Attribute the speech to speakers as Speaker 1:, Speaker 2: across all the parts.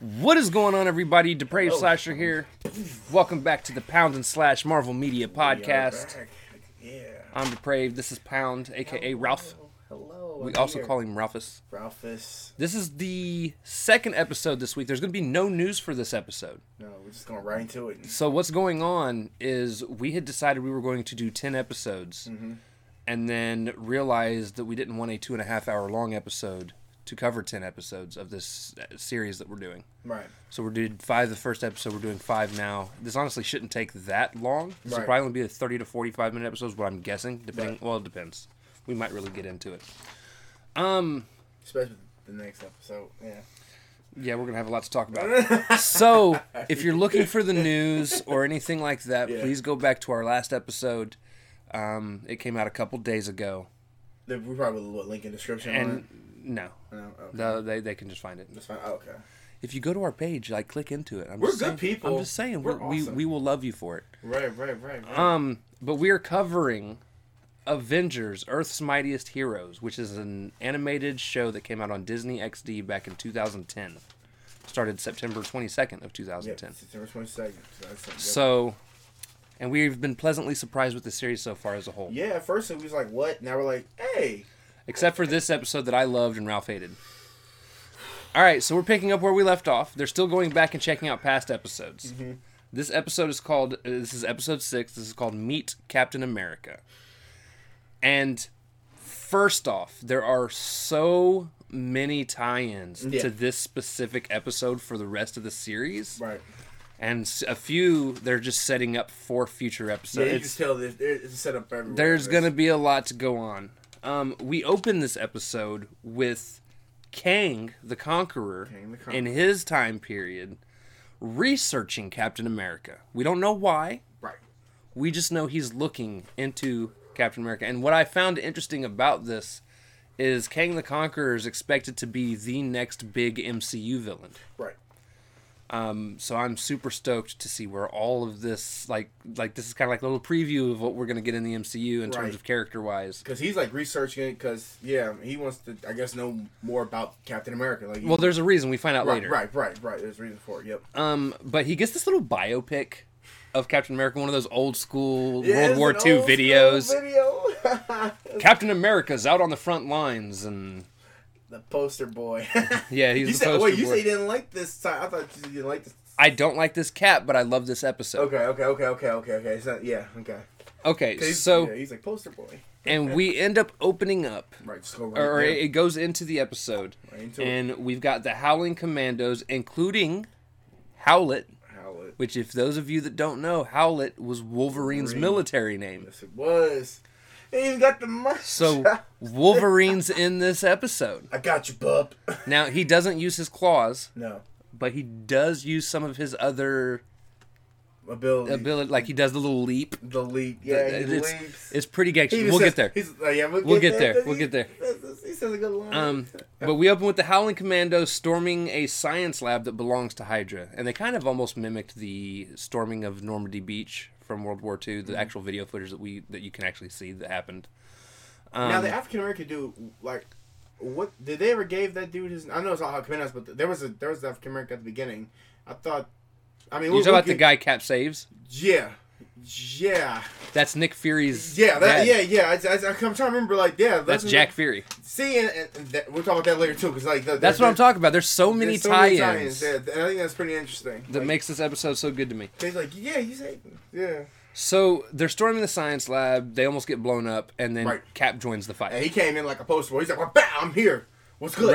Speaker 1: What is going on, everybody? Depraved
Speaker 2: Hello.
Speaker 1: Slasher here. Welcome back to the Pound and Slash Marvel Media Podcast.
Speaker 2: Yeah.
Speaker 1: I'm Depraved. This is Pound, aka Ralph.
Speaker 2: Hello.
Speaker 1: We
Speaker 2: I'm
Speaker 1: also
Speaker 2: here.
Speaker 1: call him Ralphus.
Speaker 2: Ralphus.
Speaker 1: This is the second episode this week. There's going to be no news for this episode.
Speaker 2: No, we're just going right into it.
Speaker 1: So what's going on is we had decided we were going to do 10 episodes
Speaker 2: Mm-hmm.
Speaker 1: and then realized that we didn't want a two and a half hour long episode to cover 10 episodes of this uh, series that we're doing.
Speaker 2: Right.
Speaker 1: So we did five the first episode. We're doing five now. This honestly shouldn't take that long. This will
Speaker 2: Right.
Speaker 1: probably be a thirty to forty-five minute episodes. What I'm guessing, depending.
Speaker 2: Right.
Speaker 1: Well, it depends. We might really get into it. Um.
Speaker 2: Especially the next episode. Yeah.
Speaker 1: Yeah, we're gonna have a lot to talk about. so, if you're looking for the news or anything like that,
Speaker 2: Yeah.
Speaker 1: please go back to our last episode. Um, it came out a couple days ago,
Speaker 2: we probably will link in the description. on
Speaker 1: and. No,
Speaker 2: No, okay.
Speaker 1: no, they they can just find it.
Speaker 2: That's fine. Oh, okay.
Speaker 1: If you go to our page, like click into it. I'm
Speaker 2: We're
Speaker 1: just
Speaker 2: good
Speaker 1: saying,
Speaker 2: people.
Speaker 1: I'm just saying,
Speaker 2: We're
Speaker 1: we're,
Speaker 2: awesome.
Speaker 1: we will love you for it.
Speaker 2: Right, right, right. right.
Speaker 1: Um, but we are covering Avengers: Earth's Mightiest Heroes, which is an animated show that came out on Disney XD back in 2010. Started September 22nd of
Speaker 2: yeah,
Speaker 1: 2010.
Speaker 2: September 22nd. So.
Speaker 1: So, and we've been pleasantly surprised with the series so far as a whole,
Speaker 2: yeah, at first it was like, what? Now we're like, hey.
Speaker 1: Except for this episode that I loved and Ralph hated. All right, so we're picking up where we left off. They're still going back and checking out past episodes. This episode is called. uh, This is episode six. This is called Meet Captain America. And first off, there are so many tie-ins
Speaker 2: Yeah.
Speaker 1: to this specific episode for the rest of the series,
Speaker 2: Right.
Speaker 1: and a few they're just setting up for future
Speaker 2: Yeah,
Speaker 1: episodes.
Speaker 2: you can tell this. It's set up everywhere.
Speaker 1: there's gonna be a lot to go on. Um, we open this episode with Kang the Conqueror
Speaker 2: Kang the Conqueror.
Speaker 1: in his time period researching Captain America. We don't know why.
Speaker 2: Right.
Speaker 1: We just know he's looking into Captain America. And what I found interesting about this is Kang the Conqueror is expected to be the next big MCU villain.
Speaker 2: Right.
Speaker 1: Um, so I'm super stoked to see where all of this like like this is kind of like a little preview of what we're gonna get in the MCU in
Speaker 2: Right.
Speaker 1: terms of character wise.
Speaker 2: Because he's like researching it. Because yeah, he wants to. I guess know more about Captain America. Like,
Speaker 1: Well, there's a reason we find out
Speaker 2: right,
Speaker 1: later.
Speaker 2: right, right, right. There's a reason for it. Yep.
Speaker 1: Um, but he gets this little biopic of Captain America, one of those old school
Speaker 2: Yeah,
Speaker 1: World War II videos.
Speaker 2: Video.
Speaker 1: Captain America's out on the front lines, and
Speaker 2: the poster boy.
Speaker 1: yeah, he's
Speaker 2: you
Speaker 1: the
Speaker 2: said,
Speaker 1: poster
Speaker 2: wait, you
Speaker 1: boy.
Speaker 2: said you didn't like this time. I thought you didn't like this.
Speaker 1: I don't like this cap, but I love this episode.
Speaker 2: Okay, okay, okay, okay, okay, okay. Not, yeah, okay.
Speaker 1: Okay,
Speaker 2: he's-
Speaker 1: so
Speaker 2: yeah, he's like poster boy.
Speaker 1: and we end up opening up,
Speaker 2: Right, just go right
Speaker 1: or it goes into the episode,
Speaker 2: Right into it.
Speaker 1: and we've got the Howling Commandos, including Howlett.
Speaker 2: Howlett.
Speaker 1: Which, if those of you that don't know, Howlett was Wolverine's
Speaker 2: Wolverine.
Speaker 1: military name.
Speaker 2: Yes, it was. He even got the mustache.
Speaker 1: So Wolverine's in this episode.
Speaker 2: I got you, bub.
Speaker 1: Now he doesn't use his claws,
Speaker 2: no
Speaker 1: but he does use some of his other
Speaker 2: ability.
Speaker 1: ability. Like he does the little leap.
Speaker 2: The leap. Yeah, he
Speaker 1: it's,
Speaker 2: leaps.
Speaker 1: it's pretty gangster. We'll
Speaker 2: says-
Speaker 1: get there.
Speaker 2: He's, uh, yeah, we'll,
Speaker 1: We'll get there.
Speaker 2: because
Speaker 1: We'll
Speaker 2: he-
Speaker 1: get there.
Speaker 2: He says a good line.
Speaker 1: Um, but we open with the Howling Commandos storming a science lab that belongs to Hydra, and they kind of almost mimicked the storming of Normandy Beach from World War II,
Speaker 2: Mm-hmm.
Speaker 1: the actual video footage that we that you can actually see that happened.
Speaker 2: now
Speaker 1: Um,
Speaker 2: the African American dude, like, what did they ever gave that dude his? I know it's all how Commandos, but there was a there was the African American at the beginning. I thought. I mean,
Speaker 1: you talking
Speaker 2: we'll
Speaker 1: about the guy Cap saves?
Speaker 2: Yeah, yeah,
Speaker 1: That's Nick Fury's.
Speaker 2: yeah. That
Speaker 1: dad.
Speaker 2: yeah, yeah. I, I, I'm trying to remember. Like, yeah,
Speaker 1: That's Jack Fury.
Speaker 2: See, and, and, that, we'll talk about that later too, because like the,
Speaker 1: That's what I'm talking about. There's so many
Speaker 2: there's so many
Speaker 1: tie-ins
Speaker 2: Yeah, and I think that's pretty interesting.
Speaker 1: that
Speaker 2: like,
Speaker 1: makes this episode so good to me.
Speaker 2: He's like, yeah, you say, yeah.
Speaker 1: So they're storming the science lab. They almost get blown up, and then
Speaker 2: Right.
Speaker 1: Cap joins the fight.
Speaker 2: And he came in like a poster boy. He's like, well, bow, I'm here. What's good?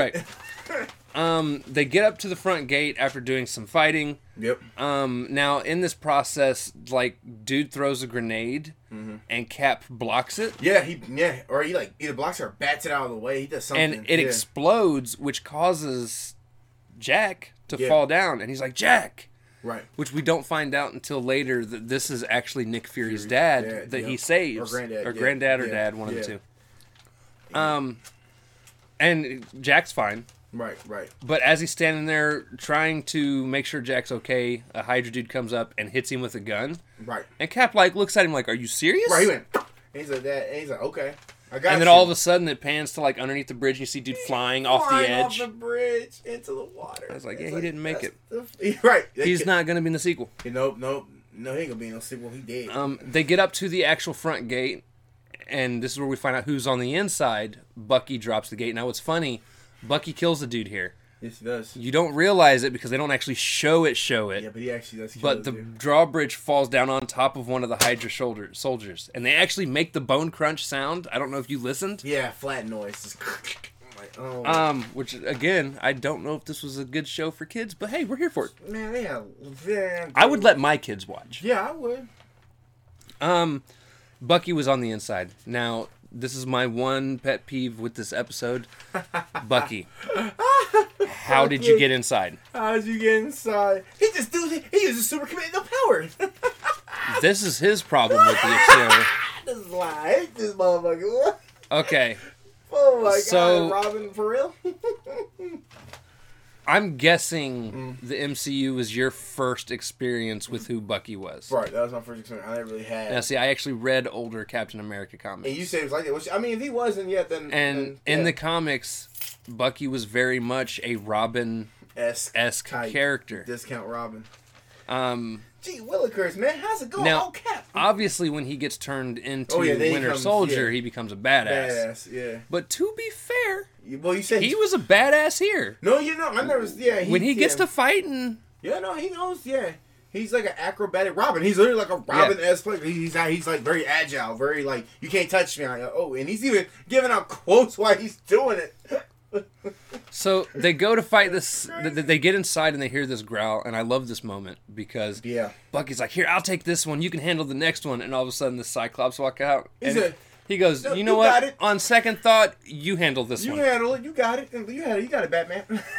Speaker 1: Right. Um, they get up to the front gate after doing some fighting.
Speaker 2: yep.
Speaker 1: Um, now in this process, like dude throws a grenade,
Speaker 2: Mm-hmm.
Speaker 1: and Cap blocks it,
Speaker 2: Yeah, he yeah, or he like either blocks it or bats it out of the way. He does something.
Speaker 1: and it
Speaker 2: yeah.
Speaker 1: explodes, which causes Jack to
Speaker 2: Yeah.
Speaker 1: fall down. And he's like, Jack,
Speaker 2: right.
Speaker 1: which we don't find out until later that this is actually Nick Fury's dad
Speaker 2: dad,
Speaker 1: that he
Speaker 2: yep.
Speaker 1: saves,
Speaker 2: Or granddad,
Speaker 1: or
Speaker 2: yeah,
Speaker 1: granddad or
Speaker 2: yeah,
Speaker 1: dad, one of the two. Um, and Jack's fine.
Speaker 2: Right, right.
Speaker 1: But as he's standing there trying to make sure Jack's okay, a Hydra dude comes up and hits him with a gun.
Speaker 2: Right.
Speaker 1: And Cap like looks at him like, "Are you serious?"
Speaker 2: Right, he went. And he's like that. And he's like, okay. I got
Speaker 1: and then
Speaker 2: you.
Speaker 1: all of a sudden it pans to like underneath the bridge and you see dude flying off the edge.
Speaker 2: off the bridge into the water.
Speaker 1: I was like, yeah,
Speaker 2: It's
Speaker 1: he didn't make
Speaker 2: it. the- right.
Speaker 1: He's not gonna be in the sequel.
Speaker 2: Nope, nope. No, he ain't gonna be in no sequel. He dead.
Speaker 1: Um, they get up to the actual front gate, and this is where we find out who's on the inside. Bucky drops the gate. Now, what's funny, Bucky kills the dude here.
Speaker 2: yes, he does.
Speaker 1: You don't realize it because they don't actually show it. Show it.
Speaker 2: Yeah, but he actually does.
Speaker 1: But the
Speaker 2: dude.
Speaker 1: drawbridge falls down on top of one of the Hydra shoulder soldiers, and they actually make the bone crunch sound. I don't know if you listened.
Speaker 2: yeah, flat noise. Just I'm like, oh
Speaker 1: Um, which again, I don't know if this was a good show for kids, but hey, we're here for it.
Speaker 2: man, they have. Yeah,
Speaker 1: I would let my kids watch.
Speaker 2: Yeah, I would.
Speaker 1: Um, Bucky was on the inside. Now, this is my one pet peeve with this episode. Bucky, how did you get inside?
Speaker 2: How'd you get inside? He just do. He uses super commando power.
Speaker 1: This is his problem with the exterior.
Speaker 2: this is hate this motherfucker.
Speaker 1: Okay,
Speaker 2: Oh my
Speaker 1: So-
Speaker 2: god, Robin for real?
Speaker 1: I'm guessing the MCU was your first experience with who Bucky was.
Speaker 2: right, that was my first experience. I really had.
Speaker 1: Now, see, I actually read older Captain America comics.
Speaker 2: And you say it was like that. Which I mean, if he wasn't yet, then
Speaker 1: And
Speaker 2: then,
Speaker 1: in the comics, Bucky was very much a Robin
Speaker 2: esque
Speaker 1: character.
Speaker 2: discount Robin.
Speaker 1: Um,
Speaker 2: Gee, Willikers, man, how's it going?
Speaker 1: Now,
Speaker 2: oh, Cap.
Speaker 1: obviously, when he gets turned into
Speaker 2: Oh, yeah,
Speaker 1: Winter Soldier,
Speaker 2: yeah.
Speaker 1: he becomes a badass.
Speaker 2: Badass, yeah.
Speaker 1: But to be fair,
Speaker 2: Well, you said
Speaker 1: he was a badass here.
Speaker 2: No, you know, I never. Yeah, he,
Speaker 1: when he gets to fighting,
Speaker 2: Yeah, no, he knows. Yeah, he's like an acrobatic Robin. He's literally like a Robin esque player. He's uh, he's like very agile, very like you can't touch me. Like, oh, and he's even giving out quotes while he's doing it.
Speaker 1: So they go to fight this. th- th- They get inside and they hear this growl, and I love this moment because
Speaker 2: Yeah,
Speaker 1: Bucky's like, "Here, I'll take this one. You can handle the next one." And all of a sudden, the Cyclops walk out,
Speaker 2: He
Speaker 1: and
Speaker 2: said,
Speaker 1: he goes,
Speaker 2: "No,
Speaker 1: "You know
Speaker 2: you got
Speaker 1: what?
Speaker 2: it."
Speaker 1: On second thought, you handle this
Speaker 2: you
Speaker 1: one."
Speaker 2: You handle it. You got it. You had it. You got it, Batman.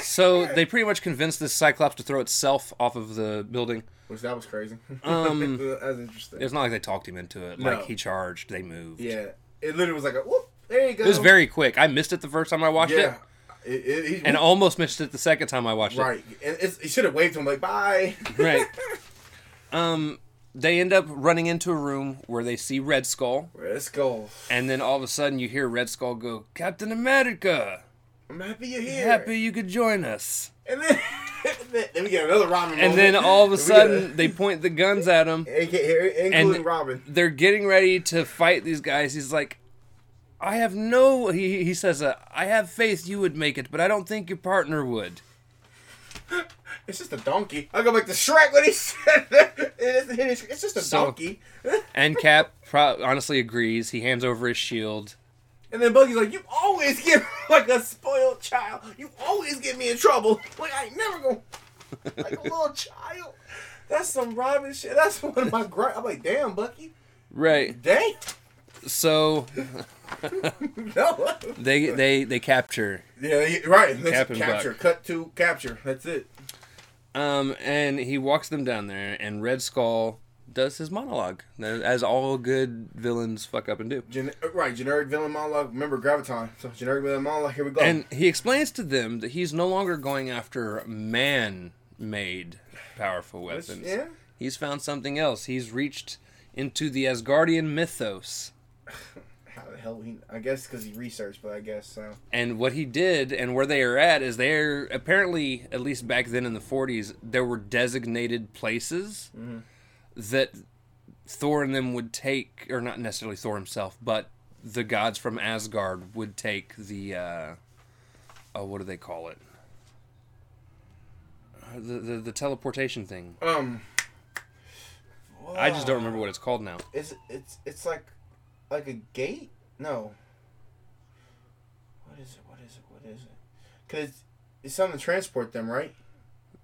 Speaker 1: So they pretty much convinced this Cyclops to throw itself off of the building.
Speaker 2: Which that was crazy.
Speaker 1: Um,
Speaker 2: that was interesting.
Speaker 1: It's not like they talked him into it.
Speaker 2: No.
Speaker 1: Like he charged, they moved.
Speaker 2: yeah, it literally was like a whoop. There you go.
Speaker 1: It was very quick. I missed it the first time I watched
Speaker 2: yeah.
Speaker 1: it,
Speaker 2: It, it, he,
Speaker 1: and almost missed it the second time I watched it.
Speaker 2: right. And it's, he should have waved to him like bye.
Speaker 1: Right. Um, they end up running into a room where they see Red Skull,
Speaker 2: Red Skull.
Speaker 1: and then all of a sudden you hear Red Skull go, "Captain America,
Speaker 2: I'm happy you're here.
Speaker 1: happy you could join us."
Speaker 2: And then, then, we get another Robin.
Speaker 1: And
Speaker 2: moment.
Speaker 1: then all of a sudden they point the guns at him.
Speaker 2: AKA, including
Speaker 1: And-
Speaker 2: Robin.
Speaker 1: They're getting ready to fight these guys. He's like, "I have no," he he says, uh, "I have faith you would make it, but I don't think your partner would."
Speaker 2: It's just a donkey. I'll go back to Shrek when he said that. It's it's just a
Speaker 1: So-
Speaker 2: donkey.
Speaker 1: And Cap pro- honestly agrees. He hands over his shield.
Speaker 2: And then Bucky's like, "You always get me like a spoiled child. You always get me in trouble. Like I ain't never go like a little child. That's some Robin shit. That's one of my gripe. I'm like, damn, Bucky.
Speaker 1: Right.
Speaker 2: Dang.
Speaker 1: So
Speaker 2: No.
Speaker 1: they they they capture
Speaker 2: Yeah, yeah, right. Capture.
Speaker 1: Buck.
Speaker 2: Cut to capture. That's it.
Speaker 1: um and he walks them down there and Red Skull does his monologue as all good villains fuck up and do.
Speaker 2: Gen- right, generic villain monologue. Remember Graviton. So generic villain monologue. Here we go.
Speaker 1: And he explains to them that he's no longer going after man-made powerful weapons.
Speaker 2: yeah.
Speaker 1: He's found something else. He's reached into the Asgardian mythos.
Speaker 2: How the hell he? I guess because he researched, but I guess so.
Speaker 1: And what he did and where they are at is they're apparently, at least back then in the 40s, there were designated places that Thor and them would take, or not necessarily Thor himself, but the gods from Asgard would take the, uh, oh, what do they call it? Uh, The, the, the teleportation thing.
Speaker 2: Um.
Speaker 1: I just don't remember what it's called now.
Speaker 2: It's it's it's like like a gate. No. What is it? What is it? What is it? Because it's something to transport them, right?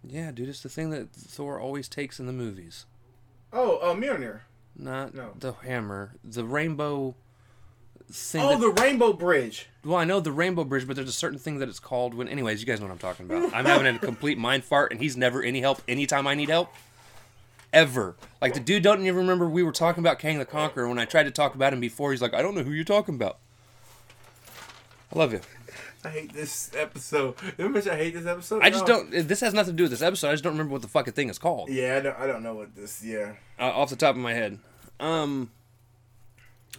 Speaker 1: Yeah, dude, it's the thing that Thor always takes in the movies.
Speaker 2: Oh, uh, Mjolnir.
Speaker 1: Not
Speaker 2: No.
Speaker 1: the hammer, the rainbow thing.
Speaker 2: Oh,
Speaker 1: that-
Speaker 2: the Rainbow Bridge.
Speaker 1: well, I know the rainbow bridge, but there's a certain thing that it's called when. Anyways, you guys know what I'm talking about. I'm having a complete mind fart, and he's never any help anytime I need help. Ever. Like the dude don't even remember we were talking about Kang the Conqueror when I tried to talk about him before. He's like, I don't know who you're talking about. I love you.
Speaker 2: I hate this episode. How much I hate this episode?
Speaker 1: I just
Speaker 2: No.
Speaker 1: don't. This has nothing to do with this episode. I just don't remember what the fucking thing is called.
Speaker 2: Yeah, I don't. I don't know what this. Yeah.
Speaker 1: uh, off the top of my head. Um,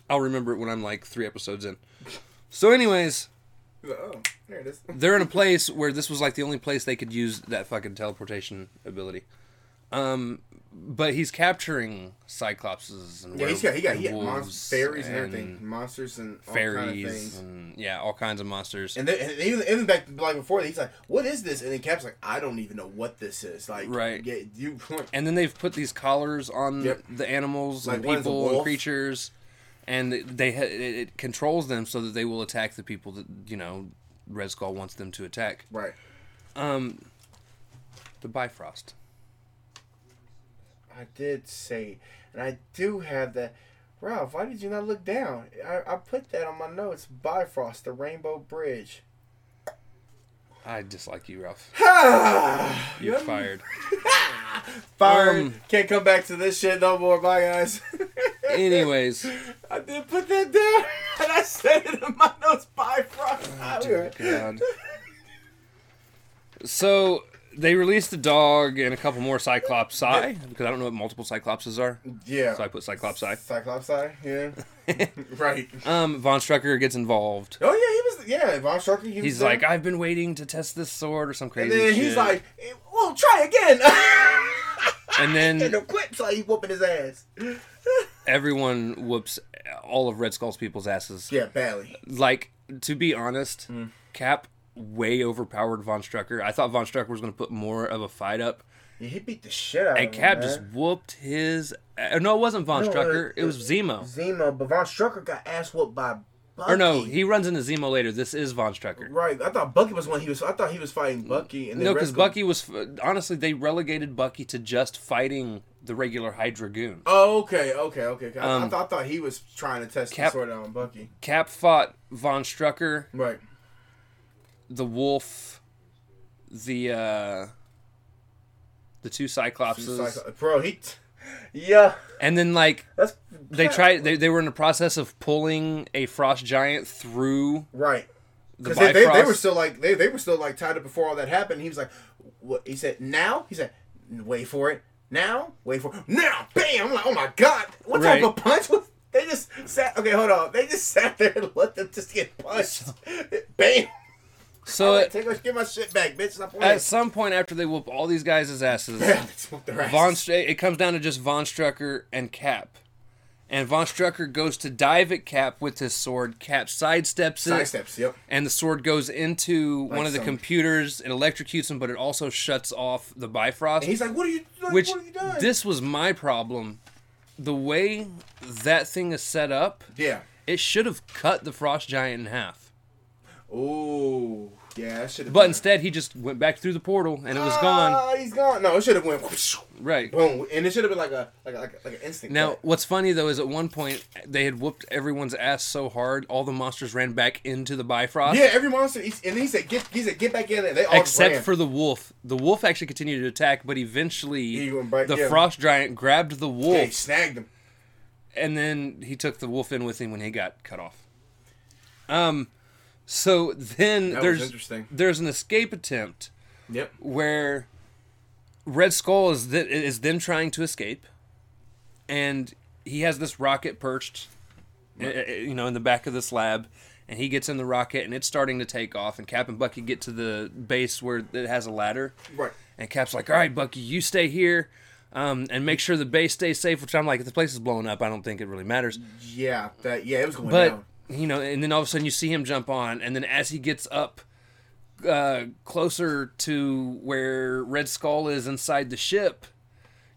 Speaker 1: I'll remember it when I'm like three episodes in. So, anyways,
Speaker 2: oh, there it is.
Speaker 1: they're in a place where this was like the only place they could use that fucking teleportation ability. Um, but he's capturing cyclopses and
Speaker 2: Yeah, he's got he got he got monsters, fairies and everything, monsters and all kind of
Speaker 1: fairies,
Speaker 2: things.
Speaker 1: and yeah, all kinds of monsters.
Speaker 2: And then and even, even back like before, he's like, "What is this?" And then Cap's like, "I don't even know what this is." Like,
Speaker 1: Right.
Speaker 2: Yeah, you.
Speaker 1: And then they've put these collars on
Speaker 2: Yep.
Speaker 1: the animals and
Speaker 2: Like one is a
Speaker 1: people and creatures, and they it it controls them so that they will attack the people that you know Red Skull wants them to attack.
Speaker 2: Right.
Speaker 1: Um, the Bifrost.
Speaker 2: I did say, and I do have that. Ralph, why did you not look down? I, I put that on my notes. Bifrost, the Rainbow Bridge.
Speaker 1: I dislike you, Ralph. You're fired.
Speaker 2: Fired.
Speaker 1: Um,
Speaker 2: Can't come back to this shit no more. Bye, guys.
Speaker 1: Anyways,
Speaker 2: I did put that down, and I said it in my notes. Bifrost. Ah,
Speaker 1: dear God. So they released the dog and a couple more Cyclops Eye because I don't know what multiple Cyclopses are,
Speaker 2: Yeah.
Speaker 1: so I put Cyclops Eye.
Speaker 2: Cyclops Eye, yeah. right.
Speaker 1: Um, Von Strucker gets involved.
Speaker 2: Oh yeah, he was yeah, Von Strucker. He was
Speaker 1: He's like, I've been waiting to test this sword or some crazy.
Speaker 2: and then
Speaker 1: shit.
Speaker 2: he's like, "Well, try again."
Speaker 1: and then
Speaker 2: and
Speaker 1: then
Speaker 2: no quit, so he whooping his ass.
Speaker 1: everyone whoops all of Red Skull's people's asses.
Speaker 2: yeah, badly.
Speaker 1: Like, to be honest,
Speaker 2: Hmm.
Speaker 1: Cap way overpowered Von Strucker. I thought Von Strucker was going to put more of a fight up.
Speaker 2: Yeah, he beat the shit out
Speaker 1: And
Speaker 2: of him.
Speaker 1: And Cap
Speaker 2: man.
Speaker 1: just whooped his. Uh, no, it wasn't Von
Speaker 2: No,
Speaker 1: Strucker.
Speaker 2: uh,
Speaker 1: It was Zemo.
Speaker 2: Zemo, but Von Strucker got ass whooped by Bucky.
Speaker 1: Or no, he runs into Zemo later. This is Von Strucker.
Speaker 2: Right, I thought Bucky was one. He was. I thought he was fighting Bucky, and then
Speaker 1: No, because Bucky was honestly they relegated Bucky to just fighting the regular Hydra goon.
Speaker 2: Oh, okay, okay, okay. I, I
Speaker 1: Um,
Speaker 2: thought, I thought he was trying to test
Speaker 1: Cap-
Speaker 2: the sword out on Bucky.
Speaker 1: Cap fought Von Strucker,
Speaker 2: Right.
Speaker 1: The Wolf, the uh the two Cyclopses,
Speaker 2: Cyclo- Bro, he. Yeah,
Speaker 1: and then like
Speaker 2: that's.
Speaker 1: they tried. They, they were in the process of pulling a frost giant through
Speaker 2: Right.
Speaker 1: the
Speaker 2: Because they, they, they were still like they, they were still like tied up before all that happened. He was like, "What?" He said, "Now." He said, "Wait for it." Now, wait for it. Now, bam! I'm like, "Oh my god! What
Speaker 1: Right.
Speaker 2: type of punch was?" They just sat. Okay, hold on. They just sat there and let them just get punched. bam!
Speaker 1: So
Speaker 2: Like,
Speaker 1: at,
Speaker 2: Take get my shit back, bitch. Stop playing.
Speaker 1: at some point after they whoop all these guys' asses,
Speaker 2: Bam! Just their asses.
Speaker 1: Von Str- it comes down to just Von Strucker and Cap. And Von Strucker goes to dive at Cap with his sword. Cap sidesteps it,
Speaker 2: Side steps. Yep.
Speaker 1: and the sword goes into one of the
Speaker 2: some-
Speaker 1: computers and electrocutes him, but it also shuts off the Bifrost.
Speaker 2: And he's like, "What are you? Like,
Speaker 1: which
Speaker 2: you done?"
Speaker 1: this was my problem. The way that thing is set up,
Speaker 2: yeah.
Speaker 1: it should have cut the Frost Giant in half.
Speaker 2: Oh, yeah. Should have.
Speaker 1: But instead, he just went back through the portal and it was gone.
Speaker 2: Ah, he's gone. No, it should have went.
Speaker 1: Right.
Speaker 2: Boom, and it should have been like a like a, like, like an instinct.
Speaker 1: Now,
Speaker 2: cut.
Speaker 1: what's funny though is at one point they had whooped everyone's ass so hard, all the monsters ran back into the Bifrost.
Speaker 2: Yeah, every monster. And he said, "Get, he said, get back in there." They all
Speaker 1: Except for the wolf. The wolf actually continued to attack, but eventually
Speaker 2: went back-
Speaker 1: the
Speaker 2: yeah.
Speaker 1: frost giant grabbed the wolf,
Speaker 2: yeah, he snagged him.
Speaker 1: and then he took the wolf in with him when he got cut off. Um, so then
Speaker 2: That
Speaker 1: there's
Speaker 2: interesting.
Speaker 1: there's an escape attempt
Speaker 2: Yep.
Speaker 1: where Red Skull is th- is then trying to escape, and he has this rocket perched, uh, uh, you know, in the back of this lab, and he gets in the rocket and it's starting to take off, and Cap and Bucky get to the base where it has a ladder,
Speaker 2: Right.
Speaker 1: and Cap's like, "All right, Bucky, you stay here." Um, and make sure the base stays safe. Which I'm like, if the place is blowing up, I don't think it really matters.
Speaker 2: Yeah. That. Yeah, it was going
Speaker 1: But
Speaker 2: down.
Speaker 1: You know, and then all of a sudden you see him jump on, and then as he gets up uh, closer to where Red Skull is inside the ship,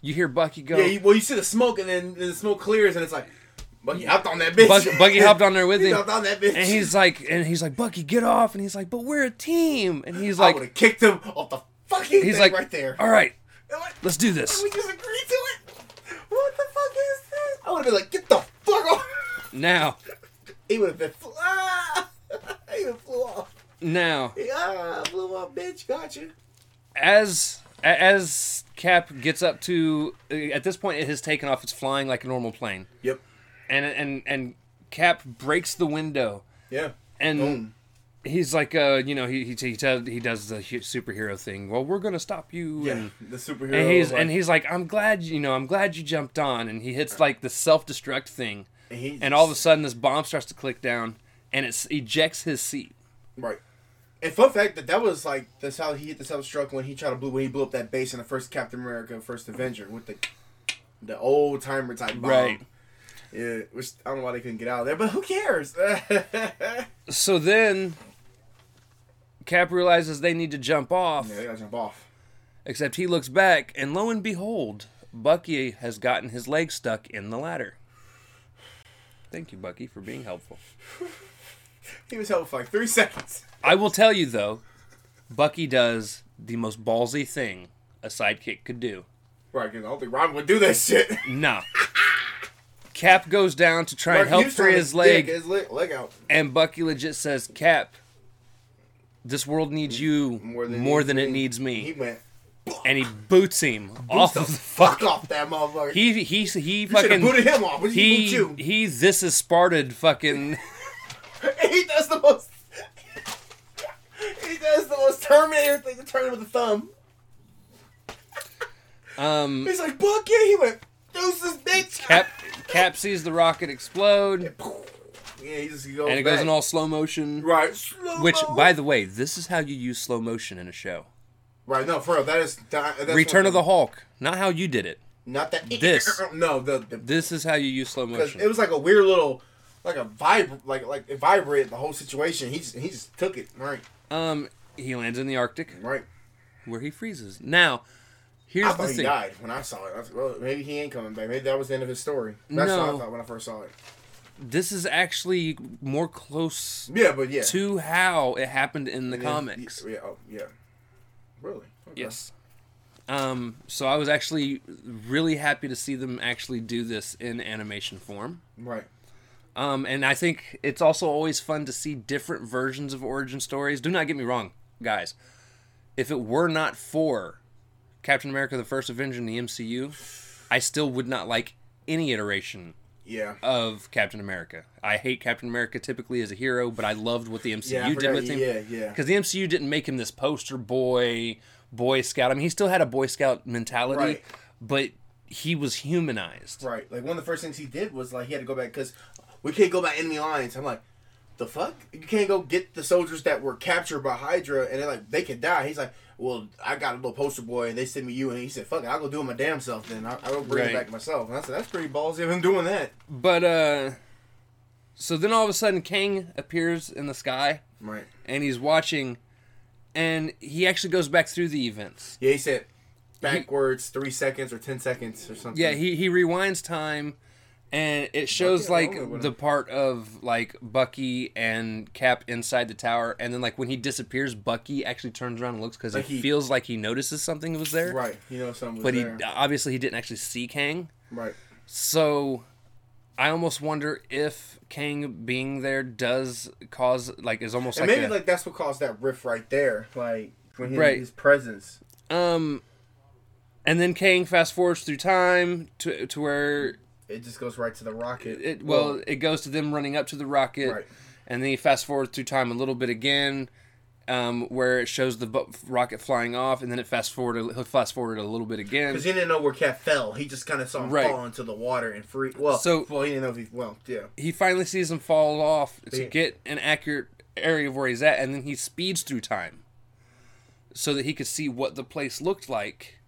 Speaker 1: you hear Bucky go.
Speaker 2: Yeah. Well, you see the smoke, and then, then the smoke clears, and it's like, Bucky hopped on that bitch.
Speaker 1: Bucky, Bucky hopped on there with him,
Speaker 2: hopped on that bitch.
Speaker 1: and he's like, and he's like, Bucky, get off, and he's like, but we're a team, and he's like, I
Speaker 2: would have kicked him off the fucking
Speaker 1: he's
Speaker 2: thing
Speaker 1: like,
Speaker 2: right there.
Speaker 1: all right,
Speaker 2: like,
Speaker 1: let's do this
Speaker 2: we just agreed to it. What the fuck is this? I would have been like, get the fuck off.
Speaker 1: now.
Speaker 2: He would have been. Ah! he would flew off.
Speaker 1: Now,
Speaker 2: Ah, blew up, bitch. Gotcha.
Speaker 1: as as Cap gets up to, at this point, it has taken off. It's flying like a normal plane,
Speaker 2: Yep.
Speaker 1: and and and Cap breaks the window,
Speaker 2: Yeah.
Speaker 1: and
Speaker 2: Boom.
Speaker 1: he's like, uh, you know, he he he, does, he does the superhero thing. Well, we're gonna stop you,
Speaker 2: Yeah.
Speaker 1: and
Speaker 2: The superhero.
Speaker 1: and he's
Speaker 2: like,
Speaker 1: and he's like, I'm glad you know, I'm glad you jumped on, and he hits like the self destruct thing,
Speaker 2: And,
Speaker 1: and all of a sudden this bomb starts to click down, and it ejects his seat.
Speaker 2: right. And fun fact that that was like that's how he hit the self struck when he tried to blew when he blew up that base in the first Captain America, first Avenger with the the old timer type bomb.
Speaker 1: Right.
Speaker 2: Yeah, which I don't know why they couldn't get out of there, but who cares?
Speaker 1: So then, Cap realizes they need to jump off,
Speaker 2: yeah, they gotta jump off.
Speaker 1: except he looks back, and lo and behold, Bucky has gotten his leg stuck in the ladder. Thank you, Bucky, for being helpful.
Speaker 2: He was helpful for like three seconds.
Speaker 1: I will tell you though, Bucky does the most ballsy thing a sidekick could do.
Speaker 2: Right, because I don't think Robin would do that shit.
Speaker 1: Nah. Cap goes down to try and help free his leg,
Speaker 2: his leg, leg out.
Speaker 1: and Bucky legit says, "Cap, this world needs you more than, it needs me."
Speaker 2: He went
Speaker 1: and he boots him off
Speaker 2: the
Speaker 1: of the
Speaker 2: fuck off that motherfucker.
Speaker 1: He he he
Speaker 2: you
Speaker 1: fucking
Speaker 2: booted him off. What did he,
Speaker 1: he
Speaker 2: boot you?
Speaker 1: he this is Sparted fucking
Speaker 2: he does the most. he does the most Terminator thing to turn with the thumb.
Speaker 1: um
Speaker 2: He's like, Bucky. He went, deuces, bitch.
Speaker 1: Cap Cap sees the rocket explode
Speaker 2: Yeah, he just goes
Speaker 1: and it goes
Speaker 2: back.
Speaker 1: in all slow motion.
Speaker 2: Right. Slow-mo.
Speaker 1: Which, by the way, this is how you use slow motion in a show.
Speaker 2: Right, no, for real. That is. That, that's
Speaker 1: Return of the. Hulk, not how you did it.
Speaker 2: Not that.
Speaker 1: This.
Speaker 2: No, the. the
Speaker 1: This is how you use slow motion.
Speaker 2: it was like a weird little, like a vibe, like like it vibrated the whole situation. He just he just took it right,
Speaker 1: Um, he lands in the Arctic
Speaker 2: right.
Speaker 1: where he freezes. Now, here's
Speaker 2: I
Speaker 1: the
Speaker 2: thought he
Speaker 1: thing.
Speaker 2: died when I saw it. I was, well, maybe he ain't coming back. Maybe that was the end of his story. That's what
Speaker 1: No.
Speaker 2: I thought when I first saw it.
Speaker 1: This is actually more close
Speaker 2: Yeah, but yeah.
Speaker 1: to how it happened in the
Speaker 2: Yeah,
Speaker 1: comics.
Speaker 2: Yeah, oh, yeah. Really? Okay.
Speaker 1: Yes. Um, so I was actually really happy to see them actually do this in animation form.
Speaker 2: Right.
Speaker 1: Um, and I think it's also always fun to see different versions of origin stories. Do not get me wrong, guys. If it were not for Captain America: The First Avenger in the MCU, I still would not like any iteration
Speaker 2: Yeah.
Speaker 1: of Captain America. I hate Captain America typically as a hero, but I loved what the MCU
Speaker 2: Yeah,
Speaker 1: did
Speaker 2: forgot-
Speaker 1: with him.
Speaker 2: yeah, yeah.
Speaker 1: Because the MCU didn't make him this poster boy, Boy Scout. I mean, he still had a Boy Scout mentality,
Speaker 2: Right.
Speaker 1: but he was humanized.
Speaker 2: Right. Like one of the first things he did was like he had to go back because we can't go by enemy lines. I'm like, the fuck? You can't go get the soldiers that were captured by Hydra and they're like they could die. He's like, well, I got a little poster boy and they sent me you and he said, fuck it, I'll go do it my damn self then. I'll, I'll bring
Speaker 1: Right.
Speaker 2: it back myself. And I said, that's pretty ballsy of him doing that.
Speaker 1: But uh, so then all of a sudden, Kang appears in the sky
Speaker 2: Right.
Speaker 1: and he's watching, and he actually goes back through the events.
Speaker 2: Yeah, he said backwards three seconds or ten seconds or something.
Speaker 1: Yeah, he he rewinds time, and it shows
Speaker 2: Bucky
Speaker 1: like the part of like Bucky and Cap inside the tower, and then like when he disappears, Bucky actually turns around and looks because
Speaker 2: Like
Speaker 1: he,
Speaker 2: he-
Speaker 1: feels like he notices something was there.
Speaker 2: Right. You know something was
Speaker 1: But he
Speaker 2: there.
Speaker 1: obviously he didn't actually see Kang,
Speaker 2: Right.
Speaker 1: so I almost wonder if Kang being there does cause like is almost
Speaker 2: And
Speaker 1: like
Speaker 2: maybe
Speaker 1: a-
Speaker 2: like that's what caused that rift right there. Like when his,
Speaker 1: Right.
Speaker 2: his presence.
Speaker 1: um, and then Kang fast forwards through time to to where
Speaker 2: It just goes right to the rocket.
Speaker 1: it well it goes to them running up to the rocket,
Speaker 2: Right.
Speaker 1: and then he fast forwards through time a little bit again, um, where it shows the bu- rocket flying off, and then it fast forward he'll fast forward a little bit again.
Speaker 2: Because he didn't know where Cap fell. He just kind of saw him
Speaker 1: Right.
Speaker 2: fall into the water and free. Well,
Speaker 1: So-
Speaker 2: well, he didn't know if he. Well, yeah.
Speaker 1: He finally sees him fall off to
Speaker 2: Yeah.
Speaker 1: get an accurate area of where he's at, and then he speeds through time, so that he could see what the place looked like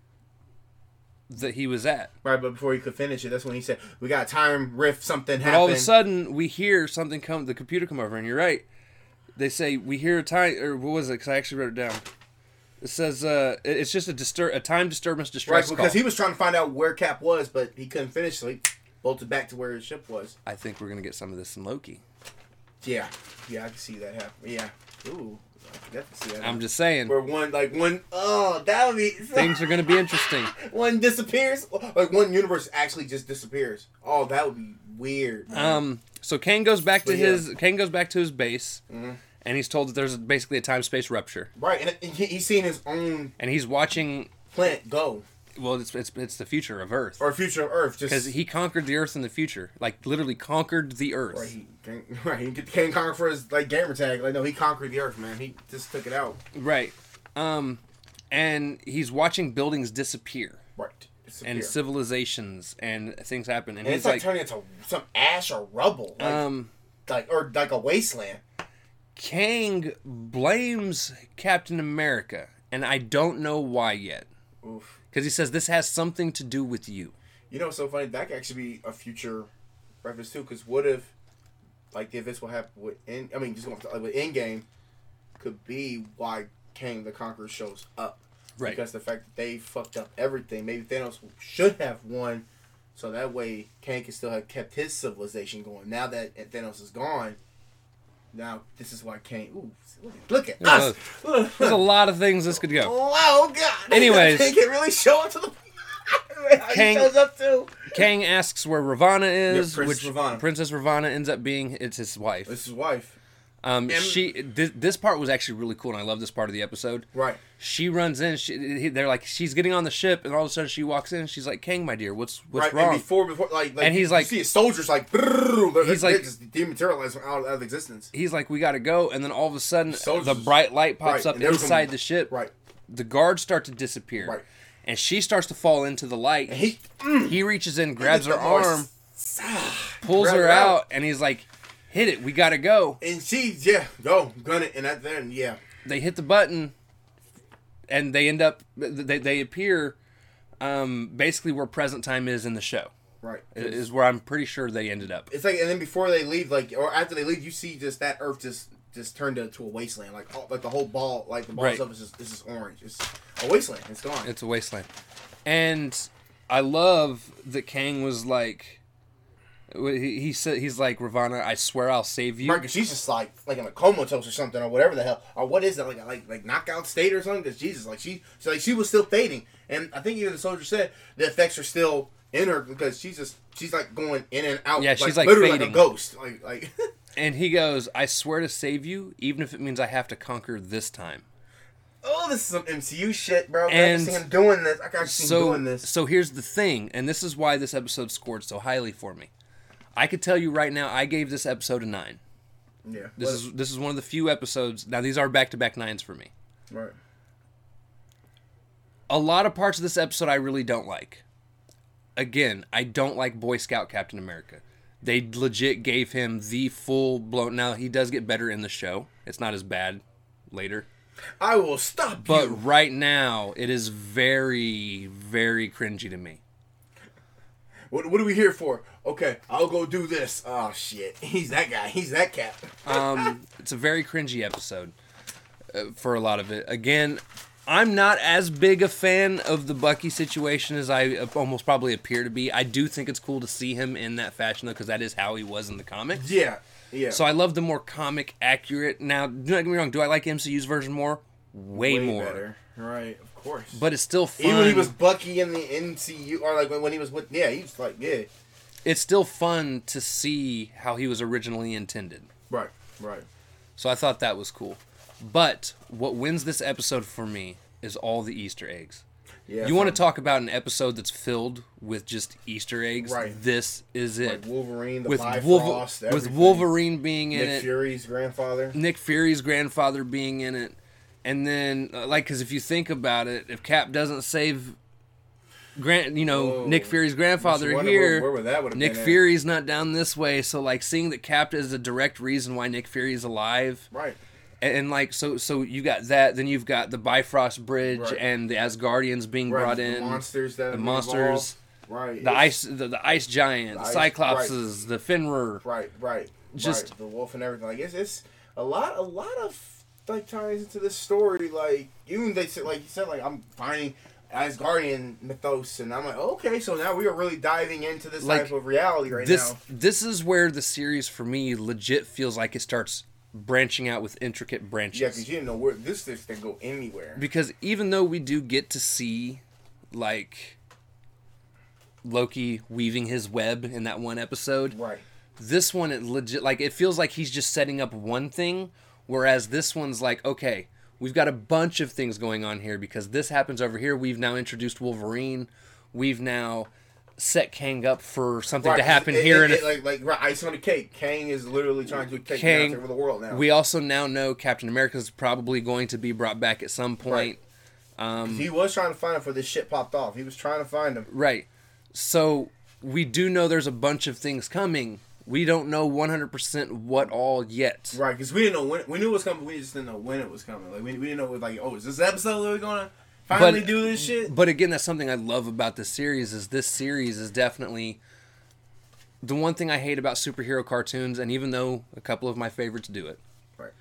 Speaker 1: that he was at.
Speaker 2: Right, but before he could finish it, that's when he said, "We got time rift. Something
Speaker 1: But
Speaker 2: happened."
Speaker 1: all of a sudden, we hear something come. The computer come over, and you're right. They say we hear a time, or what was it? Because I actually wrote it down. It says uh, it's just a distur- a time disturbance
Speaker 2: right, because
Speaker 1: call.
Speaker 2: he was trying to find out where Cap was, but he couldn't finish, so he bolted back to where his ship was.
Speaker 1: I think we're gonna get some of this in Loki.
Speaker 2: Yeah, yeah, I can see that happen. Yeah, ooh, definitely.
Speaker 1: I'm just saying
Speaker 2: where one like one oh that would be
Speaker 1: things are gonna be interesting.
Speaker 2: one disappears like one universe actually just disappears. Oh, that would be weird. man.
Speaker 1: Um, so Kang goes back to
Speaker 2: yeah.
Speaker 1: his Kang goes back to his base,
Speaker 2: Mhm.
Speaker 1: and he's told that there's basically a time space rupture,
Speaker 2: right, and, and he's seeing his own
Speaker 1: and he's watching.
Speaker 2: planet go
Speaker 1: Well, it's it's, it's the future of Earth
Speaker 2: or future of Earth just
Speaker 1: because he conquered the Earth in the future, like literally conquered the Earth.
Speaker 2: Right, he can't, right, he can't conquer for his like gamer tag. Like no, he conquered the earth, man. He just took it out.
Speaker 1: Right. Um, and he's watching buildings disappear.
Speaker 2: Right, disappear.
Speaker 1: and civilizations and things happen, and,
Speaker 2: And
Speaker 1: he's
Speaker 2: it's like,
Speaker 1: like,
Speaker 2: turning into some ash or rubble, like,
Speaker 1: um,
Speaker 2: like or like a wasteland.
Speaker 1: Kang blames Captain America, and I don't know why yet,
Speaker 2: Oof.
Speaker 1: Because he says this has something to do with you.
Speaker 2: You know, so funny. That could actually be a future reference too. Because what if, like, the events will happen with in? I mean, just going like, with Endgame, could be why Kang the Conqueror shows up.
Speaker 1: Right.
Speaker 2: Because the fact that they fucked up everything. Maybe Thanos should have won, so that way Kang can still have kept his civilization going. Now that Thanos is gone, now this is why Kang. Ooh, look at
Speaker 1: Yeah,
Speaker 2: us. Look.
Speaker 1: There's a lot of things this could go.
Speaker 2: Oh God!
Speaker 1: Anyways.
Speaker 2: Kang can really show up to the.
Speaker 1: Kang-
Speaker 2: shows up too.
Speaker 1: Kang asks where Ravonna is,
Speaker 2: Yeah, Princess
Speaker 1: which
Speaker 2: Ravonna.
Speaker 1: Princess Ravonna ends up being it's his wife.
Speaker 2: It's his wife.
Speaker 1: Um,
Speaker 2: And-
Speaker 1: she this, this part was actually really cool, and I love this part of the episode.
Speaker 2: Right.
Speaker 1: She runs in. She, they're like, she's getting on the ship, and all of a sudden she walks in. She's like, "Kang, my dear, what's what's
Speaker 2: right.
Speaker 1: wrong?"
Speaker 2: And before, before, like, like
Speaker 1: And he's like-
Speaker 2: see soldiers like,
Speaker 1: He's like-
Speaker 2: just dematerialized out, out of existence.
Speaker 1: He's like, "We got to go," and then all of a sudden,
Speaker 2: Soldiers-
Speaker 1: the bright light pops
Speaker 2: Right,
Speaker 1: up
Speaker 2: and there was
Speaker 1: inside the ship.
Speaker 2: Right.
Speaker 1: The guards start to disappear,
Speaker 2: Right.
Speaker 1: and she starts to fall into the light.
Speaker 2: And he
Speaker 1: he reaches in, grabs her arm, pulls her out, and he's like, "Hit it, we got to go."
Speaker 2: and she, yeah, go gun it, and that then, yeah,
Speaker 1: they hit the button and they end up they, they appear um, basically where present time is in the show
Speaker 2: right.
Speaker 1: is where i'm pretty sure they ended up
Speaker 2: It's like, and then before they leave, like, or after they leave, you see just that Earth just just turned into a wasteland, like, all, like the whole ball, like the ball
Speaker 1: Right.
Speaker 2: stuff is just is orange. It's a wasteland. It's gone.
Speaker 1: it's a wasteland and i love that kang was like he, he said he's like Ravonna i swear i'll save you
Speaker 2: Right, 'cause she's just like like in a comatose or something or whatever the hell or what is that like like like knockout state or something? Because Jesus, like she, so like she was still fading, and I think even the soldier said the effects are still in her because she's just she's like going in and out.
Speaker 1: Yeah, she's, like,
Speaker 2: literally
Speaker 1: fading.
Speaker 2: like a ghost. Like like
Speaker 1: and he goes i swear to save you even if it means i have to conquer this time
Speaker 2: oh, this is some MCU shit, bro. I
Speaker 1: And
Speaker 2: can see him doing this. I can see him
Speaker 1: so
Speaker 2: doing this.
Speaker 1: so here's the thing and this is why this episode scored so highly for me i could tell you right now i gave this episode a nine
Speaker 2: Yeah,
Speaker 1: This is this is one of the few episodes. Now these are back to back nines for me.
Speaker 2: right.
Speaker 1: A lot of parts of this episode I really don't like. Again, I don't like Boy Scout Captain America. They legit gave him the full blown. Now he does get better in the show. It's not as bad later,
Speaker 2: I will stop
Speaker 1: but
Speaker 2: you.
Speaker 1: right now it is very very cringy to me.
Speaker 2: What, what are we here for? Okay, I'll go do this. Oh shit, he's that guy. He's that cat.
Speaker 1: Um, it's a very cringy episode uh, for a lot of it. Again, I'm not as big a fan of the Bucky situation as I almost probably appear to be. I do think it's cool to see him in that fashion though, because that is how he was in the comics.
Speaker 2: yeah, yeah.
Speaker 1: So I love the more comic accurate. Now, do not get me wrong. Do I like MCU's version more? Way, more.
Speaker 2: better. Right, of course.
Speaker 1: But it's still fun.
Speaker 2: Even when he was Bucky in the MCU, or like when, when he was with, yeah, he was like, yeah,
Speaker 1: it's still fun to see how he was originally intended.
Speaker 2: right, right.
Speaker 1: So I thought that was cool. But what wins this episode for me is all the Easter eggs.
Speaker 2: Yeah,
Speaker 1: you want to talk about an episode that's filled with just Easter eggs?
Speaker 2: Right.
Speaker 1: This is it.
Speaker 2: like Wolverine, the
Speaker 1: with
Speaker 2: Bifrost,
Speaker 1: Wolver- with. Wolverine being in
Speaker 2: Nick
Speaker 1: it, Nick
Speaker 2: Fury's grandfather.
Speaker 1: Nick Fury's grandfather being in it, and then uh, like because if you think about it, if Cap doesn't save Grant, you know
Speaker 2: Whoa.
Speaker 1: Nick Fury's grandfather here.
Speaker 2: where, where would that would have
Speaker 1: Nick
Speaker 2: been at.
Speaker 1: Fury's not down this way, so like seeing that Cap is a direct reason why Nick Fury's alive.
Speaker 2: right?
Speaker 1: and, and, like so so you got that then you've got the bifrost bridge
Speaker 2: Right.
Speaker 1: and the asgardians being
Speaker 2: Right,
Speaker 1: brought
Speaker 2: the
Speaker 1: in
Speaker 2: monsters that
Speaker 1: the monsters
Speaker 2: evolved. right?
Speaker 1: the
Speaker 2: it's-
Speaker 1: ice the, the ice giant
Speaker 2: The
Speaker 1: the
Speaker 2: ice-
Speaker 1: cyclopses the Fenrir
Speaker 2: right, right,
Speaker 1: Just-
Speaker 2: right. the wolf and everything. Like it's it's a lot, a lot of like ties into this story. Like even they said, like you said, like I'm finding Asgardian mythos, and I'm like, okay, so now we are really diving into this
Speaker 1: Like,
Speaker 2: type of reality right
Speaker 1: this
Speaker 2: now.
Speaker 1: this is where the series for me legit feels like it starts branching out with intricate branches
Speaker 2: Yeah, because you didn't know where this this can go anywhere.
Speaker 1: because even though we do get to see like Loki weaving his web in that one episode
Speaker 2: Right.
Speaker 1: this one it legit like it feels like he's just setting up one thing whereas this one's like okay we've got a bunch of things going on here because this happens over here we've now introduced wolverine we've now set kang up for something
Speaker 2: Right,
Speaker 1: to happen
Speaker 2: it-
Speaker 1: here
Speaker 2: it- it- like like right, ice on the cake. Kang is literally trying to take
Speaker 1: Kang-
Speaker 2: over the world now.
Speaker 1: we also now know captain america is probably going to be brought back at some point Right. Um,
Speaker 2: he was trying to find him for this shit popped off. He was trying to find him.
Speaker 1: right. So we do know there's a bunch of things coming. We don't know 100% what all yet.
Speaker 2: Right, because we didn't know when we knew it was coming. We just didn't know when it was coming. Like we, we didn't know like oh is this episode that we're gonna finally do this shit?
Speaker 1: But again, that's something I love about this series is this series is definitely the one thing I hate about superhero cartoons, and even though a couple of my favorites do it,
Speaker 2: Right.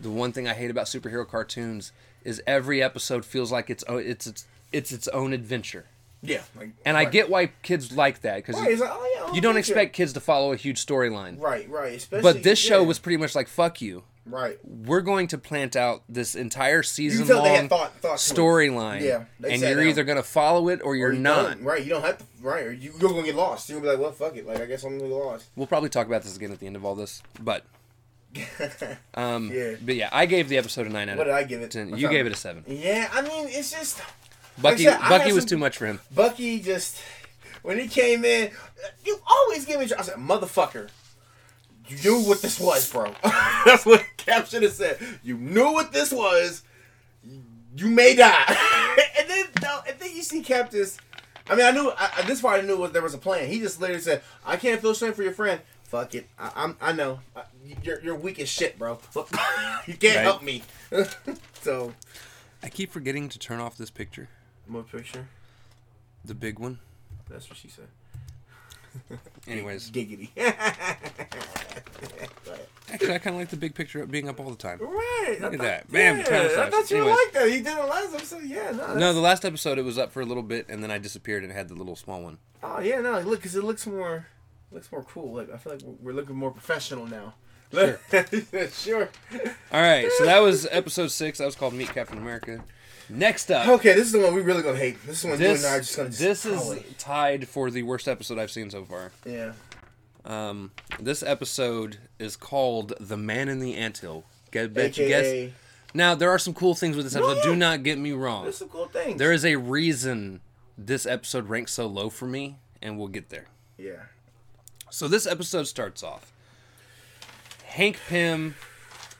Speaker 1: the one thing I hate about superhero cartoons is every episode feels like it's o- it's it's, it's its own adventure.
Speaker 2: Yeah, like
Speaker 1: And I get why kids like that because
Speaker 2: Right, like, oh, yeah,
Speaker 1: you don't expect kids to follow a huge storyline.
Speaker 2: Right, right. Especially,
Speaker 1: But this show
Speaker 2: yeah,
Speaker 1: was pretty much like fuck you.
Speaker 2: right.
Speaker 1: We're going to plant out this entire season
Speaker 2: can tell they
Speaker 1: long
Speaker 2: had thought, thought to it.
Speaker 1: storyline.
Speaker 2: Yeah, they
Speaker 1: and you're
Speaker 2: down.
Speaker 1: either going to follow it or you're
Speaker 2: Or you
Speaker 1: not.
Speaker 2: Right, you don't have to. Right, or you, you're gonna get lost. You're gonna be like, well, fuck it. Like I guess I'm gonna get lost.
Speaker 1: We'll probably talk about this again at the end of all this, but um,
Speaker 2: Yeah.
Speaker 1: but yeah, I gave the episode a nine out of What
Speaker 2: did I give it?
Speaker 1: ten. You gave it a seven.
Speaker 2: Yeah, I mean, it's just
Speaker 1: Bucky,
Speaker 2: said,
Speaker 1: Bucky was
Speaker 2: some-
Speaker 1: too much for him.
Speaker 2: Bucky. Just when he came in, you always give me. I said, motherfucker. You knew what this was, bro. That's what Cap should have said. You knew what this was. You may die. and then, no, and then you see Cap just. I mean, I knew I, this part. I knew what there was a plan. He just literally said, "I can't feel strength for your friend. Fuck it. I, I'm. I know. I, you're you're weak as shit, bro. you can't
Speaker 1: Right.
Speaker 2: help me." so,
Speaker 1: I keep forgetting to turn off this picture,
Speaker 2: more picture.
Speaker 1: the big one.
Speaker 2: That's what she said.
Speaker 1: Anyways,
Speaker 2: Giggity.
Speaker 1: actually, I kind of like the big picture up being up all the time.
Speaker 2: right.
Speaker 1: Look
Speaker 2: I
Speaker 1: at
Speaker 2: thought-
Speaker 1: that. Bam,
Speaker 2: Yeah, I thought you
Speaker 1: Anyways.
Speaker 2: liked that. He did it last episode. Yeah, no.
Speaker 1: No, the last episode it was up for a little bit, and then I disappeared and had the little small one.
Speaker 2: Oh yeah, no. Look, because it looks more, looks more cool. Like I feel like we're- we're looking more professional now.
Speaker 1: Sure.
Speaker 2: sure.
Speaker 1: All right, so that was episode six. That was called Meet Captain America. Next up,
Speaker 2: Okay, this is the one we really gonna hate. This is the one you
Speaker 1: this
Speaker 2: and I are just gonna.
Speaker 1: this is
Speaker 2: destroy.
Speaker 1: tied for the worst episode I've seen so far.
Speaker 2: Yeah.
Speaker 1: Um, this episode is called "The Man in the Anthill." Get, bet you guess. Now there are some cool things with this
Speaker 2: No,
Speaker 1: episode.
Speaker 2: yeah.
Speaker 1: Do not get me wrong.
Speaker 2: There's some cool things.
Speaker 1: There is a reason this episode ranks so low for me, and we'll get there.
Speaker 2: Yeah.
Speaker 1: So this episode starts off. Hank Pym,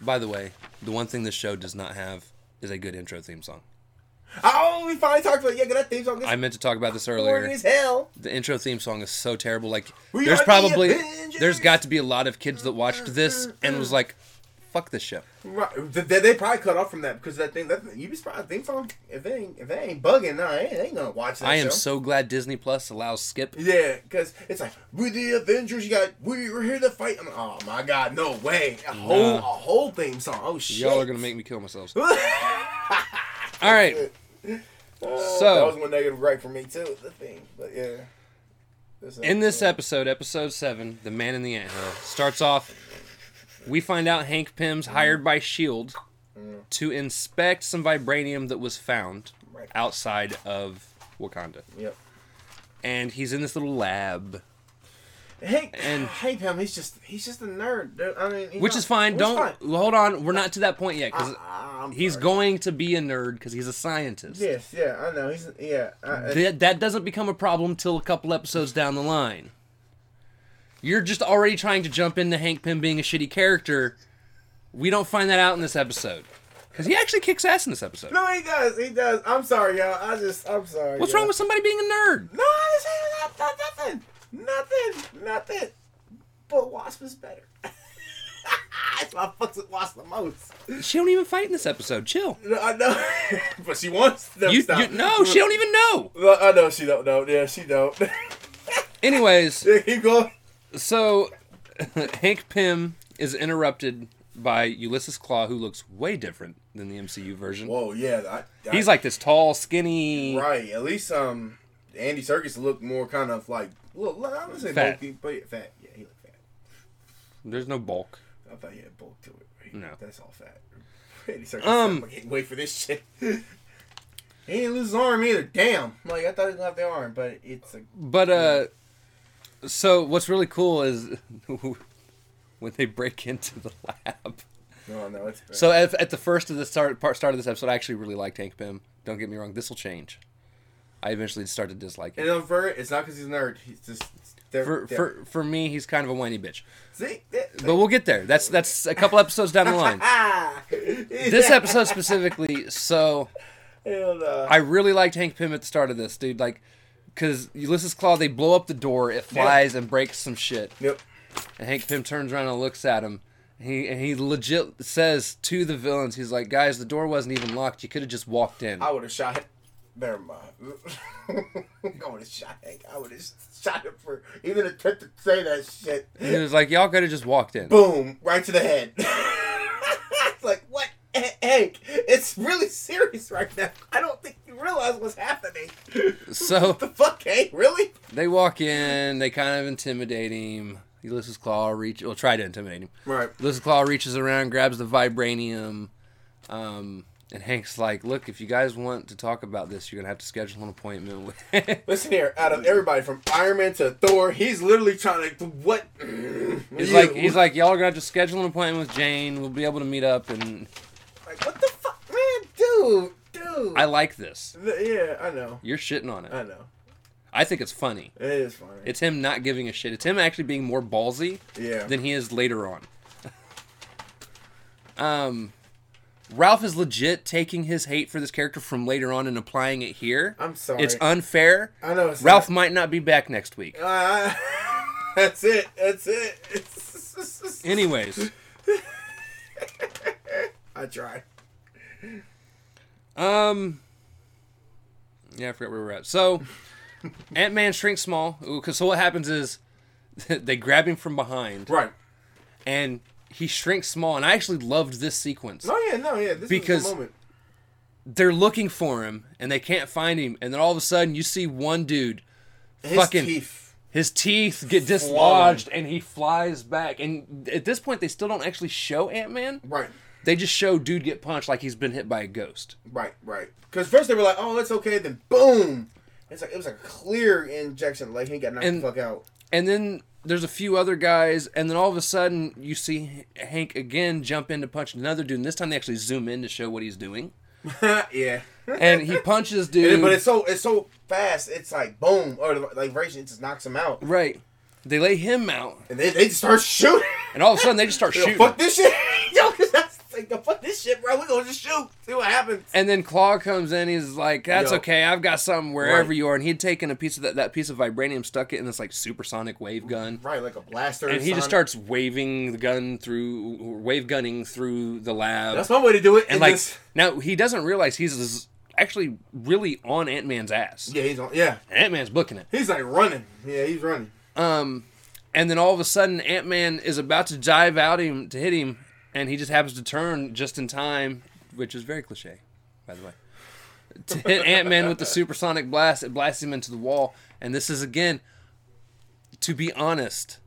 Speaker 1: by the way, the one thing this show does not have is a good intro theme song.
Speaker 2: Oh, we finally talked about yeah. That theme song
Speaker 1: I meant to talk about this earlier.
Speaker 2: as hell.
Speaker 1: The intro theme song is so terrible. Like,
Speaker 2: We
Speaker 1: there's
Speaker 2: are the
Speaker 1: probably there's got to be a lot of kids that watched this and was like, "Fuck this show."
Speaker 2: Right. They, they probably cut off from that because that thing. That you be surprised. Theme song. If they ain't if it ain't bugging, nah, they ain't, they gonna watch that
Speaker 1: I am
Speaker 2: show.
Speaker 1: so glad Disney Plus allows skip.
Speaker 2: Yeah, because it's like we're the Avengers. You got we're here to fight. I'm like, oh my god, no way! A whole
Speaker 1: Nah.
Speaker 2: a whole theme song. Oh shit!
Speaker 1: Y'all are gonna make me kill myself.
Speaker 2: All
Speaker 1: right. Uh, right.
Speaker 2: that was one negative gripe for me too. The thing, but yeah. This
Speaker 1: In this
Speaker 2: episode-
Speaker 1: episode, seven, "The Man in the Anthill," starts off. We find out Hank Pym's hired by Shield E mm. to inspect some vibranium that was found outside of Wakanda,
Speaker 2: Yep.
Speaker 1: and he's in this little lab,
Speaker 2: Hank
Speaker 1: And-
Speaker 2: Hank Pym, he's just he's just a nerd. dude. I mean,
Speaker 1: which is fine. Don't
Speaker 2: fine.
Speaker 1: hold on. We're not to that point yet because he's going to be a nerd because he's a scientist.
Speaker 2: Yes, yeah, I know. He's yeah. I, I-
Speaker 1: That, that doesn't become a problem till a couple episodes down the line. You're just already trying to jump into Hank Pym being a shitty character. We don't find that out in this episode. Because he actually kicks ass in this episode.
Speaker 2: no, he does. He does. I'm sorry, y'all. I just I'm sorry.
Speaker 1: What's
Speaker 2: y'all.
Speaker 1: wrong with somebody being a nerd?
Speaker 2: No, I say that, that, nothing. Nothing. Nothing. But Wasp is better. That's why I fucks with Wasp the most.
Speaker 1: She don't even fight in this episode. Chill.
Speaker 2: No, I know. but she wants them
Speaker 1: You,
Speaker 2: stop.
Speaker 1: you no, she don't even know.
Speaker 2: No, I know she don't know. Yeah, she don't.
Speaker 1: Anyways,
Speaker 2: yeah, keep going.
Speaker 1: so Hank Pym is interrupted by Ulysses Klaw, who looks way different than the MCU version.
Speaker 2: Whoa, yeah. I, I,
Speaker 1: He's like this tall, skinny.
Speaker 2: right. At least um, Andy Serkis looked more kind of like look. I'm gonna say
Speaker 1: Fat.
Speaker 2: bulky, but yeah, fat. Yeah, he looked fat.
Speaker 1: There's no bulk.
Speaker 2: I thought he had bulk to it. He-
Speaker 1: No.
Speaker 2: that's all fat.
Speaker 1: Um,
Speaker 2: I can't wait for this shit. he didn't lose his arm either. Damn. Like I thought he have the arm, but it's a
Speaker 1: But uh, so what's really cool is when they break into the lab.
Speaker 2: no, no. It's
Speaker 1: So at, at the first of the start part start of this episode, I actually really liked Hank Pym. Don't get me wrong, this will change. I eventually started to dislike him.
Speaker 2: and on Vert, it's not because he's a nerd. He's just they're,
Speaker 1: For,
Speaker 2: they're-
Speaker 1: for for me, he's kind of a whiny bitch.
Speaker 2: see. They,
Speaker 1: But we'll get there. That's that's a couple episodes down the line. This episode specifically, so
Speaker 2: And, uh,
Speaker 1: I really liked Hank Pym at the start of this, dude. Like, because Ulysses Klaw, they blow up the door, it flies and breaks some shit.
Speaker 2: yep.
Speaker 1: And Hank Pym turns around and looks at him. He and he legit says to the villains, he's like, "Guys, the door wasn't even locked. You could have just walked in."
Speaker 2: I would have shot him. Never mind. I would have shot Hank. I would have shot him for even attempt to say that shit.
Speaker 1: He was like, "Y'all could have just walked in."
Speaker 2: Boom! Right to the head. it's like what, Hank? It's really serious right now. I don't think you realize what's happening.
Speaker 1: So
Speaker 2: the fuck, Hank? Really?
Speaker 1: they walk in. They kind of intimidate him. Ulysses Klaw reach. Well, try to intimidate him.
Speaker 2: Right.
Speaker 1: Ulysses Klaw reaches around, grabs the vibranium. Um, and Hank's like, "Look, if you guys want to talk about this, you're gonna have to schedule an appointment with."
Speaker 2: Listen here. Out of everybody from Iron Man to Thor, he's literally trying to what?
Speaker 1: He's
Speaker 2: You.
Speaker 1: like, he's like, y'all are gonna have to schedule an appointment with Jane. We'll be able to meet up, and
Speaker 2: like, what the fuck, man, dude, dude.
Speaker 1: I like this.
Speaker 2: yeah, I know.
Speaker 1: You're shitting on it.
Speaker 2: I know.
Speaker 1: I think it's funny.
Speaker 2: It is funny.
Speaker 1: It's him not giving a shit. It's him actually being more ballsy
Speaker 2: yeah.
Speaker 1: than he is later on. um, Ralph is legit taking his hate for this character from later on and applying it here.
Speaker 2: I'm sorry.
Speaker 1: It's unfair.
Speaker 2: I know. It's
Speaker 1: Ralph
Speaker 2: not-
Speaker 1: might not be back next week.
Speaker 2: Uh, that's it. That's it. It's,
Speaker 1: Anyways,
Speaker 2: I try.
Speaker 1: um, yeah, I forgot where we're at. So, Ant Man shrinks small. Because so what happens is they grab him from behind
Speaker 2: Right.
Speaker 1: and he shrinks small. And I actually loved this sequence.
Speaker 2: No, yeah, no, yeah. This
Speaker 1: Because-
Speaker 2: is the moment.
Speaker 1: they're looking for him and they can't find him and then all of a sudden you see one dude
Speaker 2: His
Speaker 1: fucking
Speaker 2: teeth.
Speaker 1: his teeth get dislodged and he flies back and at this point they still don't actually show ant-man
Speaker 2: Right.
Speaker 1: they just show dude get punched like he's been hit by a ghost
Speaker 2: Right. Right. Because first they were like, "Oh, it's okay," then boom. It's like it was a clear injection. Like he got knocked
Speaker 1: And-
Speaker 2: the fuck out.
Speaker 1: and then there's a few other guys and then all of a sudden you see hank again jump in to punch another dude and this time they actually zoom in to show what he's doing
Speaker 2: yeah.
Speaker 1: and he punches dude
Speaker 2: but it's so it's so fast. It's like boom, or like vibration it just knocks him out,
Speaker 1: right they lay him out
Speaker 2: and they, they just start shooting.
Speaker 1: and all of a sudden they just start
Speaker 2: Yo,
Speaker 1: shooting
Speaker 2: fuck this shit, yo, cause that's like, yo, fuck this shit, bro. We're gonna just shoot, see what happens.
Speaker 1: And then Klaw comes in. He's like, "That's
Speaker 2: Yo.
Speaker 1: okay. I've got something wherever
Speaker 2: Right.
Speaker 1: you are." And he'd taken a piece of that, that piece of vibranium, stuck it in this like supersonic wave gun,
Speaker 2: Right, like a blaster.
Speaker 1: and he just starts waving the gun through, wave gunning through the lab.
Speaker 2: That's one way to do it.
Speaker 1: and
Speaker 2: in
Speaker 1: like
Speaker 2: this-
Speaker 1: now he doesn't realize he's actually really on Ant Man's ass.
Speaker 2: yeah, he's on. Yeah,
Speaker 1: Ant Man's booking it.
Speaker 2: he's like running. Yeah, he's running.
Speaker 1: Um, and then all of a sudden, Ant Man is about to dive out him to hit him, and he just happens to turn just in time, which is very cliche, by the way. To hit Ant Man with the supersonic blast, it blasts him into the wall. And this is again, to be honest,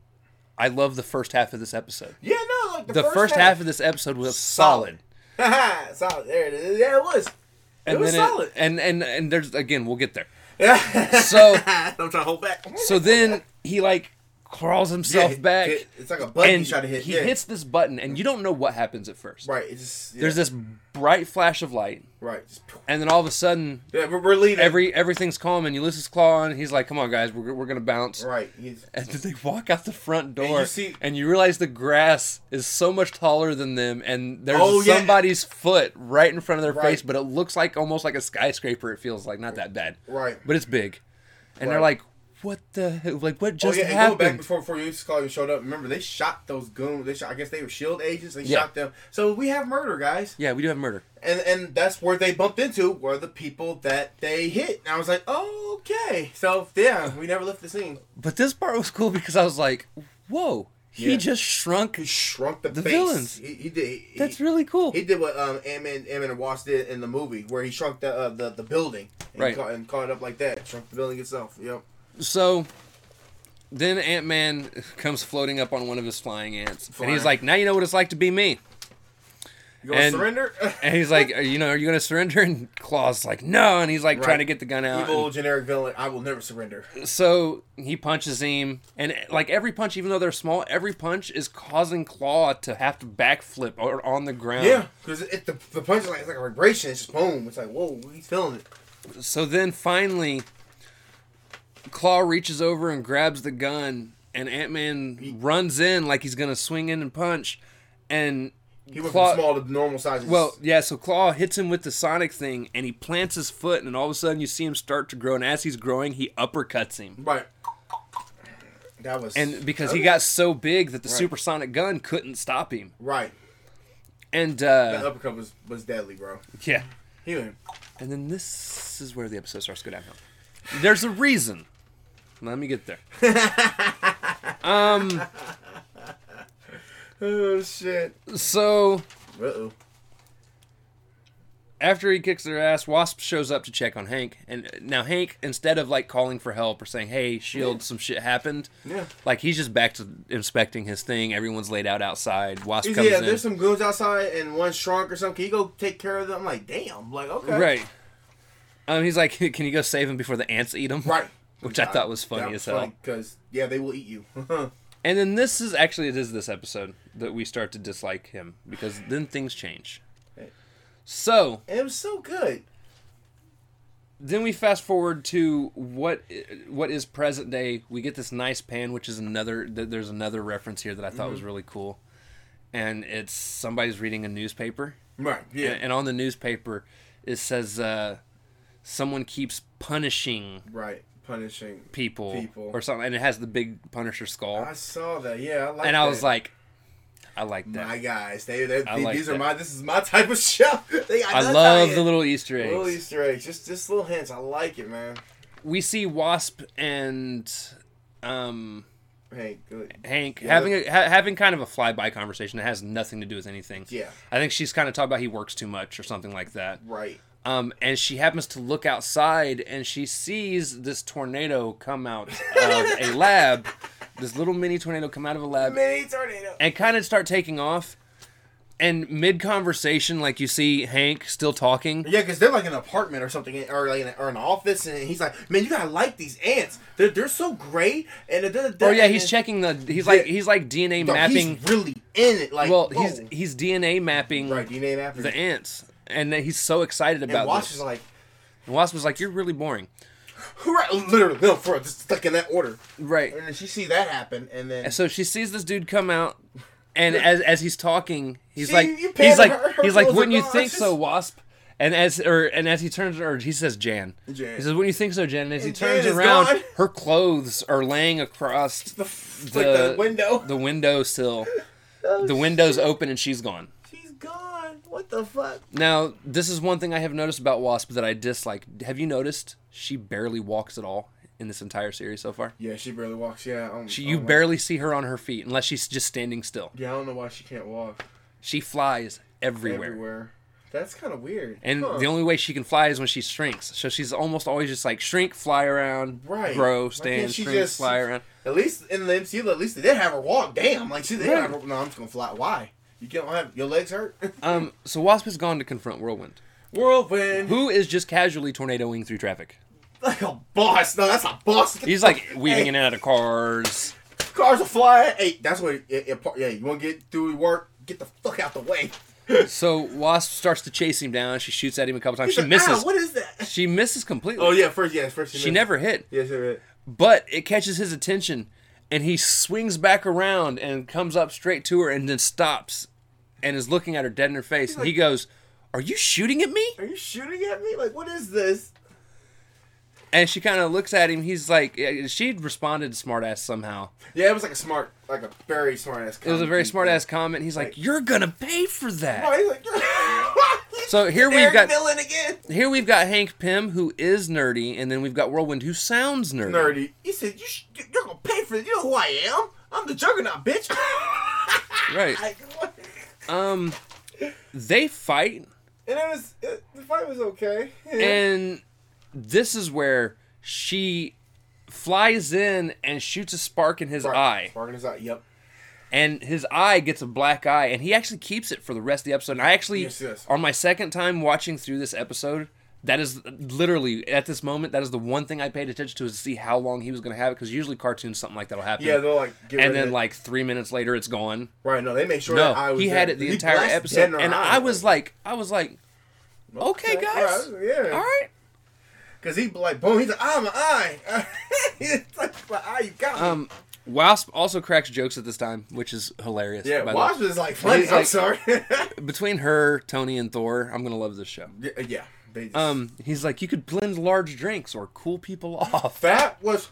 Speaker 1: I love the first half of this episode.
Speaker 2: Yeah, no, like the,
Speaker 1: The first, half. of this episode was solid.
Speaker 2: Haha, solid. There it is. Yeah, it was.
Speaker 1: And
Speaker 2: it was solid.
Speaker 1: and and and there's again, we'll get there.
Speaker 2: Yeah.
Speaker 1: So-
Speaker 2: I'm trying to hold back.
Speaker 1: So then he like crawls himself
Speaker 2: Yeah,
Speaker 1: back.
Speaker 2: it- it's like a button
Speaker 1: and
Speaker 2: you try to hit.
Speaker 1: he
Speaker 2: yeah.
Speaker 1: hits this button, and you don't know what happens at first.
Speaker 2: Right. It's just yeah.
Speaker 1: There's this bright flash of light,
Speaker 2: right.
Speaker 1: And then all of a sudden,
Speaker 2: we're, we're leaving.
Speaker 1: every everything's calm, and Ulysses Klaw on. He's like, "Come on, guys, we're, we're gonna bounce."
Speaker 2: right. He's
Speaker 1: And then they walk out the front door,
Speaker 2: you see-
Speaker 1: and you realize the grass is so much taller than them, and there's
Speaker 2: Oh,
Speaker 1: somebody's foot right in front of their
Speaker 2: Right.
Speaker 1: face, but it looks like almost like a skyscraper. It feels like not that bad,
Speaker 2: right.
Speaker 1: but it's big, and they're like, "What the like? What just
Speaker 2: Oh
Speaker 1: just
Speaker 2: yeah, and going back before before you call you showed up. Remember they shot those goons. They shot. I guess they were Shield agents. They
Speaker 1: Yeah.
Speaker 2: shot them. So we have murder, guys.
Speaker 1: yeah, we do have murder.
Speaker 2: And and that's where they bumped into were the people that they hit. And I was like, oh, okay. So yeah, we never left the scene.
Speaker 1: But this part was cool because I was like, "Whoa, he
Speaker 2: Yeah.
Speaker 1: just shrunk."
Speaker 2: He shrunk the,
Speaker 1: The
Speaker 2: face.
Speaker 1: villains.
Speaker 2: He, he did. He,
Speaker 1: That's really cool.
Speaker 2: He did what um Ant Man, Ant Man and Wasp did in the movie, where he shrunk the uh, the the building and,
Speaker 1: Right.
Speaker 2: caught, and caught it up like that. Shrunk the building itself. Yep.
Speaker 1: So then Ant Man comes floating up on one of his flying ants, and he's like, "Now you know what it's like to be me."
Speaker 2: You gonna
Speaker 1: And-
Speaker 2: surrender?
Speaker 1: And he's like, "Are- "You know, are you gonna surrender?" And Klaw's like, "No," and he's like trying to get the gun out.
Speaker 2: Evil generic villain. I will never surrender.
Speaker 1: So he punches him, and like every punch, even though they're small, every punch is causing Klaw to have to backflip or on the ground.
Speaker 2: Yeah, because it the, the punch is like it's like a vibration. It's just boom. It's like whoa, he's feeling it.
Speaker 1: So then finally, Klaw reaches over and grabs the gun, and Ant Man runs in like he's gonna swing in and punch, and
Speaker 2: He went
Speaker 1: Klaw-
Speaker 2: from small to normal sizes.
Speaker 1: Well, yeah, so Klaw hits him with the Sonic thing, and he plants his foot, and all of a sudden you see him start to grow, and as he's growing, he uppercuts him.
Speaker 2: right. That was
Speaker 1: And because he got so big that the
Speaker 2: Right.
Speaker 1: supersonic gun couldn't stop him.
Speaker 2: right.
Speaker 1: And,
Speaker 2: That
Speaker 1: uh,
Speaker 2: uppercut was was deadly, bro.
Speaker 1: yeah.
Speaker 2: He went.
Speaker 1: And then this is where the episode starts to go downhill. There's a reason. Let me get there. um,
Speaker 2: Oh shit.
Speaker 1: so
Speaker 2: Uh oh.
Speaker 1: after he kicks their ass, Wasp shows up to check on Hank. And now Hank, instead of like calling for help or saying, "Hey, Shield, some shit happened,"
Speaker 2: Yeah.
Speaker 1: like he's just back to inspecting his thing. Everyone's laid out outside. Wasp comes
Speaker 2: yeah,
Speaker 1: in.
Speaker 2: there's some goons outside and one shrunk or something. Can you go take care of them? I'm like, damn. Like, okay.
Speaker 1: Right. Um, he's like, "Can you go save him before the ants eat him?"
Speaker 2: Right.
Speaker 1: Which I thought was funny as hell.
Speaker 2: Because, yeah, they will eat you.
Speaker 1: And then this is actually it is this episode that we start to dislike him because then things change. So
Speaker 2: it was so good.
Speaker 1: then we fast forward to what what is present day. We get this nice pan, which is another. There's another reference here that I thought was really cool, and it's somebody's reading a newspaper,
Speaker 2: Right. Yeah.
Speaker 1: and, and on the newspaper it says uh, someone keeps punishing
Speaker 2: right. Punishing.
Speaker 1: people,
Speaker 2: People.
Speaker 1: or something, and it has the big Punisher skull,
Speaker 2: I saw that. Yeah, I like
Speaker 1: and I was like, I like that.
Speaker 2: my guys, they, they, they-
Speaker 1: like
Speaker 2: these are my. This is my type of show. They got
Speaker 1: I love the little Easter eggs.
Speaker 2: little Easter eggs. Just, just little hints. I like it, man.
Speaker 1: we see Wasp and um,
Speaker 2: good.
Speaker 1: Hank
Speaker 2: Yeah.
Speaker 1: having a, ha- having kind of a flyby conversation that has nothing to do with anything.
Speaker 2: Yeah.
Speaker 1: I think she's kind of talking about he works too much or something like that.
Speaker 2: Right.
Speaker 1: Um, and she happens to look outside and she sees this tornado come out of a lab, this little mini tornado come out of a lab
Speaker 2: Mini tornado.
Speaker 1: and kind of start taking off. And mid conversation, like you see Hank still talking.
Speaker 2: Yeah, because they're like in an apartment or something, or like in a, or an office, and he's like, "Man, you gotta like these ants. They're they're so great." And da, da,
Speaker 1: Oh yeah, he's checking the. He's like he's like DNA
Speaker 2: No,
Speaker 1: mapping.
Speaker 2: He's really in it. Like,
Speaker 1: well,
Speaker 2: whoa.
Speaker 1: he's he's DNA mapping
Speaker 2: right. DNA mapping.
Speaker 1: the ants, and then he's so excited
Speaker 2: and
Speaker 1: about
Speaker 2: Watch
Speaker 1: this.
Speaker 2: is like,
Speaker 1: And Wasp was like, "You're really boring."
Speaker 2: right, literally, no, for just stuck in that order.
Speaker 1: Right.
Speaker 2: And then she see that happen, and then
Speaker 1: And so she sees this dude come out, and as as he's talking, he's
Speaker 2: See,
Speaker 1: like, he's like,
Speaker 2: her- her
Speaker 1: he's like, wouldn't you
Speaker 2: gone.
Speaker 1: think
Speaker 2: She's-
Speaker 1: so, Wasp? And as or and as he turns, or he says Jan.
Speaker 2: Jan.
Speaker 1: He says, "Wouldn't you think so, Jan?" And as he
Speaker 2: And Jan
Speaker 1: turns around,
Speaker 2: gone.
Speaker 1: her clothes are laying across
Speaker 2: the, like the window.
Speaker 1: the window sill. Oh, the window's open, and she's gone.
Speaker 2: She's gone. What the fuck?
Speaker 1: Now, this is one thing I have noticed about Wasp that I dislike. Have you noticed she barely walks at all in this entire series so far?
Speaker 2: Yeah, she barely walks. Yeah, um,
Speaker 1: She, you
Speaker 2: know.
Speaker 1: barely see her on her feet unless she's just standing still.
Speaker 2: Yeah, I don't know why she can't walk
Speaker 1: She flies everywhere.
Speaker 2: everywhere. That's kind of weird.
Speaker 1: And
Speaker 2: Huh.
Speaker 1: the only way she can fly is when she shrinks. So she's almost always just like shrink, fly around,
Speaker 2: Right.
Speaker 1: grow, stand, shrink,
Speaker 2: just-
Speaker 1: fly around.
Speaker 2: At least in the MCU, at least they did have her walk. Damn, like she did
Speaker 1: Right.
Speaker 2: have her. No, I'm just gonna fly. Why? You can't have your legs hurt.
Speaker 1: Um, so Wasp has gone to confront Whirlwind,
Speaker 2: Whirlwind,
Speaker 1: who is just casually tornadoing through traffic.
Speaker 2: like a boss. No, that's a boss.
Speaker 1: He's like weaving in and out of cars.
Speaker 2: Cars are flying. Hey, that's what. It, it, yeah, you want to get through work? Get the fuck out the way.
Speaker 1: So Wasp starts to chase him down. She shoots at him a couple times.
Speaker 2: He's
Speaker 1: She
Speaker 2: like,
Speaker 1: misses.
Speaker 2: "Ow, what is that?
Speaker 1: She misses completely.
Speaker 2: Oh yeah, first yeah, first
Speaker 1: She never hit.
Speaker 2: Yes, yeah, right.
Speaker 1: But it catches his attention, and he swings back around and comes up straight to her, and then stops, and is looking at her dead in her face. and he goes, "Are you shooting at me?"
Speaker 2: Are you shooting at me? Like, what is this?
Speaker 1: And she kind of looks at him. He's like, she responded smartass somehow.
Speaker 2: Yeah, it was like a smart, like a very smart ass.
Speaker 1: It was a very smart ass comment. He's like,
Speaker 2: Like-
Speaker 1: "You're gonna pay for that."
Speaker 2: Oh, he's like,
Speaker 1: So here we've got
Speaker 2: villain again.
Speaker 1: here we've got Hank Pym who is nerdy, and then we've got Whirlwind who sounds nerdy.
Speaker 2: Nerdy. He said, you sh- "You're gonna pay for this. You know who I am? I'm the Juggernaut, bitch."
Speaker 1: Right.
Speaker 2: Like.
Speaker 1: Um, they fight,
Speaker 2: And it was it, the fight was okay. Yeah.
Speaker 1: and this is where she flies in and shoots a spark in his
Speaker 2: Spark-
Speaker 1: eye,
Speaker 2: Spark in his eye. Yep.
Speaker 1: And his eye gets a black eye, and he actually keeps it for the rest of the episode. And I actually,
Speaker 2: Yes, yes.
Speaker 1: on my second time watching through this episode, that is literally at this moment that is the one thing I paid attention to is to see how long he was going to have it because usually cartoons something like that'll happen.
Speaker 2: Yeah, they'll like get
Speaker 1: and then like three minutes later it's gone.
Speaker 2: right. No, they make sure
Speaker 1: No,
Speaker 2: that eye was
Speaker 1: he
Speaker 2: there.
Speaker 1: had it the
Speaker 2: He
Speaker 1: entire episode, and
Speaker 2: eye.
Speaker 1: I was like, I was like, okay,
Speaker 2: Okay,
Speaker 1: guys,
Speaker 2: alright, yeah.
Speaker 1: all right.
Speaker 2: Cause he like boom, he's like, ah, my eye. it's like my eye, you got me.
Speaker 1: Um, Wasp also cracks jokes at this time, which is hilarious.
Speaker 2: Yeah,
Speaker 1: by the way.
Speaker 2: Wasp is like funny.
Speaker 1: He's
Speaker 2: I'm
Speaker 1: like-
Speaker 2: sorry.
Speaker 1: Between her, Tony, and Thor, I'm gonna love this show.
Speaker 2: yeah, yeah. They just-
Speaker 1: Um, he's like, you could blend large drinks or cool people off.
Speaker 2: that was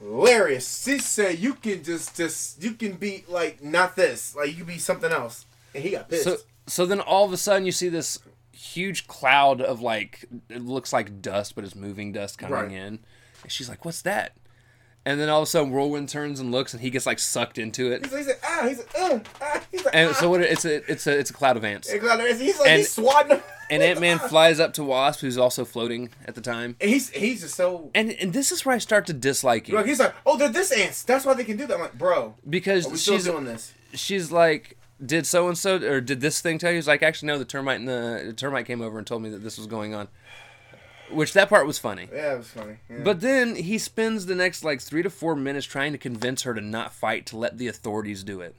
Speaker 2: hilarious. She said you can just just you can be like not this, like you can be something else, and he got pissed.
Speaker 1: So, so then all of a sudden you see this huge cloud of like it looks like dust, but it's moving dust coming
Speaker 2: Right.
Speaker 1: in, and she's like, "What's that?" And then all of a sudden Whirlwind turns and looks, and he gets like sucked into it.
Speaker 2: he's like, he's like ah, he's like, uh, ah, he's like,
Speaker 1: And
Speaker 2: ah.
Speaker 1: so what? It's a it's a it's a cloud of ants.
Speaker 2: he's like,
Speaker 1: and-
Speaker 2: he's swatting.
Speaker 1: And Ant Man flies up to Wasp, who's also floating at the time.
Speaker 2: And he's he's just so
Speaker 1: And and this is where I start to dislike you
Speaker 2: like he's like, oh, they're this ants. That's why they can do that. I'm like, bro,
Speaker 1: because
Speaker 2: are we still
Speaker 1: she's
Speaker 2: doing this?
Speaker 1: she's like, did so and so or did this thing tell you? He's like, actually, no. The termite and the, the termite came over and told me that this was going on. Which that part was funny.
Speaker 2: Yeah, it was funny. Yeah.
Speaker 1: But then he spends the next like three to four minutes trying to convince her to not fight, to let the authorities do it.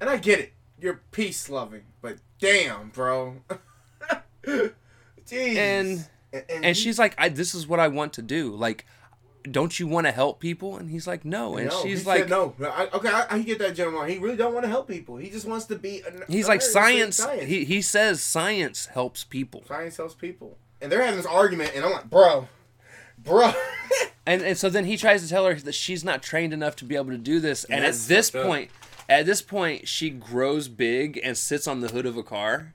Speaker 2: and I get it. You're peace loving, but damn, bro. Jeez.
Speaker 1: And-
Speaker 2: and,
Speaker 1: And
Speaker 2: he-
Speaker 1: she's like, I, "This is what I want to do. Like, don't you want to help people?" And he's like, "No." And
Speaker 2: no,
Speaker 1: she's
Speaker 2: he
Speaker 1: like,
Speaker 2: no. I, okay, I, I get that gentleman. He really don't want to help people. He just wants to be. A,
Speaker 1: He's
Speaker 2: a
Speaker 1: like science.
Speaker 2: Science.
Speaker 1: He he says science helps people,
Speaker 2: science helps people, and they're having this argument, and I'm like, bro, bro.
Speaker 1: and and so then he tries to tell her that she's not trained enough to be able to do this. And at this
Speaker 2: fucked up.
Speaker 1: point, at this point, she grows big and sits on the hood of a car,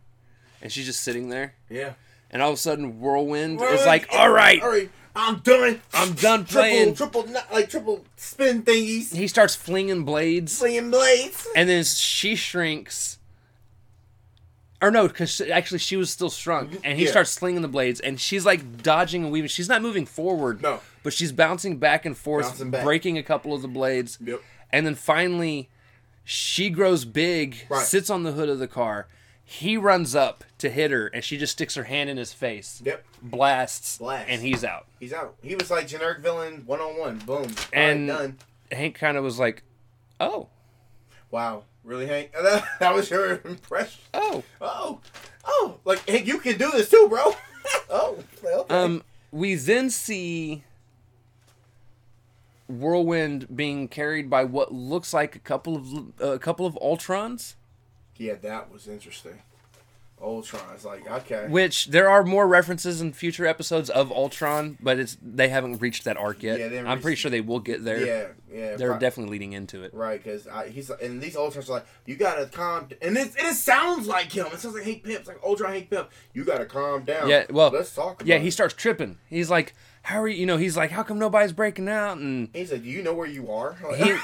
Speaker 1: and she's just sitting there.
Speaker 2: yeah.
Speaker 1: And all of a sudden, Whirlwind is like, "All right,
Speaker 2: all right, I'm done.
Speaker 1: I'm done
Speaker 2: triple,
Speaker 1: playing."
Speaker 2: triple, not like triple spin thingies,
Speaker 1: He starts flinging blades,
Speaker 2: Flinging blades.
Speaker 1: and then she shrinks. Or no, because actually she was still shrunk, mm-hmm. and he
Speaker 2: Yeah.
Speaker 1: starts slinging the blades, and she's like dodging and weaving. She's not moving forward,
Speaker 2: No.
Speaker 1: but she's bouncing back and forth,
Speaker 2: Bouncing back.
Speaker 1: breaking a couple of the blades.
Speaker 2: Yep.
Speaker 1: And then finally, she grows big,
Speaker 2: Right.
Speaker 1: sits on the hood of the car. He runs up to hit her, and she just sticks her hand in his face,
Speaker 2: Yep.
Speaker 1: blasts,
Speaker 2: Blast.
Speaker 1: and he's out.
Speaker 2: He's out. He was like generic villain one on one. Boom. All
Speaker 1: And-
Speaker 2: done.
Speaker 1: Hank kind of was like, "Oh,
Speaker 2: Wow. Really, Hank? That, was your impression.
Speaker 1: oh."
Speaker 2: Oh, oh, like Hank, you can do this too, bro. oh, okay.
Speaker 1: Um, we then see Whirlwind being carried by what looks like a couple of a couple of Ultrons,
Speaker 2: yeah, that was interesting. Ultron is like okay.
Speaker 1: which there are more references in future episodes of Ultron, but it's they haven't reached that arc yet.
Speaker 2: Yeah,
Speaker 1: I'm pretty sure they will get there.
Speaker 2: yeah, yeah.
Speaker 1: They're
Speaker 2: right,
Speaker 1: definitely leading into it.
Speaker 2: right because he's and these Ultrons are like you gotta calm, and it, it sounds like him. It sounds like Hank Pym. It's like Ultron Hank Pym. You gotta calm down.
Speaker 1: Yeah, well,
Speaker 2: let's talk. About
Speaker 1: Yeah,
Speaker 2: it.
Speaker 1: he starts tripping. He's like, "How are you?" You know, he's like, "How come nobody's breaking out?" And
Speaker 2: He's like, do you know where you are?
Speaker 1: he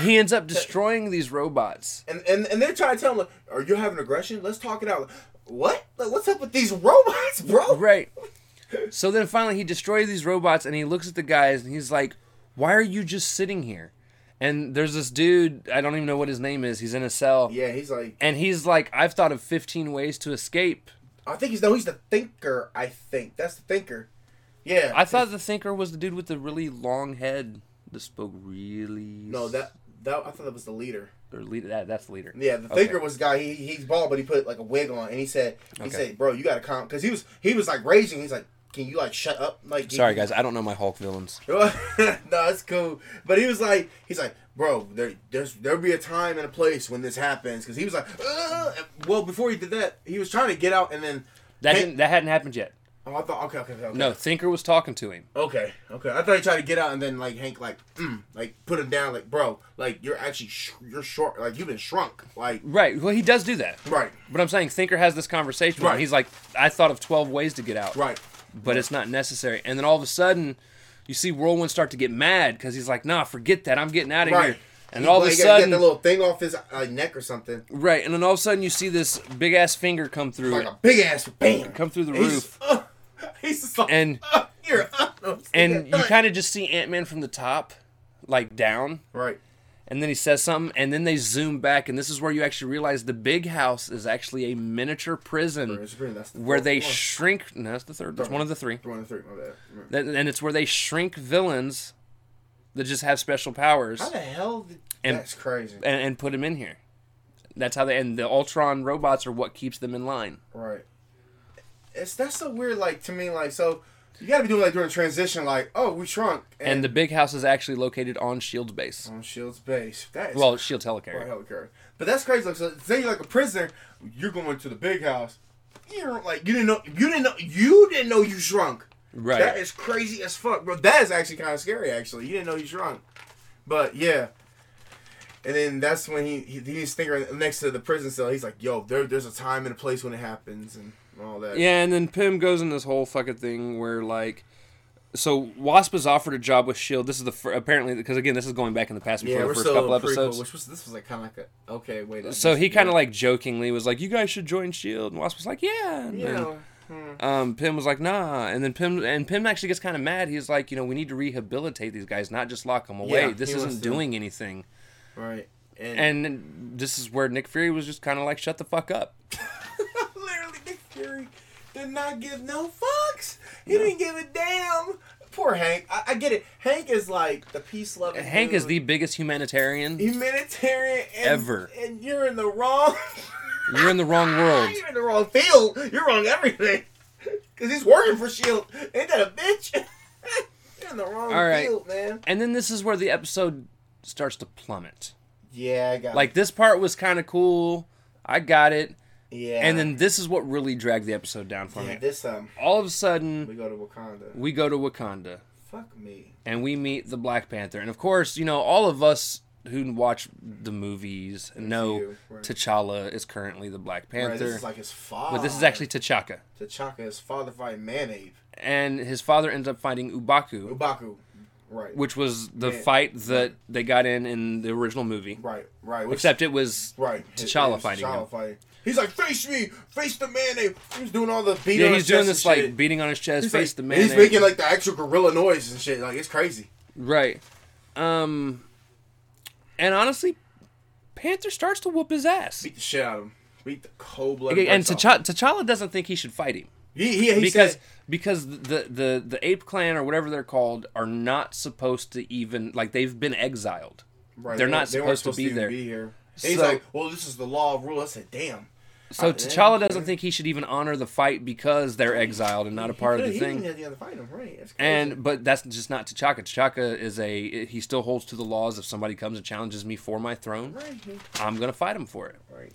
Speaker 1: he ends up destroying these robots.
Speaker 2: and, and and they're trying to tell him like, are you having aggression? Let's talk it out. What? Like, what's up with these robots, bro?
Speaker 1: Right. So then finally he destroys these robots and he looks at the guys and he's like, "Why are you just sitting here?" And there's this dude, I don't even know what his name is. He's in a cell.
Speaker 2: Yeah, he's like,
Speaker 1: And he's like, "I've thought of 15 ways to escape."
Speaker 2: I think he's no, he's the thinker. I think that's the thinker. Yeah,
Speaker 1: I thought the thinker was the dude with the really long head that spoke really
Speaker 2: no that that I thought that was the leader.
Speaker 1: Or leader that that's the leader.
Speaker 2: Yeah, the
Speaker 1: Okay.
Speaker 2: thinker was the guy. He he's bald, but he put like a wig on, and he said he
Speaker 1: Okay.
Speaker 2: said, "Bro, you gotta calm," because he was he was like raging. He's like, "Can you like shut up?" Like,
Speaker 1: Sorry guys, I don't know my Hulk villains.
Speaker 2: no, it's cool. But he was like, he's like, bro, there, there's there'll be a time and a place when this happens. Because he was like, "Ugh." well, before he did that, he was trying to get out, and then
Speaker 1: That
Speaker 2: Hank-
Speaker 1: didn't that hadn't happened yet.
Speaker 2: Oh, I thought, okay, okay, okay.
Speaker 1: No, Thinker was talking to him.
Speaker 2: okay, okay. I thought he tried to get out, and then like Hank, like, mm, like put him down, like, bro, like you're actually sh- you're short, like you've been shrunk, like,
Speaker 1: Right. Well, he does do that.
Speaker 2: right,
Speaker 1: But I'm saying Thinker has this conversation.
Speaker 2: Right.
Speaker 1: He's like, "I thought of 12 ways to get out."
Speaker 2: right,
Speaker 1: but it's not necessary. And then all of a sudden, you see Whirlwind start to get mad because he's like, "Nah, forget that. I'm getting out of
Speaker 2: right.
Speaker 1: here." And
Speaker 2: He-
Speaker 1: all of a sudden,
Speaker 2: get the little thing off his uh, neck or something,
Speaker 1: right? And then all of a sudden, you see this big ass finger come through,
Speaker 2: like a big ass bam,
Speaker 1: come through the roof,
Speaker 2: uh, he's just like,
Speaker 1: and
Speaker 2: uh, here,
Speaker 1: and you kind of just see Ant Man from the top, like down,
Speaker 2: right.
Speaker 1: and then he says something, and then they zoom back, and this is where you actually realize the big house is actually a miniature prison
Speaker 2: the
Speaker 1: where they
Speaker 2: one.
Speaker 1: shrink. No, that's the third. That's one of the three.
Speaker 2: One of the three, my bad.
Speaker 1: And it's where they shrink villains that just have special powers.
Speaker 2: How the hell? Did,
Speaker 1: And-
Speaker 2: that's crazy.
Speaker 1: and, and put them in here. That's how they and the Ultron robots are what keeps them in line.
Speaker 2: Right. It's that's so weird. Like to me, like so You gotta be doing like during transition, like, oh, we shrunk.
Speaker 1: And the big house is actually located on Shield's base.
Speaker 2: on Shield's base. That is
Speaker 1: Well, Shield's helicarrier.
Speaker 2: helicarrier. But that's crazy. Like, so say you're like a prisoner, you're going to the big house. You're like you didn't know you didn't know you didn't know you shrunk.
Speaker 1: Right.
Speaker 2: That is crazy as fuck, bro. That is actually kind of scary. Actually, you didn't know you shrunk. But yeah. And then that's when he, he he's thinking next to the prison cell. He's like, "Yo, there, there's a time and a place when it happens, and all that."
Speaker 1: Yeah, and then Pym goes in this whole fucking thing where like, so Wasp is offered a job with Shield. This is the fir- apparently because again this is going back in the past before
Speaker 2: Yeah,
Speaker 1: the first couple
Speaker 2: prequel,
Speaker 1: episodes.
Speaker 2: which was this was like kind of like a okay wait.
Speaker 1: So he kind of
Speaker 2: yeah.
Speaker 1: like jokingly was like, "You guys should join Shield," and Wasp was like, "Yeah." And
Speaker 2: you
Speaker 1: then,
Speaker 2: hmm.
Speaker 1: um, Pym was like, "Nah," and then Pym and Pym actually gets kind of mad. He's like, "You know, we need to rehabilitate these guys, not just lock them away.
Speaker 2: Yeah,
Speaker 1: this isn't
Speaker 2: to-
Speaker 1: doing anything."
Speaker 2: right and,
Speaker 1: And this is where Nick Fury was just kind of like, "Shut the fuck up."
Speaker 2: Fury did not give no fucks. He didn't give a damn. Poor Hank. I, I get it. Hank is like the peace loving.
Speaker 1: Hank is the biggest humanitarian.
Speaker 2: humanitarian and,
Speaker 1: Ever.
Speaker 2: and you're in the wrong.
Speaker 1: You're in the wrong world.
Speaker 2: you're in the wrong field. You're wrong everything. Cause he's working for Shield. Ain't that a bitch? you're in the wrong
Speaker 1: All right.
Speaker 2: field, man.
Speaker 1: And then this is where the episode starts to plummet.
Speaker 2: Yeah, I got
Speaker 1: Like this part was kind of cool. I got it.
Speaker 2: Yeah.
Speaker 1: And then this is what really dragged the episode down for
Speaker 2: yeah,
Speaker 1: me.
Speaker 2: this um,
Speaker 1: All of a sudden, we
Speaker 2: go to Wakanda.
Speaker 1: we go to Wakanda
Speaker 2: Fuck me.
Speaker 1: and we meet the Black Panther. And of course, you know, all of us who watch the movies know
Speaker 2: you, right.
Speaker 1: T'Challa is currently the Black
Speaker 2: Right,
Speaker 1: Panther.
Speaker 2: this is like his father.
Speaker 1: but this is actually T'Chaka.
Speaker 2: T'Chaka, his father fighting Man-Ape.
Speaker 1: And his father ends up fighting M'Baku,
Speaker 2: M'Baku. Right.
Speaker 1: which was the
Speaker 2: Man.
Speaker 1: fight that they got in in the original movie.
Speaker 2: Right, right. Which,
Speaker 1: Except it was
Speaker 2: right.
Speaker 1: T'Challa
Speaker 2: It was
Speaker 1: fighting
Speaker 2: T'Challa
Speaker 1: him.
Speaker 2: fighting. He's like, face me, face the man. He was doing all the beating.
Speaker 1: Yeah, he's doing this like
Speaker 2: shit.
Speaker 1: beating on his chest,
Speaker 2: He's
Speaker 1: face
Speaker 2: like-
Speaker 1: the
Speaker 2: and
Speaker 1: man.
Speaker 2: He's making like the actual gorilla noise and shit. Like it's crazy.
Speaker 1: right. Um, and honestly, Panther starts to whoop his ass.
Speaker 2: Beat the shit out of him. Beat the cold blood.
Speaker 1: Okay, and T'Challa, T'Challa doesn't think he should fight him
Speaker 2: he, he, he
Speaker 1: because
Speaker 2: said,
Speaker 1: because the, the the ape clan or whatever they're called are not supposed to even like they've been exiled.
Speaker 2: right,
Speaker 1: they're
Speaker 2: they-
Speaker 1: not
Speaker 2: they weren't
Speaker 1: supposed to be
Speaker 2: even
Speaker 1: there.
Speaker 2: Be here. And he's like, well, this is the law of rule. I said, damn.
Speaker 1: So
Speaker 2: Uh,
Speaker 1: T'Challa doesn't think he should even honor the fight because they're exiled and not a part of the
Speaker 2: he
Speaker 1: thing.
Speaker 2: He didn't fight him, right? That's crazy.
Speaker 1: And but that's just not T'Chaka. T'Chaka is a he still holds to the laws. If somebody comes and challenges me for my throne,
Speaker 2: right,
Speaker 1: I'm gonna fight him for it.
Speaker 2: right,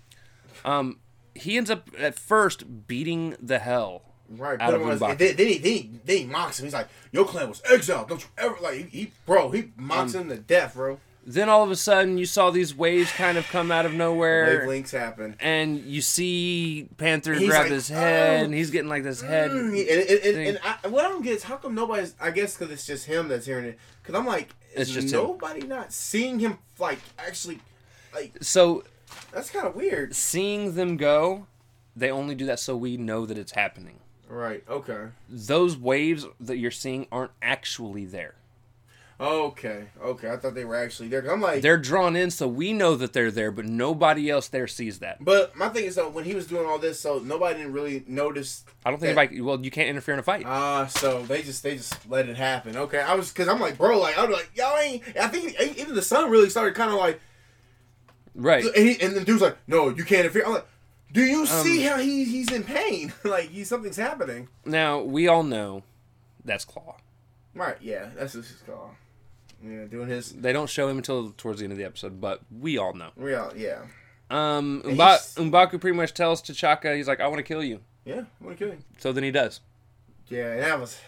Speaker 1: Um, he ends up at first beating the hell.
Speaker 2: right.
Speaker 1: Out of
Speaker 2: him on his,
Speaker 1: M'Baku.
Speaker 2: then, then he then he, then he mocks him. He's like, your clan was exiled. Don't you ever like he, he bro? He mocks
Speaker 1: Um,
Speaker 2: him to death, bro.
Speaker 1: Then all of a sudden, you saw these waves kind of come out of nowhere,
Speaker 2: Wavelengths happen.
Speaker 1: and you see Panther
Speaker 2: He's
Speaker 1: grab
Speaker 2: like,
Speaker 1: his head,
Speaker 2: "Oh."
Speaker 1: and he's getting like this head.
Speaker 2: Mm, and, and, and, and I, what I don't get is how come nobody's. I guess because it's just him that's hearing it. Because I'm like,
Speaker 1: It's just him.
Speaker 2: nobody not seeing him like actually. Like
Speaker 1: So
Speaker 2: that's kind of weird.
Speaker 1: seeing them go, they only do that so we know that it's happening.
Speaker 2: Right. Okay.
Speaker 1: Those waves that you're seeing aren't actually there.
Speaker 2: Okay. Okay. I thought they were actually there. I'm like,
Speaker 1: They're drawn in so we know that they're there, but nobody else there sees that.
Speaker 2: but my thing is though, when he was doing all this, so nobody didn't really notice.
Speaker 1: I don't think
Speaker 2: that-
Speaker 1: anybody. Well, you can't interfere in a fight.
Speaker 2: Ah, so they just they just let it happen. Okay, I was because I'm like, bro, like I was like, y'all ain't. I think even the son really started kind of like,
Speaker 1: right.
Speaker 2: and, he, and the dude's like, no, you can't interfere. I'm like, do you
Speaker 1: Um,
Speaker 2: see how he he's in pain? like he something's happening.
Speaker 1: Now we all know that's Klaw.
Speaker 2: Right? Yeah, that's what he's called. Yeah, doing his
Speaker 1: They don't show him until towards the end of the episode, but we all know.
Speaker 2: real. Yeah,
Speaker 1: Um, Umba- M'Baku pretty much tells T'Chaka, he's like, "I want to kill you."
Speaker 2: yeah. I'm gonna kill him.
Speaker 1: So then he does.
Speaker 2: Yeah, that was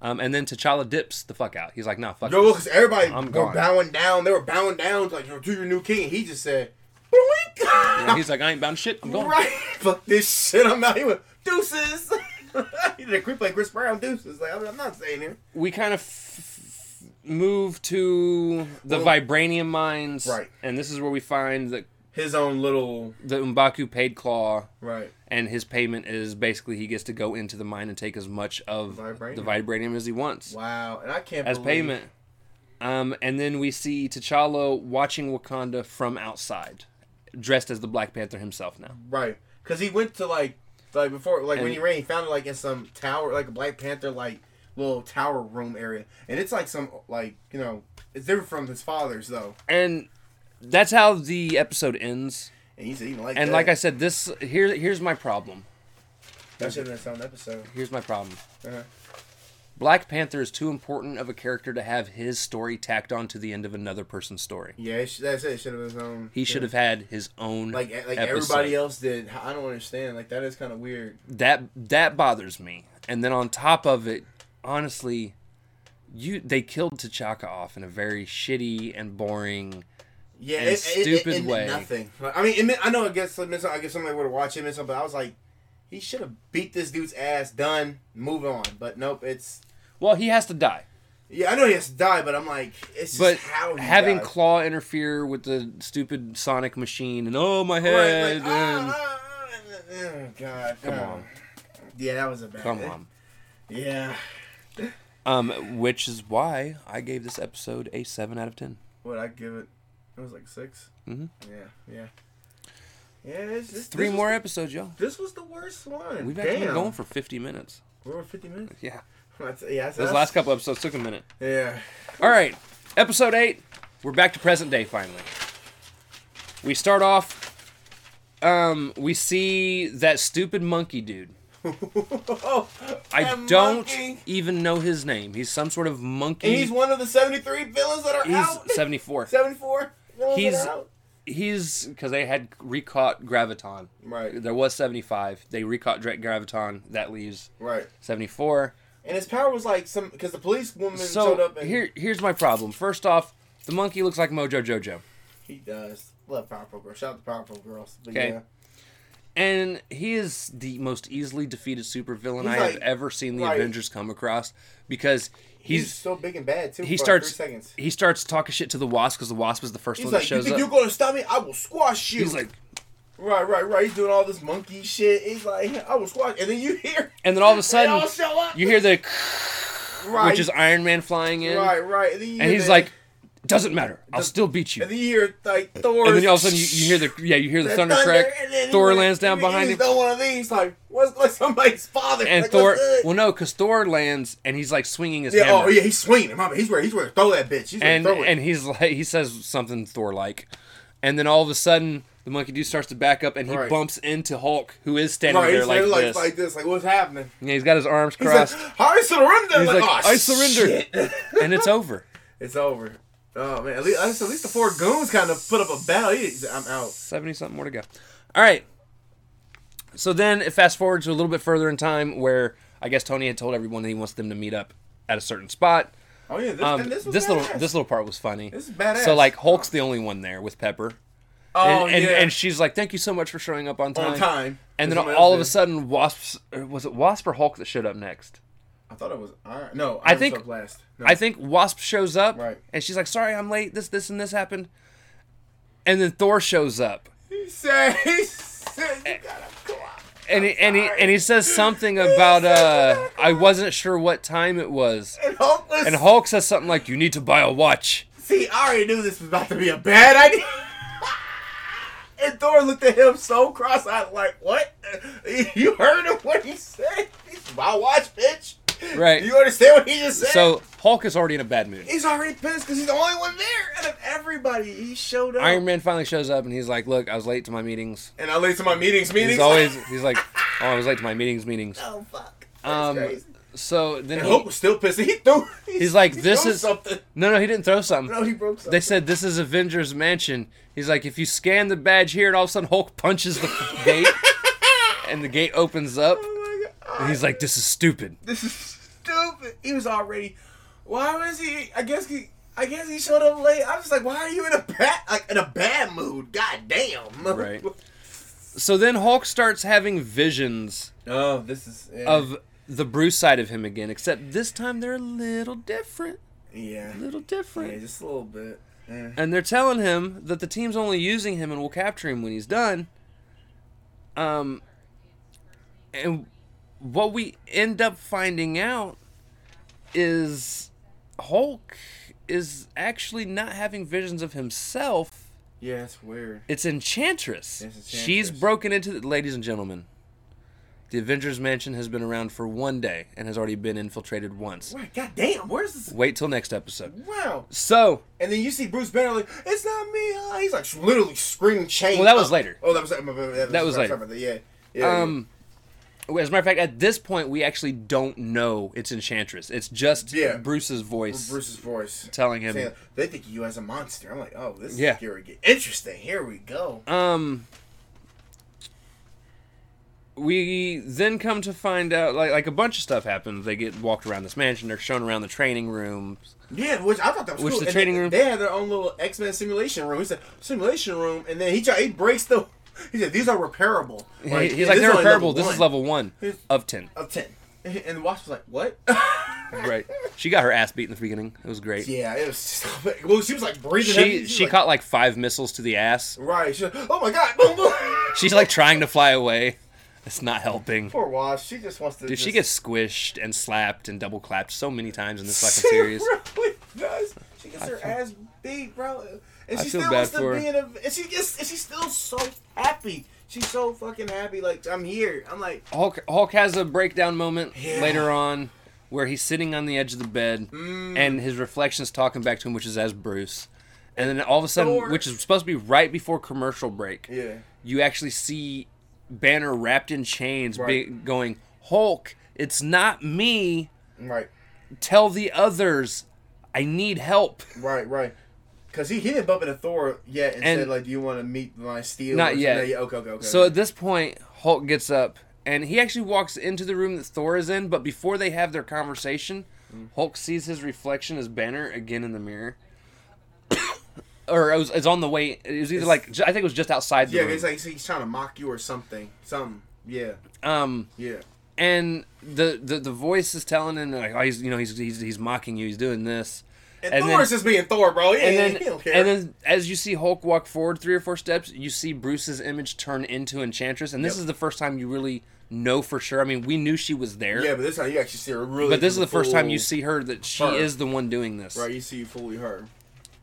Speaker 1: Um, and then T'Challa dips the fuck out. He's like, "Nah, fuck."
Speaker 2: yo
Speaker 1: this."
Speaker 2: because everybody
Speaker 1: I'm
Speaker 2: were
Speaker 1: gone.
Speaker 2: bowing down. They were bowing down like to your new king. He just said.
Speaker 1: Yeah, he's like, "I ain't bound shit. I'm going."
Speaker 2: Right. Fuck this shit. I'm out. He went deuces. he did a creep like Chris Brown deuces. Like I'm not saying here.
Speaker 1: We kind of f- move to the
Speaker 2: Well-
Speaker 1: vibranium mines,
Speaker 2: Right.
Speaker 1: And this is where we find that
Speaker 2: His own little
Speaker 1: the M'Baku paid Klaw.
Speaker 2: right.
Speaker 1: and his payment is basically he gets to go into the mine and take as much of
Speaker 2: Vibranium.
Speaker 1: the vibranium as he wants
Speaker 2: Wow. And I can't
Speaker 1: as
Speaker 2: believe,
Speaker 1: payment. Um, and then we see T'Challa watching Wakanda from outside, dressed as the Black Panther himself now.
Speaker 2: Right. Because he went to like like before like when he ran, he found it like in some tower, like a Black Panther like little tower room area, and it's like some like you know it's different from his father's though.
Speaker 1: And that's how the episode ends.
Speaker 2: And he said didn't even like
Speaker 1: And
Speaker 2: that.
Speaker 1: like I said, this here here's my problem.
Speaker 2: that should have been its own episode.
Speaker 1: Here's my problem.
Speaker 2: Uh-huh.
Speaker 1: Black Panther is too important of a character to have his story tacked on to the end of another person's story.
Speaker 2: Yeah, it sh- that's it. Should have been his own.
Speaker 1: He should have had his own
Speaker 2: like like
Speaker 1: episode.
Speaker 2: everybody else did. I don't understand. Like that is kind of weird.
Speaker 1: That that bothers me. And then on top of it, honestly, you they killed T'Chaka off in a very shitty and boring.
Speaker 2: Yeah,
Speaker 1: And
Speaker 2: it,
Speaker 1: stupid
Speaker 2: it, it,
Speaker 1: way.
Speaker 2: Nothing. I mean, I know. I guess I guess somebody would have watched him and something. But I was like, he should have beat this dude's ass. Done. Move on. But nope. It's
Speaker 1: Well, he has to die.
Speaker 2: yeah. I know he has to die, but I'm like, it's just
Speaker 1: But
Speaker 2: how he
Speaker 1: having
Speaker 2: died.
Speaker 1: Klaw interfere with the stupid Sonic machine and oh my
Speaker 2: Right,
Speaker 1: head
Speaker 2: like,
Speaker 1: and
Speaker 2: ah, ah, ah, oh god.
Speaker 1: Come
Speaker 2: oh.
Speaker 1: on.
Speaker 2: Yeah, that was a bad.
Speaker 1: come on.
Speaker 2: Yeah.
Speaker 1: Um, which is why I gave this episode a seven out of ten.
Speaker 2: What I give it? It was like 6
Speaker 1: Mm-hmm.
Speaker 2: Yeah. Yeah. Yeah. It's, this,
Speaker 1: Three more episodes, y'all.
Speaker 2: this was the worst one.
Speaker 1: We've actually been going for fifty minutes.
Speaker 2: We're over 50 minutes.
Speaker 1: Yeah,
Speaker 2: That's, yeah. That's,
Speaker 1: those last couple episodes took a minute.
Speaker 2: Yeah.
Speaker 1: All right, episode eight. We're back to present day finally. We start off. Um, we see that stupid monkey dude. I don't
Speaker 2: monkey.
Speaker 1: even know his name. He's some sort of monkey.
Speaker 2: And he's one of the 73 villains that are
Speaker 1: He's
Speaker 2: out.
Speaker 1: 74.
Speaker 2: 74
Speaker 1: He's-
Speaker 2: that are out.
Speaker 1: He's because they had recaught Graviton.
Speaker 2: Right.
Speaker 1: There was 75. They recaught Graviton. That leaves
Speaker 2: Right.
Speaker 1: 74.
Speaker 2: And his power was like some because the police woman showed up and
Speaker 1: here, here's my problem. First off, the monkey looks like Mojo Jojo,
Speaker 2: he does. Love Powerpuff Girls. Shout out to Powerpuff Girls. But
Speaker 1: Okay.
Speaker 2: yeah.
Speaker 1: And he is the most easily defeated supervillain I have ever seen the
Speaker 2: right.
Speaker 1: Avengers come across because
Speaker 2: He's,
Speaker 1: he's
Speaker 2: so big and bad too.
Speaker 1: he
Speaker 2: for
Speaker 1: starts
Speaker 2: seconds.
Speaker 1: he starts talking shit to the Wasp because the Wasp is the first
Speaker 2: He's
Speaker 1: one
Speaker 2: like,
Speaker 1: that
Speaker 2: "You
Speaker 1: shows
Speaker 2: think
Speaker 1: up.
Speaker 2: you're gonna stop me? I will squash you."
Speaker 1: He's like,
Speaker 2: "Right, right, right." He's doing all this monkey shit. He's like, "I will squash," and then you hear
Speaker 1: and then all of a sudden you hear the
Speaker 2: right,
Speaker 1: which is Iron Man flying in,
Speaker 2: right, right, and, then you
Speaker 1: and he's like, "Doesn't matter, I'll
Speaker 2: Does-
Speaker 1: still beat you."
Speaker 2: and then you hear like Thor,
Speaker 1: And then all of a sudden you, you hear the yeah you hear the, thunder, crack.
Speaker 2: and then he
Speaker 1: Thor lands down
Speaker 2: he-
Speaker 1: behind
Speaker 2: he's
Speaker 1: him,
Speaker 2: done one of these like what's like somebody's father
Speaker 1: and
Speaker 2: like,
Speaker 1: Thor. Well, no, because Thor lands and he's like swinging his
Speaker 2: yeah, oh,
Speaker 1: hammer.
Speaker 2: oh yeah, he's swinging. He's ready. He's to throw that bitch. He's
Speaker 1: and
Speaker 2: throw it.
Speaker 1: and he's like he says something Thor like, and then all of a sudden the monkey dude starts to back up and he
Speaker 2: Right.
Speaker 1: bumps into Hulk who is standing
Speaker 2: right,
Speaker 1: there
Speaker 2: he's
Speaker 1: like
Speaker 2: like,
Speaker 1: this.
Speaker 2: like this, like what's happening?
Speaker 1: Yeah, he's got his arms
Speaker 2: He's
Speaker 1: crossed
Speaker 2: like, I surrender.
Speaker 1: He's
Speaker 2: like,
Speaker 1: like,
Speaker 2: "Oh,
Speaker 1: "I surrender."
Speaker 2: shit."
Speaker 1: and it's over.
Speaker 2: it's over. Oh man, at least, at least the four goons kind of put up a battle. I'm out.
Speaker 1: Seventy something more to go. All right. So then it fast forwards to a little bit further in time where I guess Tony had told everyone that he wants them to meet up at a certain spot.
Speaker 2: Oh yeah, this,
Speaker 1: Um,
Speaker 2: this,
Speaker 1: this, little this little part was funny.
Speaker 2: This is badass.
Speaker 1: So like Hulk's the only one there with Pepper.
Speaker 2: oh
Speaker 1: and, and,
Speaker 2: yeah,
Speaker 1: and she's like, "Thank you so much for showing up on time."
Speaker 2: on time.
Speaker 1: And then all of a sudden, Wasp was it Wasp or Hulk that showed up next?
Speaker 2: I thought it was Iron. No,
Speaker 1: I think-
Speaker 2: last. No.
Speaker 1: I think Wasp shows up,
Speaker 2: Right.
Speaker 1: and she's like, "Sorry, I'm late. This, this, and this happened." And then Thor shows up,
Speaker 2: he said he said you gotta go out.
Speaker 1: and he, and he and he says something about uh, I wasn't sure what time it was,
Speaker 2: And Hulk was.
Speaker 1: and Hulk says something like, "You need to buy a watch."
Speaker 2: see, I already knew this was about to be a bad idea. and Thor looked at him so cross-eyed, like, "What? You heard him what he said? He's my watch, bitch.
Speaker 1: Right.
Speaker 2: You understand what he just said?"
Speaker 1: So Hulk is already in a bad mood.
Speaker 2: He's already pissed because he's the only one there out of everybody. He showed up.
Speaker 1: Iron Man finally shows up, and he's like, "Look, I was late to my meetings."
Speaker 2: And I late to my meetings. Meetings.
Speaker 1: He's always he's like, "Oh, I was late to my meetings, meetings."
Speaker 2: oh fuck. That's
Speaker 1: Um,
Speaker 2: crazy.
Speaker 1: so then
Speaker 2: And
Speaker 1: he,
Speaker 2: Hulk was still pissed. He threw.
Speaker 1: He's like, "This is-
Speaker 2: something.
Speaker 1: no, no, he didn't throw something.
Speaker 2: No, he broke something.
Speaker 1: They said this is Avengers Mansion. He's like, if you scan the badge here, and all of a sudden Hulk punches the gate, and the gate opens up.
Speaker 2: Oh my god.
Speaker 1: And he's like, this is stupid.
Speaker 2: this is stupid. He was already. Why was he? I guess he. I guess he showed up late. I was like, why are you in a bad like in a bad mood? God damn.
Speaker 1: Right. So then Hulk starts having visions
Speaker 2: Oh, this is yeah.
Speaker 1: of the Bruce side of him again, except this time they're a little different.
Speaker 2: yeah.
Speaker 1: A little different.
Speaker 2: Yeah, just a little bit. Yeah.
Speaker 1: And they're telling him that the team's only using him and will capture him when he's done. Um, and what we end up finding out is Hulk is actually not having visions of himself.
Speaker 2: Yeah, it's weird.
Speaker 1: It's Enchantress.
Speaker 2: It's
Speaker 1: She's broken into the, ladies and gentlemen. The Avengers Mansion has been around for one day and has already been infiltrated once.
Speaker 2: Wait, god damn, where's this?
Speaker 1: Wait till next episode.
Speaker 2: Wow.
Speaker 1: So,
Speaker 2: And then you see Bruce Banner like, it's not me. He's like literally screaming chain.
Speaker 1: Well, that was later.
Speaker 2: Oh, that was that,
Speaker 1: That was later.
Speaker 2: sorry about that. Yeah. yeah.
Speaker 1: um, As a matter of fact, at this point, we actually don't know it's Enchantress. It's just
Speaker 2: Yeah.
Speaker 1: Bruce's voice
Speaker 2: Bruce's voice.
Speaker 1: telling him.
Speaker 2: Saying, they think of you as a monster. I'm like, oh, this
Speaker 1: Yeah.
Speaker 2: is get interesting. Here we go.
Speaker 1: Um, we then come to find out like like a bunch of stuff happens. They get walked around this mansion. They're shown around the training rooms.
Speaker 2: Yeah, which I thought that was
Speaker 1: Which
Speaker 2: cool.
Speaker 1: the
Speaker 2: And
Speaker 1: training
Speaker 2: they,
Speaker 1: room-
Speaker 2: They had their own little X Men simulation room. He said simulation room, and then he tried, he breaks the. He said these are repairable. Like,
Speaker 1: He's like they're repairable. This is level one of ten.
Speaker 2: of ten. And the Wasp was like, "What?"
Speaker 1: Right. She got her ass beat in the beginning. It was great.
Speaker 2: yeah, it was. Well, she was like breathing.
Speaker 1: She.
Speaker 2: She
Speaker 1: she
Speaker 2: like,
Speaker 1: caught like five missiles to the ass.
Speaker 2: right. She, oh my god! Boom, boom.
Speaker 1: She's like trying to fly away. It's not helping.
Speaker 2: Poor Wasp. She just wants to.
Speaker 1: Dude, she
Speaker 2: just-
Speaker 1: gets squished and slapped and double clapped so many times in this fucking
Speaker 2: She
Speaker 1: series.
Speaker 2: really does. She gets her ass beat, bro, and she still
Speaker 1: bad
Speaker 2: wants to be in a. And she gets. And she's still so happy. She's so fucking happy. Like I'm here. I'm like,
Speaker 1: Hulk Hulk has a breakdown moment
Speaker 2: Yeah.
Speaker 1: later on where he's sitting on the edge of the bed
Speaker 2: Mm.
Speaker 1: and his reflection's talking back to him, which is as Bruce. And then all of a sudden, which is supposed to be right before commercial break,
Speaker 2: yeah.
Speaker 1: you actually see Banner wrapped in chains be, going, Hulk, it's not me.
Speaker 2: Right.
Speaker 1: Tell the others I need help.
Speaker 2: Right. Right. Cause he, he didn't bump into Thor yet and,
Speaker 1: And-
Speaker 2: said like, "Do you want to meet my steel?"
Speaker 1: Not yet.
Speaker 2: Okay. Okay. Okay.
Speaker 1: So at this point, Hulk gets up and he actually walks into the room that Thor is in, but before they have their conversation,
Speaker 2: Mm.
Speaker 1: Hulk sees his reflection as Banner again in the mirror. or it was, it's on the way. It was either
Speaker 2: It's-
Speaker 1: like I think it was just outside the
Speaker 2: yeah,
Speaker 1: room.
Speaker 2: it's like he's trying to mock you or something. Something. Yeah.
Speaker 1: um,
Speaker 2: Yeah.
Speaker 1: and the, the the voice is telling him like, oh, he's you know he's he's, he's mocking you. He's doing this.
Speaker 2: And,
Speaker 1: And
Speaker 2: Thor's
Speaker 1: then-
Speaker 2: just being Thor, bro. He,
Speaker 1: And then,
Speaker 2: he don't care.
Speaker 1: and then, as you see Hulk walk forward three or four steps, you see Bruce's image turn into Enchantress, and this
Speaker 2: Yep.
Speaker 1: is the first time you really know for sure. I mean, we knew she was there,
Speaker 2: yeah, but this time you actually see her really.
Speaker 1: but this is the first time you see her that she
Speaker 2: her.
Speaker 1: is the one doing this.
Speaker 2: Right, you see fully her.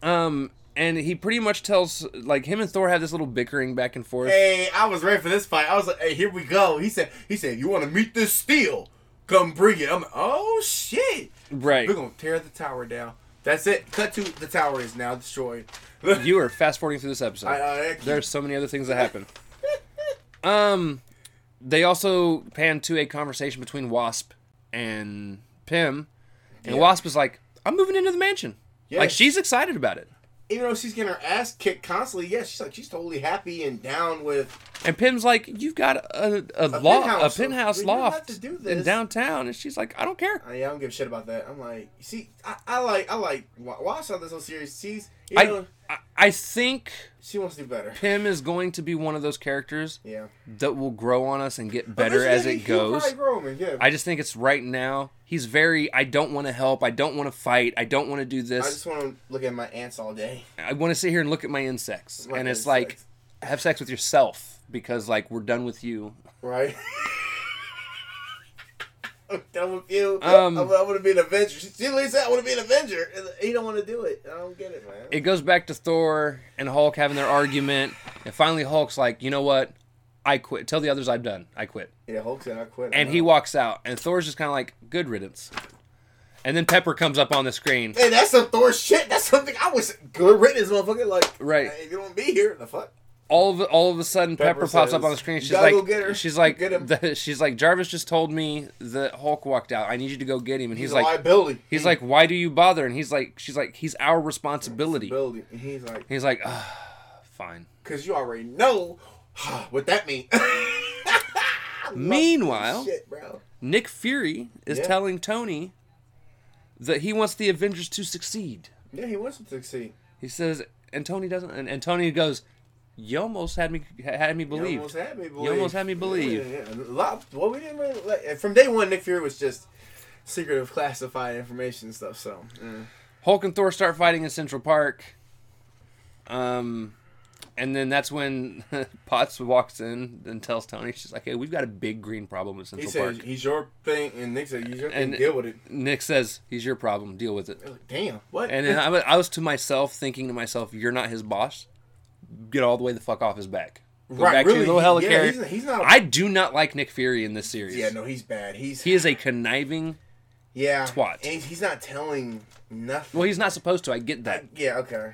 Speaker 1: Um, and he pretty much tells like him and Thor have this little bickering back and forth.
Speaker 2: Hey, I was ready for this fight. I was like, hey, here we go. He said, he said, you want to meet this steel? Come bring it. I'm like, oh shit.
Speaker 1: Right.
Speaker 2: We're gonna tear the tower down. That's it. Cut to the tower is now destroyed.
Speaker 1: You are fast forwarding through this episode.
Speaker 2: I, I,
Speaker 1: There's so many other things that happen. Um, they also pan to a conversation between Wasp and Pym, and
Speaker 2: Yeah.
Speaker 1: Wasp is like, "I'm moving into the mansion."
Speaker 2: Yeah.
Speaker 1: Like she's excited about it,
Speaker 2: even though she's getting her ass kicked constantly, yeah, she's like she's totally happy and down with.
Speaker 1: and Pym's like, "You've got a a, law
Speaker 2: penthouse.
Speaker 1: a penthouse
Speaker 2: We
Speaker 1: loft
Speaker 2: to do
Speaker 1: in downtown," and she's like, "I don't care."
Speaker 2: I, I don't give a shit about that. I'm like, see, I, I like, I like. Watch out this whole series. She's,
Speaker 1: I,
Speaker 2: know,
Speaker 1: I I think
Speaker 2: she wants to do better.
Speaker 1: Pym is going to be one of those characters
Speaker 2: Yeah.
Speaker 1: that will grow on us and get better as it goes.
Speaker 2: yeah.
Speaker 1: I just think it's right now. He's very. I don't want to help. I don't want to fight. I don't want to do this.
Speaker 2: I just want to look at my ants all day.
Speaker 1: I want to sit here and look at my insects,
Speaker 2: My
Speaker 1: and it's
Speaker 2: insects.
Speaker 1: like have sex with yourself because like we're done with you.
Speaker 2: Right? I'm done with you.
Speaker 1: Um,
Speaker 2: I, want to be an Avenger. She she literally said, I want to be an Avenger. And he don't want to do it. I don't get it, man.
Speaker 1: It goes back to Thor and Hulk having their argument, and finally Hulk's like, you know what? I quit. Tell the others I'm done. I quit.
Speaker 2: yeah, Hulk said, I quit.
Speaker 1: And
Speaker 2: I
Speaker 1: he walks out, and Thor's just kind of like, good riddance. And then Pepper comes up on the screen.
Speaker 2: Hey, that's some Thor shit. That's something I was good riddance, motherfucker. Like,
Speaker 1: Right.
Speaker 2: hey, if you don't be here, the fuck?
Speaker 1: All of all of a sudden Pepper,
Speaker 2: Pepper
Speaker 1: pops up on the screen. She's like,
Speaker 2: go get her.
Speaker 1: she's like,
Speaker 2: Get him."
Speaker 1: the, she's like, Jarvis just told me that Hulk walked out. I need you to go get him. And he's,
Speaker 2: He's,
Speaker 1: like,
Speaker 2: liability.
Speaker 1: he's like, why do you bother? And he's like, she's like, he's our responsibility.
Speaker 2: liability. And he's like,
Speaker 1: He's like, ah, fine.
Speaker 2: because you already know what that means.
Speaker 1: Meanwhile,
Speaker 2: shit.
Speaker 1: Nick Fury is
Speaker 2: Yeah.
Speaker 1: telling Tony that he wants the Avengers to succeed.
Speaker 2: Yeah, he wants to succeed.
Speaker 1: He says, and Tony doesn't. And, and Tony goes, "You almost had me had me
Speaker 2: You
Speaker 1: believe."
Speaker 2: almost had me believe.
Speaker 1: You almost had me believe.
Speaker 2: Yeah, yeah. A lot. Well, we didn't really. Like, from day one, Nick Fury was just secretive, classified information and stuff. So, mm.
Speaker 1: Hulk and Thor start fighting in Central Park. Um, and then that's when Potts walks in and tells Tony, she's like, "Hey, we've got a big green problem with
Speaker 2: he
Speaker 1: Central Park."
Speaker 2: "He's your thing," and Nick says, "He's your thing.
Speaker 1: And-
Speaker 2: Deal with it."
Speaker 1: Nick says, "He's your problem. Deal with it."
Speaker 2: Like, Damn. What?
Speaker 1: And then I was, I was to myself thinking to myself, "You're not his boss. Get all the way the fuck off his back. Go
Speaker 2: right,
Speaker 1: back
Speaker 2: really?
Speaker 1: to your little
Speaker 2: he- yeah, he's, he's not.
Speaker 1: I do not like Nick Fury in this series.
Speaker 2: yeah, no, he's bad. He's
Speaker 1: He is a conniving.
Speaker 2: yeah
Speaker 1: twat.
Speaker 2: And he's not telling nothing.
Speaker 1: Well, he's not supposed to. I get that.
Speaker 2: yeah, okay.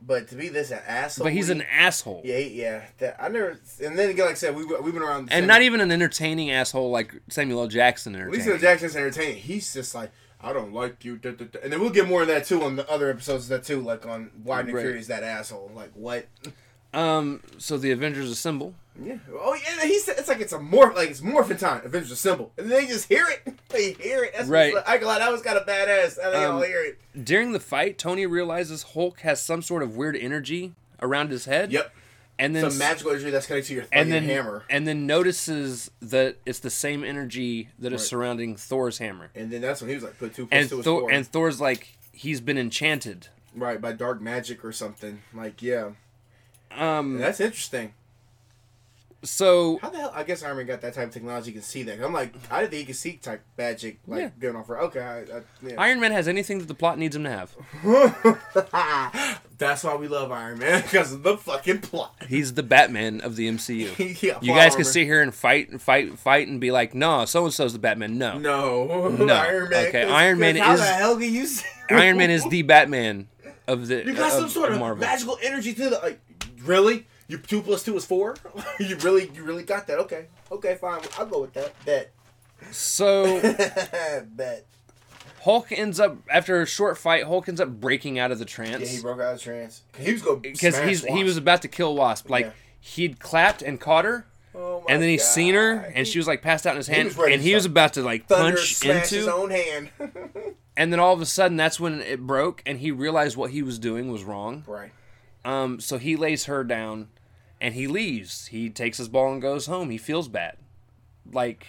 Speaker 2: But to be this an asshole,
Speaker 1: but he's an asshole.
Speaker 2: yeah, yeah. That, I never. And then again, like I said, we we've been around, the
Speaker 1: And not even an entertaining asshole like Samuel L. Jackson
Speaker 2: At least
Speaker 1: entertaining.
Speaker 2: Jackson's entertaining. He's just like, I don't like you. da, da, da. And then we'll get more of that too on the other episodes of that too, like on why Nick
Speaker 1: Right.
Speaker 2: Fury is that asshole. Like what?
Speaker 1: Um, so the Avengers assemble.
Speaker 2: Yeah. Oh yeah. He said it's like it's a morph, like it's morphin time. Avengers Assemble, and they just hear it. They hear it. That's
Speaker 1: Right.
Speaker 2: I glad that was kind of badass. And they all
Speaker 1: Um,
Speaker 2: hear it.
Speaker 1: During the fight, Tony realizes Hulk has some sort of weird energy around his head.
Speaker 2: Yep.
Speaker 1: And then
Speaker 2: Some magical energy that's connected to your
Speaker 1: and then
Speaker 2: hammer.
Speaker 1: and then notices that it's the same energy that is
Speaker 2: Right.
Speaker 1: surrounding Thor's hammer.
Speaker 2: And then that's when he was like, put two plus
Speaker 1: And
Speaker 2: two
Speaker 1: Thor and Thor's like he's been enchanted.
Speaker 2: right by dark magic or something. Like yeah,
Speaker 1: Um
Speaker 2: that's interesting.
Speaker 1: So
Speaker 2: How the hell? I guess Iron Man got that type of technology. He can see that. I'm like, I didn't think he could see type magic like
Speaker 1: Yeah.
Speaker 2: going off for. Okay, I, I, yeah.
Speaker 1: Iron Man has anything that the plot needs him to have.
Speaker 2: That's why we love Iron Man because of the fucking plot.
Speaker 1: He's the Batman of the MCU.
Speaker 2: yeah,
Speaker 1: You guys can sit here and fight and fight and fight and be like, no, so and so's the Batman. No.
Speaker 2: No,
Speaker 1: No.
Speaker 2: Iron Man.
Speaker 1: Okay, Iron Man
Speaker 2: how
Speaker 1: is-
Speaker 2: the hell can you? See?
Speaker 1: Iron Man is the Batman of the
Speaker 2: You got some sort of
Speaker 1: Marvel.
Speaker 2: magical energy to the like. Really? You two plus two is four? you really, you really got that? Okay, okay, fine. I'll go with that. Bet.
Speaker 1: So
Speaker 2: Bet.
Speaker 1: Hulk ends up after a short fight. Hulk ends up breaking out of the trance.
Speaker 2: Yeah, he broke out of trance. He was going
Speaker 1: because he's he was about to kill Wasp. Like
Speaker 2: Yeah.
Speaker 1: he'd clapped and caught her,
Speaker 2: Oh my
Speaker 1: and then he
Speaker 2: God.
Speaker 1: seen her, and she was like passed out in his hand, and he was about to like
Speaker 2: Thunder
Speaker 1: punch
Speaker 2: into his own hand.
Speaker 1: and then all of a sudden that's when it broke, and he realized what he was doing was wrong.
Speaker 2: right.
Speaker 1: Um, so he lays her down, and he leaves. He takes his ball and goes home. He feels bad, like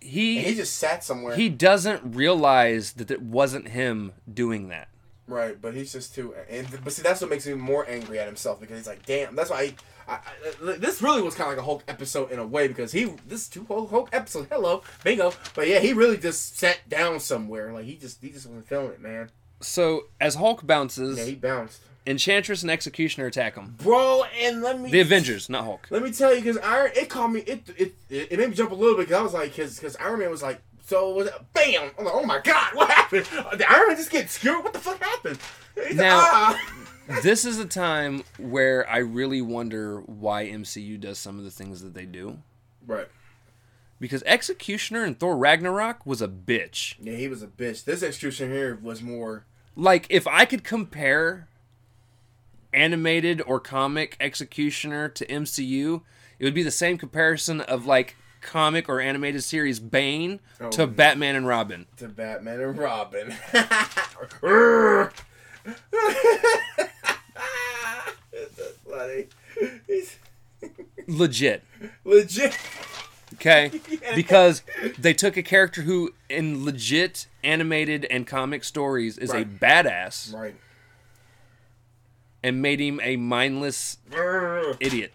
Speaker 1: he
Speaker 2: And he just sat somewhere.
Speaker 1: he doesn't realize that it wasn't him doing that.
Speaker 2: Right, but he's just too. And but see, that's what makes him more angry at himself because he's like, damn. That's why. I, I, I, this really was kind of like a Hulk episode in a way because he this two Hulk, Hulk episode. Hello, bingo. But yeah, he really just sat down somewhere. Like he just he just wasn't feeling it, man.
Speaker 1: So as Hulk bounces,
Speaker 2: Yeah, he bounced,
Speaker 1: Enchantress and Executioner attack him.
Speaker 2: bro. And let me
Speaker 1: The Avengers, not Hulk.
Speaker 2: Let me tell you, because Iron it caught me. It it it, made me jump a little bit. Cause I was like, because because Iron Man was like, so was it, bam. I'm like, oh my god, what happened? Uh, Did Iron Man just get skewered? What the fuck happened? He's like,
Speaker 1: Now-
Speaker 2: "Ah."
Speaker 1: this is a time where I really wonder why MCU does some of the things that they do.
Speaker 2: right.
Speaker 1: Because Executioner and Thor Ragnarok was a bitch.
Speaker 2: Yeah, he was a bitch. This Executioner here was more.
Speaker 1: Like, if I could compare animated or comic Executioner to MCU, it would be the same comparison of like comic or animated series Bane
Speaker 2: Oh.
Speaker 1: to Batman and Robin.
Speaker 2: to Batman and Robin. That's funny.
Speaker 1: Legit.
Speaker 2: legit.
Speaker 1: Okay? Because they took a character who, in legit animated and comic stories, is a badass
Speaker 2: Right.
Speaker 1: And made him a mindless idiot.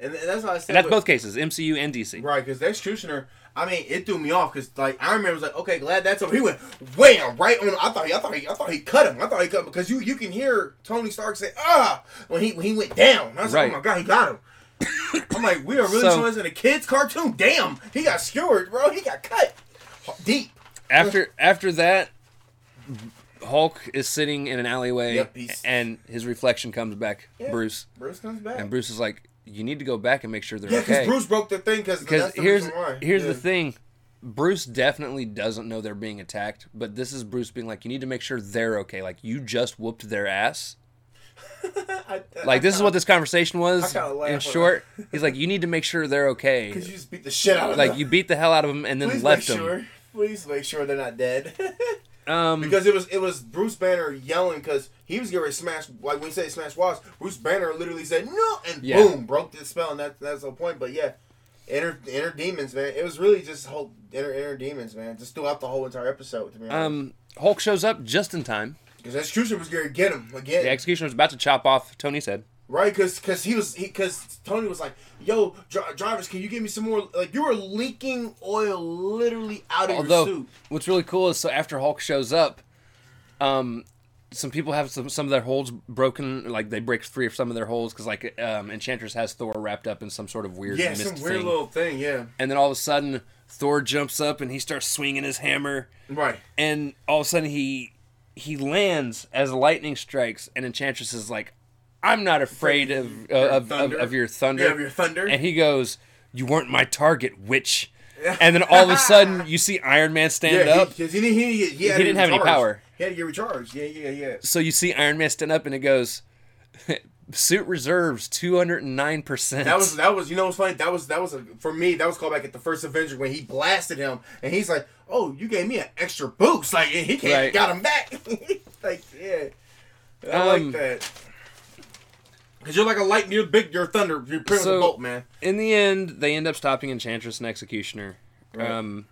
Speaker 2: And that's why I said.
Speaker 1: And that's both cases, MCU and DC.
Speaker 2: Right, because the executioner, I mean, it threw me off because like Iron Man was like, okay, glad that's over. He went wham right on. I thought he, I thought he, I thought he cut him. I thought he cut him because you you can hear Tony Stark say ah when he when he went down. I was
Speaker 1: Right.
Speaker 2: like, oh my god, he got him. I'm like, we are really
Speaker 1: So-
Speaker 2: showing this in a kids cartoon. Damn, he got skewered, bro. He got cut deep.
Speaker 1: After after that, Hulk is sitting in an alleyway
Speaker 2: Yep,
Speaker 1: and his reflection comes back,
Speaker 2: Yeah.
Speaker 1: Bruce.
Speaker 2: Bruce comes back.
Speaker 1: And Bruce is like, you need to go back and make sure they're
Speaker 2: yeah, because
Speaker 1: okay.
Speaker 2: Bruce broke the thing because
Speaker 1: here's
Speaker 2: why.
Speaker 1: here's
Speaker 2: Yeah.
Speaker 1: the thing. Bruce definitely doesn't know they're being attacked, but this is Bruce being like, you need to make sure they're okay. Like you just whooped their ass.
Speaker 2: I-
Speaker 1: Like this is what this conversation was.
Speaker 2: I
Speaker 1: In short, he's like, you need to make sure they're okay.
Speaker 2: Because you just beat the shit out of
Speaker 1: Like
Speaker 2: them.
Speaker 1: Like you beat the hell out of them and then
Speaker 2: Please
Speaker 1: left
Speaker 2: make
Speaker 1: them.
Speaker 2: sure. Please make sure they're not dead.
Speaker 1: Um,
Speaker 2: because it was it was Bruce Banner yelling because he was getting ready to smash like when you say smash walls. Bruce Banner literally said no and
Speaker 1: Yeah.
Speaker 2: boom broke the spell and that that's the whole point. But yeah, inner inner demons man. It was really just whole inner inner demons man. Just throughout the whole entire episode to be honest.
Speaker 1: um, Hulk shows up just in time.
Speaker 2: Because Executioner was going to get him again.
Speaker 1: The executioner was about to chop off Tony's head.
Speaker 2: Right, because cause he was because Tony was like, "Yo, dri- drivers, can you give me some more?" Like you were leaking oil literally out of
Speaker 1: Although,
Speaker 2: your suit.
Speaker 1: what's really cool is so after Hulk shows up, um, some people have some some of their holes broken. Like they break free of some of their holes because like um, Enchantress has Thor wrapped up in some sort of weird
Speaker 2: Yeah, some weird
Speaker 1: thing.
Speaker 2: little thing. Yeah,
Speaker 1: And then all of a sudden, Thor jumps up and he starts swinging his hammer,
Speaker 2: right.
Speaker 1: and all of a sudden he he lands as lightning strikes, and Enchantress is like, "I'm not afraid of of, of, of your thunder."
Speaker 2: Have your thunder.
Speaker 1: and he goes, "You weren't my target, witch." And then all of a sudden, you see Iron Man stand
Speaker 2: yeah,
Speaker 1: up.
Speaker 2: He, he, he, he, he,
Speaker 1: didn't have any power.
Speaker 2: He had to get recharged. Yeah, yeah, yeah.
Speaker 1: So you see Iron Man stand up, and it goes, "Suit reserves two hundred and nine percent."
Speaker 2: That was that was you know what's funny that was that was a, for me that was called back at the first Avenger when he blasted him and he's like oh you gave me an extra boost like he can't
Speaker 1: Right.
Speaker 2: got him back like yeah I
Speaker 1: Um,
Speaker 2: like that because you're like a light you're big you're thunder you're pretty
Speaker 1: So-
Speaker 2: bolt man
Speaker 1: in the end, they end up stopping Enchantress and Executioner.
Speaker 2: Right.
Speaker 1: Um,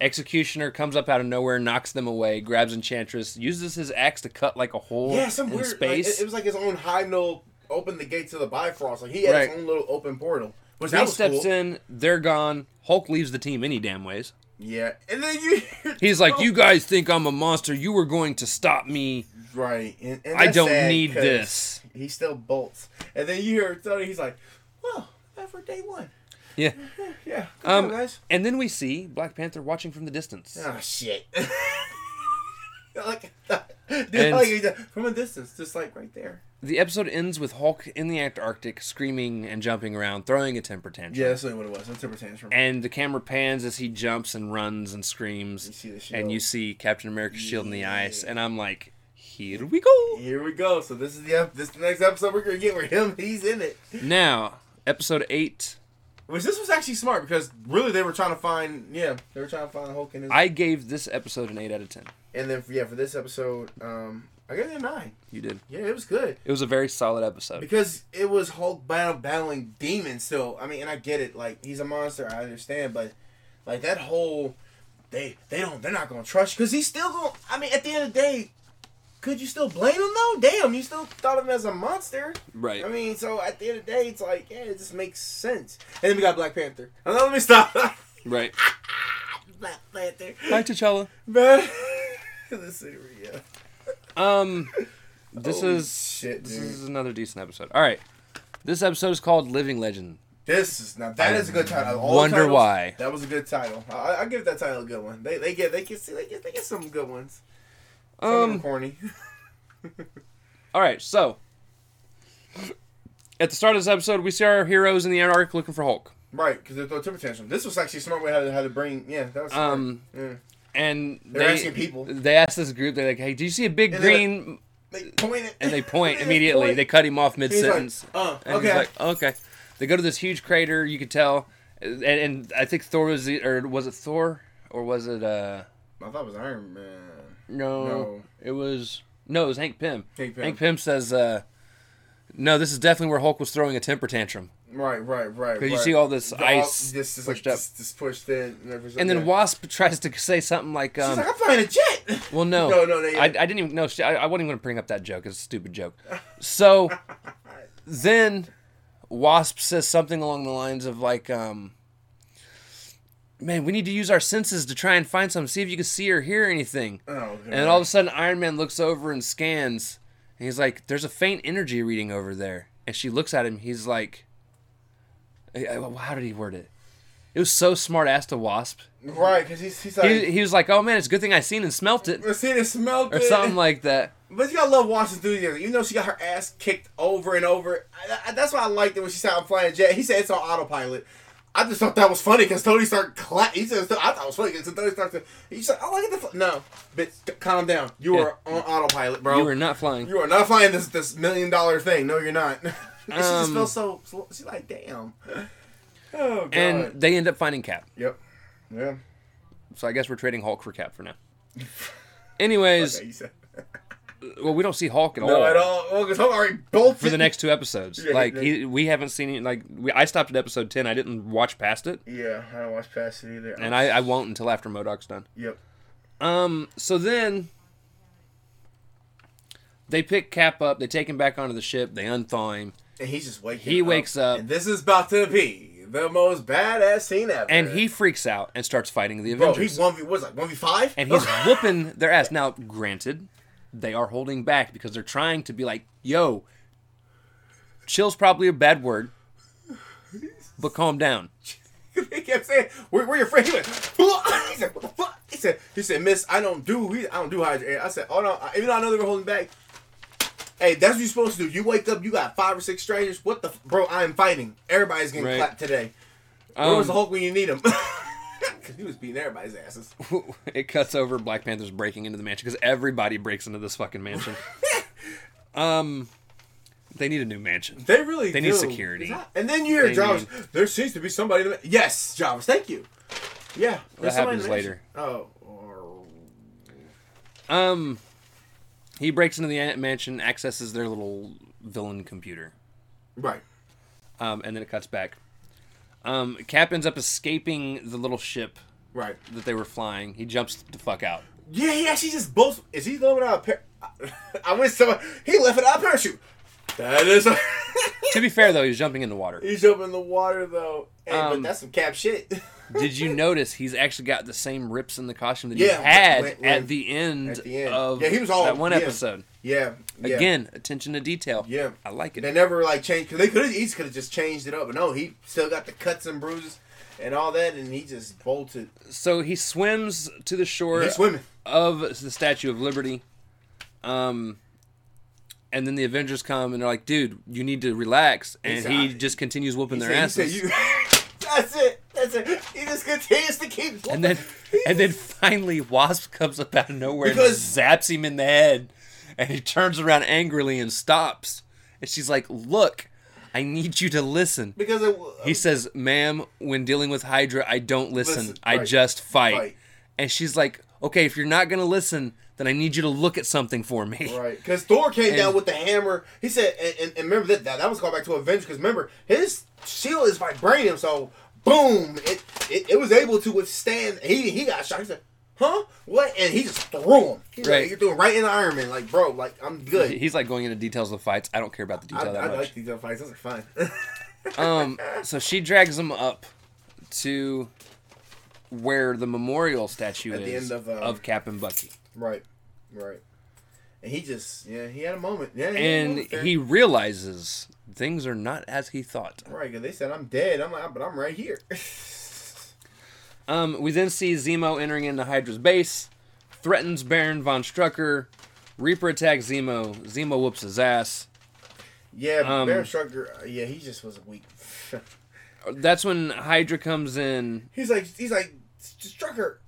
Speaker 1: Executioner comes up out of nowhere, knocks them away, grabs Enchantress, uses his axe to cut like a hole
Speaker 2: yeah some
Speaker 1: in
Speaker 2: weird like,
Speaker 1: space.
Speaker 2: it, it was like his own high no open the gate to the Bifrost like he had
Speaker 1: Right.
Speaker 2: his own little open portal which
Speaker 1: he steps
Speaker 2: cool
Speaker 1: in, they're gone. Hulk leaves the team any damn ways.
Speaker 2: yeah and then you.
Speaker 1: He's like, "You guys think I'm a monster? You were going to stop me.
Speaker 2: right and, and
Speaker 1: I don't need this."
Speaker 2: He still bolts. And then you hear Tony, he's like, well, that for day one.
Speaker 1: Yeah.
Speaker 2: Yeah.
Speaker 1: Um,
Speaker 2: job, guys.
Speaker 1: and then we see Black Panther watching from the distance.
Speaker 2: Oh, shit. like, dude,
Speaker 1: And-
Speaker 2: like, uh, from a distance, just like right there.
Speaker 1: The episode ends with Hulk in the Antarctic, screaming and jumping around, throwing a temper tantrum.
Speaker 2: Yeah, that's really what it was. That's temper tantrum.
Speaker 1: And the camera pans as he jumps and runs and screams.
Speaker 2: You see the shield.
Speaker 1: and you see Captain America's shield in the ice, and I'm like, here we go.
Speaker 2: Here we go. So this is the this is the next episode we're gonna get where him he's in it.
Speaker 1: Now, episode eight,
Speaker 2: Which this was actually smart because really they were trying to find yeah they were trying to find Hulk in his
Speaker 1: I gave this episode an eight out of ten.
Speaker 2: and then yeah for this episode um I gave it a nine.
Speaker 1: You did.
Speaker 2: Yeah, it was good.
Speaker 1: It was a very solid episode.
Speaker 2: because it was Hulk battle, battling demons. Still, I mean, and I get it. Like he's a monster, I understand, but like that whole they they don't they're not gonna trust because he's still going. to I mean, at the end of the day, could you still blame him though? Damn, you still thought of him as a monster.
Speaker 1: Right.
Speaker 2: I mean, so at the end of the day, it's like yeah, it just makes sense. And then we got Black Panther. Oh, no, let me stop.
Speaker 1: Right.
Speaker 2: Black Panther.
Speaker 1: Hi, T'Challa.
Speaker 2: Man, listen, yeah.
Speaker 1: Um, this
Speaker 2: Holy
Speaker 1: is
Speaker 2: shit,
Speaker 1: this
Speaker 2: dude.
Speaker 1: is another decent episode. All right, this episode is called Living Legend.
Speaker 2: This is now that
Speaker 1: I
Speaker 2: is a good title. All
Speaker 1: wonder
Speaker 2: titles,
Speaker 1: why.
Speaker 2: That was a good title. I, I give that title a good one. They they get they get see they get they get some good ones. Some of them
Speaker 1: Um,
Speaker 2: corny.
Speaker 1: all right, so at the start of this episode, we see our heroes in the Antarctic looking for Hulk,
Speaker 2: right, because they're throwing temper tantrum. This was actually a smart way how to how to bring. Yeah, that was smart.
Speaker 1: Um,
Speaker 2: yeah.
Speaker 1: and
Speaker 2: They're
Speaker 1: they
Speaker 2: asking people.
Speaker 1: They asked this group, they're like, "Hey, do you see a big
Speaker 2: And
Speaker 1: green?"
Speaker 2: They pointed
Speaker 1: and they point immediately.
Speaker 2: point.
Speaker 1: They cut him off mid
Speaker 2: like,
Speaker 1: sentence.
Speaker 2: uh,
Speaker 1: And
Speaker 2: okay.
Speaker 1: like, okay. They go to this huge crater. You could tell, and, and I think Thor was, the, or was it Thor, or was it? uh
Speaker 2: I thought it was Iron Man.
Speaker 1: No,
Speaker 2: No.
Speaker 1: it was no, it was Hank Pym.
Speaker 2: Hank Pym.
Speaker 1: Hank Pym says, uh "No, this is definitely where Hulk was throwing a temper tantrum."
Speaker 2: Right, right, right.
Speaker 1: Because you see all this
Speaker 2: The-
Speaker 1: ice
Speaker 2: this is
Speaker 1: pushed
Speaker 2: like
Speaker 1: up.
Speaker 2: This, this pushed in. And.
Speaker 1: And then
Speaker 2: yeah.
Speaker 1: Wasp tries to say something like,
Speaker 2: She's
Speaker 1: um,
Speaker 2: like, I'm flying a jet.
Speaker 1: "Well, no,
Speaker 2: No, no, no, yeah.
Speaker 1: I, I didn't even know. I, I wasn't even going to bring up that joke. It's a stupid joke." So then Wasp says something along the lines of like, um, "Man, we need to use our senses to try and find something. See if you can see or hear anything."
Speaker 2: Oh.
Speaker 1: And all of a sudden, Iron Man looks over and scans. And he's like, "There's a faint energy reading over there." And she looks at him. He's like, "How did he word it?" It was so smart ass to Wasp.
Speaker 2: right, because he's he's like,
Speaker 1: He, he was like, "Oh man, it's a good thing I seen and smelt it,"
Speaker 2: let's see it smelled
Speaker 1: or
Speaker 2: it.
Speaker 1: something like that.
Speaker 2: But you gotta love Watson enthusiasm. Even though she got her ass kicked over and over, I, I, that's why I liked it when she I'm flying a jet. He said it's on autopilot. I just thought that was funny because Tony started clap. He said I thought it was funny because Tony started. He said, "Oh, look at the fl-. no, bitch, calm down. You
Speaker 1: Yeah.
Speaker 2: are on autopilot, bro.
Speaker 1: You are not flying.
Speaker 2: You are not flying this this million dollar thing. No, you're not." she just
Speaker 1: Um,
Speaker 2: felt so. so- She's like, "Damn." Oh god.
Speaker 1: And they end up finding Cap.
Speaker 2: yep. Yeah.
Speaker 1: So I guess we're trading Hulk for Cap for now. Anyways,
Speaker 2: Okay, you said.
Speaker 1: Well, we don't see Hulk at all.
Speaker 2: No, at all. Well, because I'm already bolted.
Speaker 1: For the next two episodes,
Speaker 2: Yeah,
Speaker 1: like he, we haven't seen it. Like we, I stopped at episode ten. I didn't watch past it,
Speaker 2: Yeah, I don't watch past it either.
Speaker 1: and I, I won't until after MODOK's done.
Speaker 2: Yep.
Speaker 1: Um. So then they pick Cap up. They take him back onto the ship. They unthaw him,
Speaker 2: And he's just waking
Speaker 1: He
Speaker 2: up.
Speaker 1: wakes up.
Speaker 2: And this is about to be the most badass scene ever.
Speaker 1: and he freaks out and starts fighting the
Speaker 2: Bro,
Speaker 1: Avengers.
Speaker 2: he's 1v, what's like, 1v5?
Speaker 1: and he's whooping their ass. Now, granted, they are holding back because they're trying to be like, "Yo, chill's probably a bad word, but calm down."
Speaker 2: he kept saying, "Where, where your friend?" He went, he said, "What the fuck?" He said, "He said, Miss, I don't do, he, I don't do Hydra." I said, "Oh no, even though I know they were holding back." Hey, that's what you're supposed to do. You wake up, you got five or six strangers. What the, f- bro? I am fighting. Everybody's getting
Speaker 1: Right.
Speaker 2: clapped today. Where was
Speaker 1: Um,
Speaker 2: the Hulk when you need him? Because he was beating everybody's asses.
Speaker 1: it cuts over Black Panther's breaking into the mansion because everybody breaks into this fucking mansion. um, they need a new mansion.
Speaker 2: They really
Speaker 1: They
Speaker 2: do.
Speaker 1: need security.
Speaker 2: That- And then you hear
Speaker 1: They
Speaker 2: Jarvis.
Speaker 1: need-
Speaker 2: There seems to be somebody. In the, yes, Jarvis. Thank you. Yeah, in
Speaker 1: happens later.
Speaker 2: Oh, or-
Speaker 1: Um, he breaks into the mansion, accesses their little villain computer,
Speaker 2: right.
Speaker 1: um, and then it cuts back. Um, Cap ends up escaping the little ship
Speaker 2: Right.
Speaker 1: that they were flying. He jumps the fuck out.
Speaker 2: Yeah, he actually just both. Is he leaving out a par- I wish someone. He left it out a parachute. That is.
Speaker 1: to be fair, though, he's jumping in the water.
Speaker 2: He's jumping in the water though. Hey, but
Speaker 1: Um,
Speaker 2: that's some cap shit.
Speaker 1: Did you notice he's actually got the same rips in the costume that
Speaker 2: Yeah,
Speaker 1: he had
Speaker 2: when- when-
Speaker 1: at the end
Speaker 2: at the end.
Speaker 1: of
Speaker 2: Yeah, he was all-
Speaker 1: that one
Speaker 2: yeah.
Speaker 1: episode?
Speaker 2: Yeah, yeah.
Speaker 1: Again, attention to detail.
Speaker 2: Yeah.
Speaker 1: I like it.
Speaker 2: They never like changed because they could have easily could have just changed it up, but no, he still got the cuts and bruises and all that, and he just bolted.
Speaker 1: So he swims to the shore
Speaker 2: He's swimming.
Speaker 1: of the Statue of Liberty. Um, and then the Avengers come and they're like, "Dude, you need to relax." And
Speaker 2: said,
Speaker 1: he just continues whooping their
Speaker 2: said-
Speaker 1: asses.
Speaker 2: That's it. That's it. He just continues to keep.
Speaker 1: and then, and then finally, Wasp comes up out of nowhere
Speaker 2: Because-
Speaker 1: and zaps him in the head, and he turns around angrily and stops. And she's like, "Look, I need you to listen."
Speaker 2: because it,
Speaker 1: He says, "Ma'am, when dealing with Hydra, I don't listen.
Speaker 2: Listen,
Speaker 1: I
Speaker 2: right.
Speaker 1: just fight.
Speaker 2: Fight.
Speaker 1: And she's like, "Okay, if you're not gonna listen, then I need you to look at something for me."
Speaker 2: Right, because Thor came
Speaker 1: And-
Speaker 2: down with the hammer. He said, and, and, and remember that, that that was called back to Avengers. Because remember, his shield is vibranium, so boom, it, it it was able to withstand. He he got shot. He said, "Huh? What?" And he just threw him. He's
Speaker 1: Right.
Speaker 2: like, "You're doing right in the Iron Man." Like, bro, like I'm good.
Speaker 1: He's like going into details of the fights. I don't care about the
Speaker 2: I,
Speaker 1: detail that
Speaker 2: I
Speaker 1: much.
Speaker 2: like other fights. Those are fun.
Speaker 1: um, so she drags him up to where the memorial statue
Speaker 2: At the
Speaker 1: is
Speaker 2: end of, um,
Speaker 1: Cap and Bucky,
Speaker 2: right, right. And he just, yeah, he had a moment. Yeah, he
Speaker 1: and
Speaker 2: moment
Speaker 1: he realizes things are not as he thought.
Speaker 2: right because they said I'm dead. I'm like, but I'm right here.
Speaker 1: Um, we then see Zemo entering into Hydra's base, threatens Baron von Strucker. Reaper attacks Zemo. Zemo whoops his ass.
Speaker 2: yeah,
Speaker 1: Um,
Speaker 2: Baron Strucker. Yeah, he just was weak.
Speaker 1: That's when Hydra comes in.
Speaker 2: He's like, he's like, Strucker.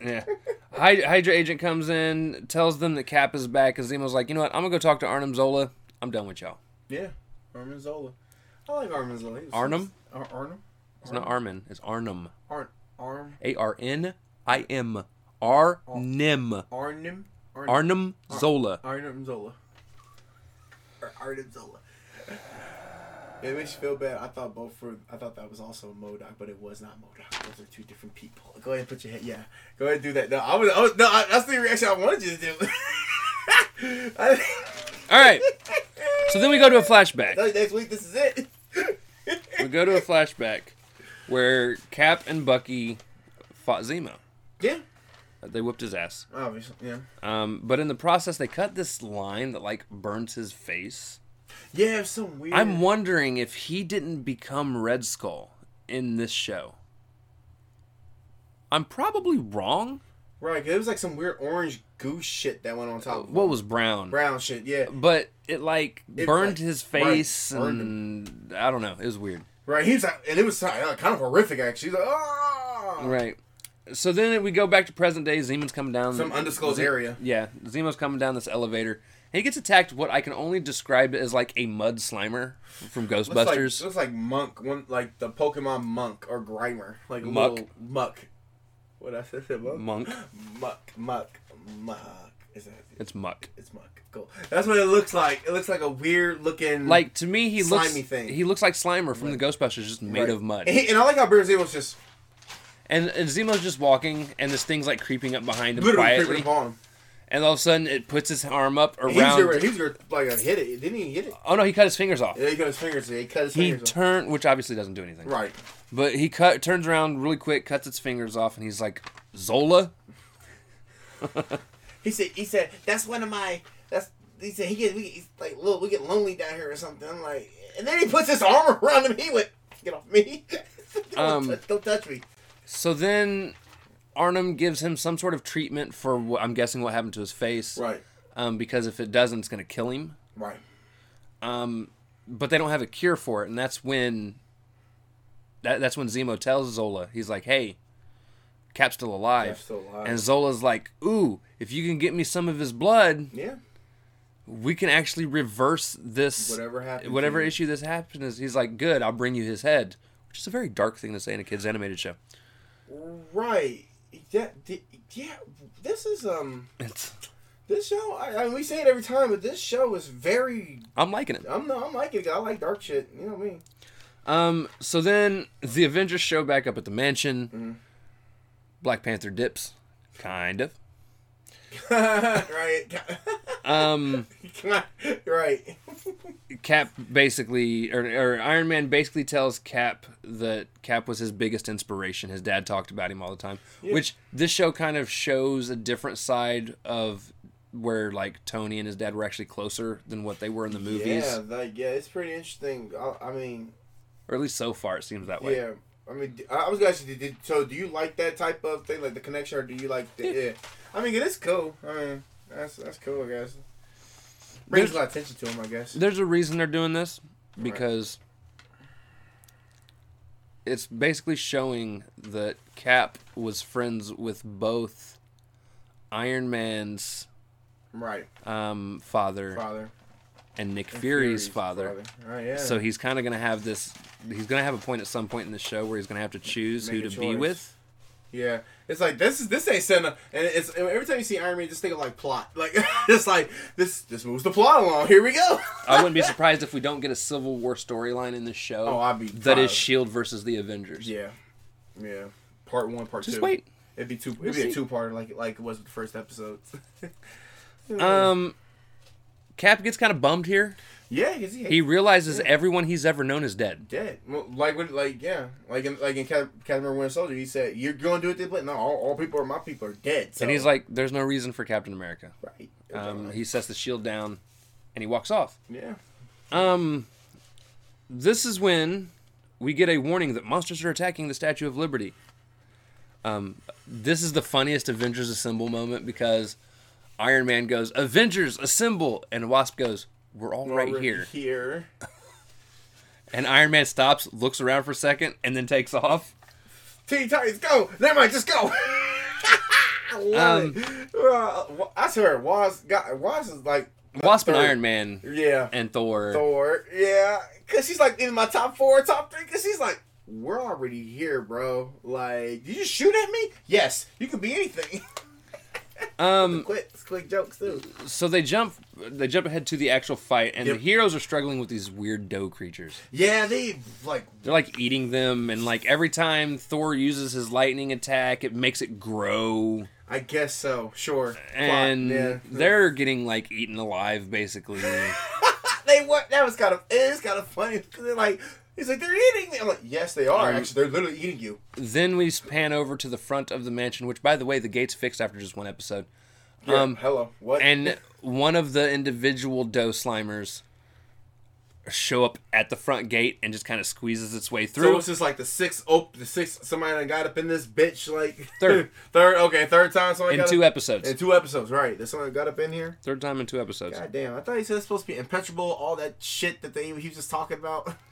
Speaker 1: Yeah. Hydra agent comes in, tells them that Cap is back, and Zemo's like, you know what? I'm gonna go talk to Arnim Zola. I'm done with y'all.
Speaker 2: Yeah, Armin Zola. I like Armin Zola.
Speaker 1: Arnim?
Speaker 2: Ar- Arnim?
Speaker 1: It's not Armin. It's Arnum.
Speaker 2: Arn Arm
Speaker 1: A R N I M. Arnim.
Speaker 2: Arnim Arn-
Speaker 1: Arnim Zola.
Speaker 2: Arnim Zola. Ar- Arnim Zola. It makes you feel bad. I thought both were. I thought that was also MODOK, but it was not MODOK. Those are two different people. Go ahead and put your head. Yeah, go ahead and do that. No, I was. I was no, I, that's the reaction I wanted you to do. I,
Speaker 1: All right. So then we go to a flashback.
Speaker 2: Next week. This is it.
Speaker 1: We go to a flashback where Cap and Bucky fought Zemo.
Speaker 2: yeah,
Speaker 1: They whipped his ass.
Speaker 2: obviously. Yeah.
Speaker 1: Um, but in the process, they cut this line that like burns his face.
Speaker 2: Yeah, it's some weird.
Speaker 1: I'm wondering if he didn't become Red Skull in this show. I'm probably wrong.
Speaker 2: right. 'cause it was like some weird orange goose shit that went on top. of
Speaker 1: What was brown?
Speaker 2: brown shit? Yeah.
Speaker 1: But it like
Speaker 2: It,
Speaker 1: burned
Speaker 2: like,
Speaker 1: his face
Speaker 2: burned
Speaker 1: and I don't know. It was weird.
Speaker 2: Right. He was like, and it was kind of horrific actually. He's like, ah.
Speaker 1: Right. So then we go back to present day. Zemon's coming down
Speaker 2: Some undisclosed
Speaker 1: Ze-
Speaker 2: area.
Speaker 1: Yeah, Zemo's coming down this elevator. And he gets attacked. What I can only describe as like a mud slimer from
Speaker 2: Looks
Speaker 1: Ghostbusters.
Speaker 2: like, looks like monk, one like the Pokemon monk or Grimer, like a
Speaker 1: Muck.
Speaker 2: little muck. What I said, muck?
Speaker 1: Monk.
Speaker 2: muck, muck, muck. Is that?
Speaker 1: It's muck.
Speaker 2: It's muck. Cool. That's what it looks like. It looks like a weird looking
Speaker 1: Like to me, he looks.
Speaker 2: Slimy thing.
Speaker 1: He looks like Slimer from
Speaker 2: Right.
Speaker 1: the Ghostbusters, just made
Speaker 2: Right.
Speaker 1: of mud.
Speaker 2: And, he- and I like how Bear Zemo's just
Speaker 1: And, and Zemo's just walking, and this thing's like creeping up behind him quietly.
Speaker 2: creeping upon him.
Speaker 1: And all of a sudden, it puts his arm up
Speaker 2: And He was
Speaker 1: around.
Speaker 2: he was gonna like hit it. Didn't he hit it?
Speaker 1: oh no, he cut his fingers off.
Speaker 2: Yeah, he cut his fingers. He cut his
Speaker 1: He
Speaker 2: fingers. off.
Speaker 1: turned, which obviously doesn't do anything.
Speaker 2: Right.
Speaker 1: But he cut, turns around really quick, cuts its fingers off, and he's like, "Zola."
Speaker 2: He said. He said that's one of my. That's. He said he get we he's like look we get lonely down here or something. I'm like, and then he puts his arm around him. He went get off me.
Speaker 1: Um,
Speaker 2: don't, don't touch me.
Speaker 1: So then Arnim gives him some sort of treatment for what I'm guessing what happened to his face.
Speaker 2: Right.
Speaker 1: Um, because if it doesn't, it's going to kill him.
Speaker 2: Right.
Speaker 1: Um, but they don't have a cure for it, and that's when that, that's when Zemo tells Zola, he's like, "Hey, Cap's still alive,"
Speaker 2: Cap's still alive.
Speaker 1: and Zola's like, "Ooh, if you can get me some of his blood,
Speaker 2: Yeah.
Speaker 1: we can actually reverse this
Speaker 2: Whatever happened.
Speaker 1: whatever issue this happens." He's like, "Good, I'll bring you his head," which is a very dark thing to say in a kids animated show.
Speaker 2: Right. Yeah. Yeah. This is um.
Speaker 1: It's,
Speaker 2: This show. I, I we say it every time, but this show is very.
Speaker 1: I'm liking it.
Speaker 2: I'm no. I'm liking it. I like dark shit. You know what I mean?
Speaker 1: Um, so then the Avengers show back up at the mansion.
Speaker 2: Mm-hmm.
Speaker 1: Black Panther dips, kind of.
Speaker 2: right.
Speaker 1: Um,
Speaker 2: right.
Speaker 1: Cap basically, or, or Iron Man basically tells Cap that Cap was his biggest inspiration. His dad talked about him all the time, which this show kind of shows a different side of where like Tony and his dad were actually closer than what they were in the movies,
Speaker 2: Yeah. Like yeah, it's pretty interesting. I, I mean,
Speaker 1: or at least so far it seems that way.
Speaker 2: yeah. I mean, I was gonna ask you, did, so do you like that type of thing, like the connection, or do you like the, yeah. I mean, it is cool. I mean, that's that's cool, I guess. Brings a lot of attention to him, I guess.
Speaker 1: There's a reason they're doing this because it's basically showing that Cap was friends with both Iron Man's
Speaker 2: Right,
Speaker 1: um, father
Speaker 2: father.
Speaker 1: And Nick
Speaker 2: And
Speaker 1: Fury's, father.
Speaker 2: Right, yeah.
Speaker 1: So he's kind of going to have this. He's going to have a point at some point in the show where he's going to have to choose
Speaker 2: Make
Speaker 1: who to be with.
Speaker 2: Yeah, it's like this is this ain't setting up, and it's every time you see Iron Man, just think of like plot, like it's like this this moves the plot along. Here we go.
Speaker 1: I wouldn't be surprised if we don't get a Civil War storyline in this show.
Speaker 2: Oh, I'd be
Speaker 1: that is. Shield versus the Avengers.
Speaker 2: yeah, yeah. Part one, part
Speaker 1: Just
Speaker 2: two.
Speaker 1: wait.
Speaker 2: It'd be two. It'd
Speaker 1: We'll
Speaker 2: be
Speaker 1: see.
Speaker 2: a two part like like it was with the first episode.
Speaker 1: Um, Cap gets kind of bummed here.
Speaker 2: yeah, because he,
Speaker 1: He realizes everyone he's ever known is dead.
Speaker 2: dead. Well, like when like yeah, like in like in Cap- Captain America Winter Soldier, he said, "You're going to do it this way." No, all, all people are my people are dead. So.
Speaker 1: And he's like, "There's no reason for Captain America."
Speaker 2: right.
Speaker 1: Um, he sets the shield down, and he walks off.
Speaker 2: yeah.
Speaker 1: Um, this is when we get a warning that monsters are attacking the Statue of Liberty. Um, this is the funniest Avengers Assemble moment because Iron Man goes, "Avengers Assemble," and Wasp goes, "We're all right
Speaker 2: Over
Speaker 1: here."
Speaker 2: Here.
Speaker 1: And Iron Man stops, looks around for a second, and then takes off.
Speaker 2: Teen Titans, go! Never mind, just go. I love
Speaker 1: Um,
Speaker 2: it. Uh, I swear, Wasp got Wasp is like
Speaker 1: Wasp and. Iron Man
Speaker 2: Yeah,
Speaker 1: and Thor.
Speaker 2: Thor. Yeah, cause he's like in my top four, top three. Cause he's like, we're already here, bro. Like, did you shoot at me? Yes, you can be anything.
Speaker 1: Um,
Speaker 2: quick, quick jokes too.
Speaker 1: so they jump, they jump ahead to the actual fight, and
Speaker 2: Yep.
Speaker 1: the heroes are struggling with these weird dough creatures.
Speaker 2: Yeah, they like
Speaker 1: They're like eating them, and like every time Thor uses his lightning attack, it makes it grow,
Speaker 2: I guess so. Sure. Plot,
Speaker 1: and
Speaker 2: yeah.
Speaker 1: they're getting like eaten alive, basically.
Speaker 2: they what? That was kind of it is kind of funny because they're like. He's like, they're eating me. I'm like, yes, they are.
Speaker 1: Um,
Speaker 2: Actually, they're literally eating you.
Speaker 1: then we pan over to the front of the mansion, which, by the way, the gate's fixed after just one episode.
Speaker 2: Yeah,
Speaker 1: Um,
Speaker 2: hello. What?
Speaker 1: and one of the individual dough slimers show up at the front gate and just kind of squeezes its way through.
Speaker 2: So it's just like the sixth, oh, the sixth. Somebody done got up in this bitch like
Speaker 1: Third.
Speaker 2: third. Okay, third time. Somebody
Speaker 1: in two
Speaker 2: up,
Speaker 1: episodes.
Speaker 2: in two episodes. Right, This someone got up in here.
Speaker 1: Third time in two episodes.
Speaker 2: God damn! I thought he said it's supposed to be impenetrable. All that shit that they he was just talking about.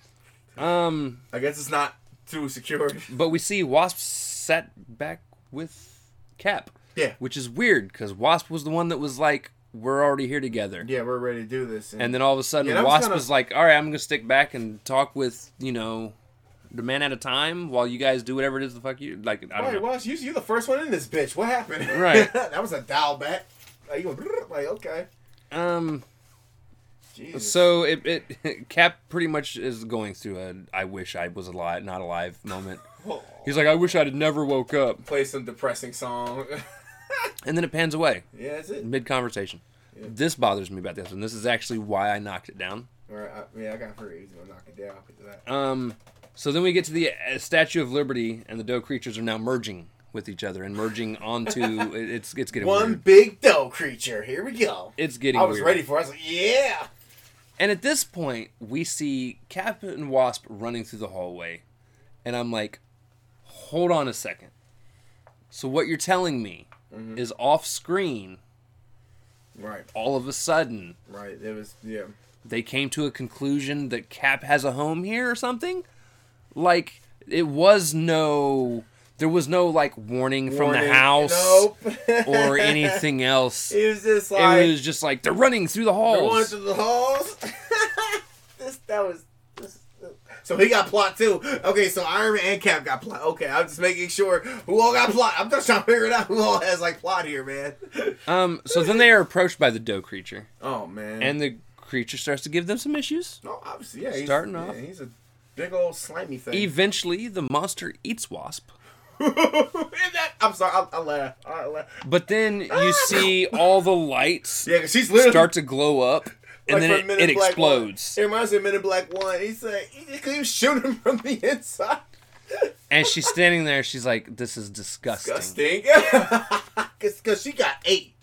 Speaker 1: Um,
Speaker 2: I guess it's not too secure.
Speaker 1: but we see Wasp sat back with Cap.
Speaker 2: Yeah.
Speaker 1: Which is weird because Wasp was the one that was like, "We're already here together,"
Speaker 2: Yeah, we're ready to do this.
Speaker 1: and then all of a sudden
Speaker 2: Yeah, that was
Speaker 1: Wasp
Speaker 2: kinda-
Speaker 1: was like, "All right, I'm gonna stick back and talk with you know." The man at a time, while you guys do whatever it is the fuck you like. I don't
Speaker 2: Wait. Watch, you you the first one in this bitch. What happened?
Speaker 1: Right.
Speaker 2: that was a dial back. Like, you went, like okay.
Speaker 1: Um,
Speaker 2: Jesus.
Speaker 1: So it, it Cap pretty much is going through a I wish I was alive not alive moment.
Speaker 2: Oh,
Speaker 1: He's like I wish I'd never woke up.
Speaker 2: play some depressing song.
Speaker 1: And then it pans away
Speaker 2: yeah, that's it.
Speaker 1: mid conversation.
Speaker 2: Yeah.
Speaker 1: This bothers me about this and this is actually why I knocked it down.
Speaker 2: All right, I, yeah, I got hurt. He's gonna knock it down. I'll get to that.
Speaker 1: Um so then we get to the uh, Statue of Liberty and the dough creatures are now merging with each other and merging onto it's it's getting
Speaker 2: One
Speaker 1: weird.
Speaker 2: big dough creature. Here we go.
Speaker 1: It's getting
Speaker 2: I was
Speaker 1: weird.
Speaker 2: ready for. it. I was like, yeah.
Speaker 1: And at this point, we see Cap and Wasp running through the hallway. and I'm like, hold on a second. So what you're telling me
Speaker 2: Mm-hmm.
Speaker 1: is off screen,
Speaker 2: Right.
Speaker 1: all of a sudden,
Speaker 2: Right. It was yeah.
Speaker 1: they came to a conclusion that Cap has a home here or something? Like it was no there was no like warning, from the house
Speaker 2: Nope.
Speaker 1: or anything else.
Speaker 2: It was just like
Speaker 1: it was just like they're running through the
Speaker 2: They're going
Speaker 1: halls.
Speaker 2: the halls. this that was. This, so he got plot too. Okay, so Iron Man and Cap got plot. Okay, I'm just making sure who all got plot. I'm just trying to figure it out who all has like plot here, man.
Speaker 1: Um so then they are approached by the dough creature
Speaker 2: Oh man.
Speaker 1: and the creature starts to give them some issues.
Speaker 2: no, obviously, yeah. He's,
Speaker 1: Starting
Speaker 2: yeah,
Speaker 1: off.
Speaker 2: he's a big old slimy thing.
Speaker 1: Eventually the monster eats Wasp.
Speaker 2: And that- I'm sorry. I'll, I'll laugh. I'll laugh.
Speaker 1: But then you ah! see all the lights
Speaker 2: Yeah, she's literally
Speaker 1: start to glow up and
Speaker 2: like
Speaker 1: then it, it explodes.
Speaker 2: One. It reminds me of Men in Black One. He's like, he, was shooting from the inside.
Speaker 1: And she's standing there, she's like, This is disgusting.
Speaker 2: disgusting. Because she got eight.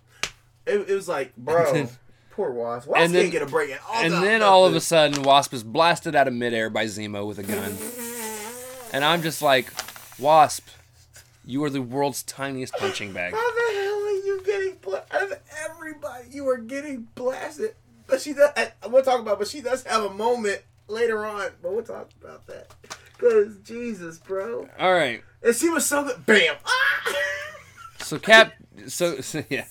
Speaker 2: It, it was like, bro,
Speaker 1: then-
Speaker 2: poor Wasp. Wasp
Speaker 1: and then-
Speaker 2: get a break. at all
Speaker 1: And
Speaker 2: the-
Speaker 1: then all of a sudden, Wasp is blasted out of midair by Zemo with a gun. And I'm just like, Wasp, you are the world's tiniest punching bag.
Speaker 2: How the hell are you getting blasted? Out of everybody, you are getting blasted. But she does. I, we'll talk about. But she does have a moment later on. But we'll talk about that. Cause Jesus, bro.
Speaker 1: All right.
Speaker 2: And she was so good. Bam. Ah!
Speaker 1: So Cap, so, so yeah,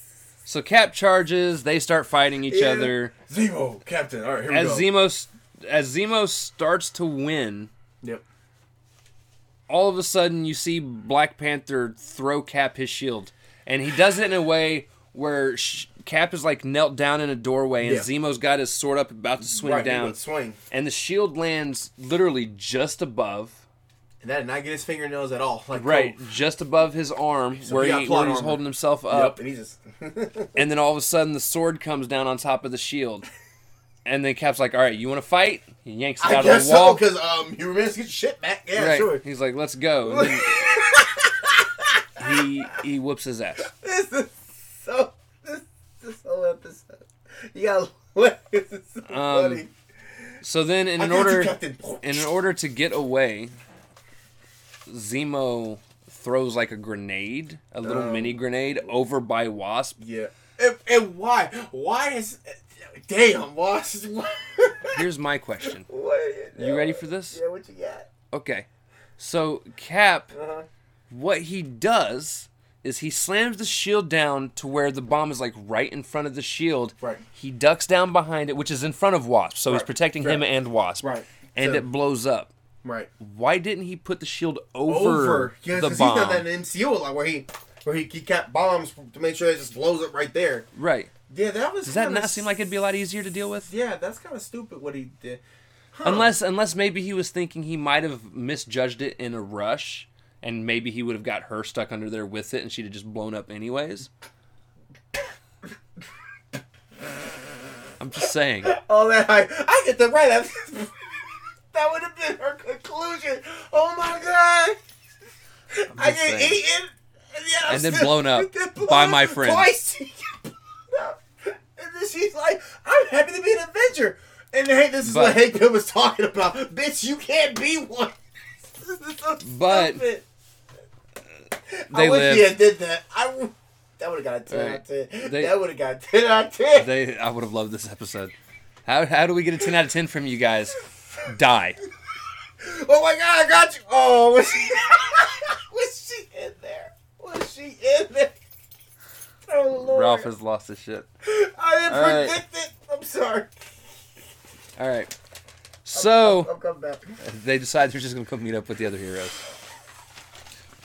Speaker 1: so Cap charges. They start fighting each
Speaker 2: Yeah.
Speaker 1: other
Speaker 2: Zemo, Captain. All right, here
Speaker 1: as
Speaker 2: we go.
Speaker 1: Zemo, as Zemo starts to win.
Speaker 2: Yep.
Speaker 1: All of a sudden, you see Black Panther throw Cap his shield, and he does it in a way where Cap is like knelt down in a doorway, and
Speaker 2: Yeah.
Speaker 1: Zemo's got his sword up, about to swing
Speaker 2: right,
Speaker 1: down,
Speaker 2: swing.
Speaker 1: and the shield lands literally just above,
Speaker 2: And that did not get his fingernails at all. Like
Speaker 1: right,
Speaker 2: oh,
Speaker 1: just above his arm,
Speaker 2: So
Speaker 1: where,
Speaker 2: he
Speaker 1: he, where he's
Speaker 2: armor.
Speaker 1: holding himself up.
Speaker 2: Yep, and he just.
Speaker 1: and then all of a sudden the sword comes down on top of the shield, and then Cap's like, "All right, you want to fight?" He yanks it
Speaker 2: I
Speaker 1: out
Speaker 2: guess
Speaker 1: the wall.
Speaker 2: because um, you managed to get your shit back. Yeah,
Speaker 1: right.
Speaker 2: sure.
Speaker 1: He's like, "Let's go." And then he he whoops his ass.
Speaker 2: This is so. This this whole episode. You got. This is so
Speaker 1: Um,
Speaker 2: funny.
Speaker 1: So then, in an
Speaker 2: you,
Speaker 1: order, in order to get away, Zemo throws like a grenade, a little
Speaker 2: Um,
Speaker 1: mini grenade, over by Wasp.
Speaker 2: Yeah. And, and why? Why is? Damn, boss.
Speaker 1: Here's my question:
Speaker 2: what are you?
Speaker 1: You ready for this?
Speaker 2: Yeah. What you got?
Speaker 1: Okay, so Cap,
Speaker 2: Uh-huh.
Speaker 1: what he does is he slams the shield down to where the bomb is like right in front of the shield.
Speaker 2: Right.
Speaker 1: He ducks down behind it, which is in front of Wasp, so he's
Speaker 2: Right.
Speaker 1: protecting him and Wasp.
Speaker 2: Right.
Speaker 1: And
Speaker 2: So-
Speaker 1: it blows up.
Speaker 2: Right.
Speaker 1: Why didn't he put the shield over,
Speaker 2: Over. Yeah,
Speaker 1: the
Speaker 2: because he's
Speaker 1: bomb?
Speaker 2: done that in MCU a lot, where he where he, he kept bombs to make sure it just blows up right there.
Speaker 1: Right.
Speaker 2: Yeah, that was.
Speaker 1: Does that not seem like it'd be a lot easier to deal with?
Speaker 2: Yeah, that's kind of stupid what he did. Huh.
Speaker 1: Unless unless maybe he was thinking he might have misjudged it in a rush and maybe he would have got her stuck under there with it and she'd have just blown up anyways. I'm just saying.
Speaker 2: Oh, all that I I get the right. That, would have been her conclusion. Oh my god! I get
Speaker 1: saying.
Speaker 2: eaten and, yet
Speaker 1: And then blown up
Speaker 2: then blown
Speaker 1: by
Speaker 2: up
Speaker 1: my friend.
Speaker 2: Twice. She's like, "I'm happy to be an Avenger." And hey, this is
Speaker 1: But-
Speaker 2: what Hank Pym was talking about. Bitch, you can't be one. So
Speaker 1: But
Speaker 2: stupid.
Speaker 1: They
Speaker 2: I wish
Speaker 1: live.
Speaker 2: he had did that. I w- that would have got a ten out of ten.
Speaker 1: They-
Speaker 2: that would have got a ten out of ten.
Speaker 1: They I would have loved this episode. How how do we get a 10 out of 10 from you guys? Die.
Speaker 2: Oh my god, I got you. Oh, was she, was she in there? Was she in there? Oh lord.
Speaker 1: Ralph has lost his shit.
Speaker 2: I didn't
Speaker 1: All right.
Speaker 2: predict it. I'm sorry.
Speaker 1: All right. So
Speaker 2: I'm coming back.
Speaker 1: they decide they're just gonna come meet up with the other heroes.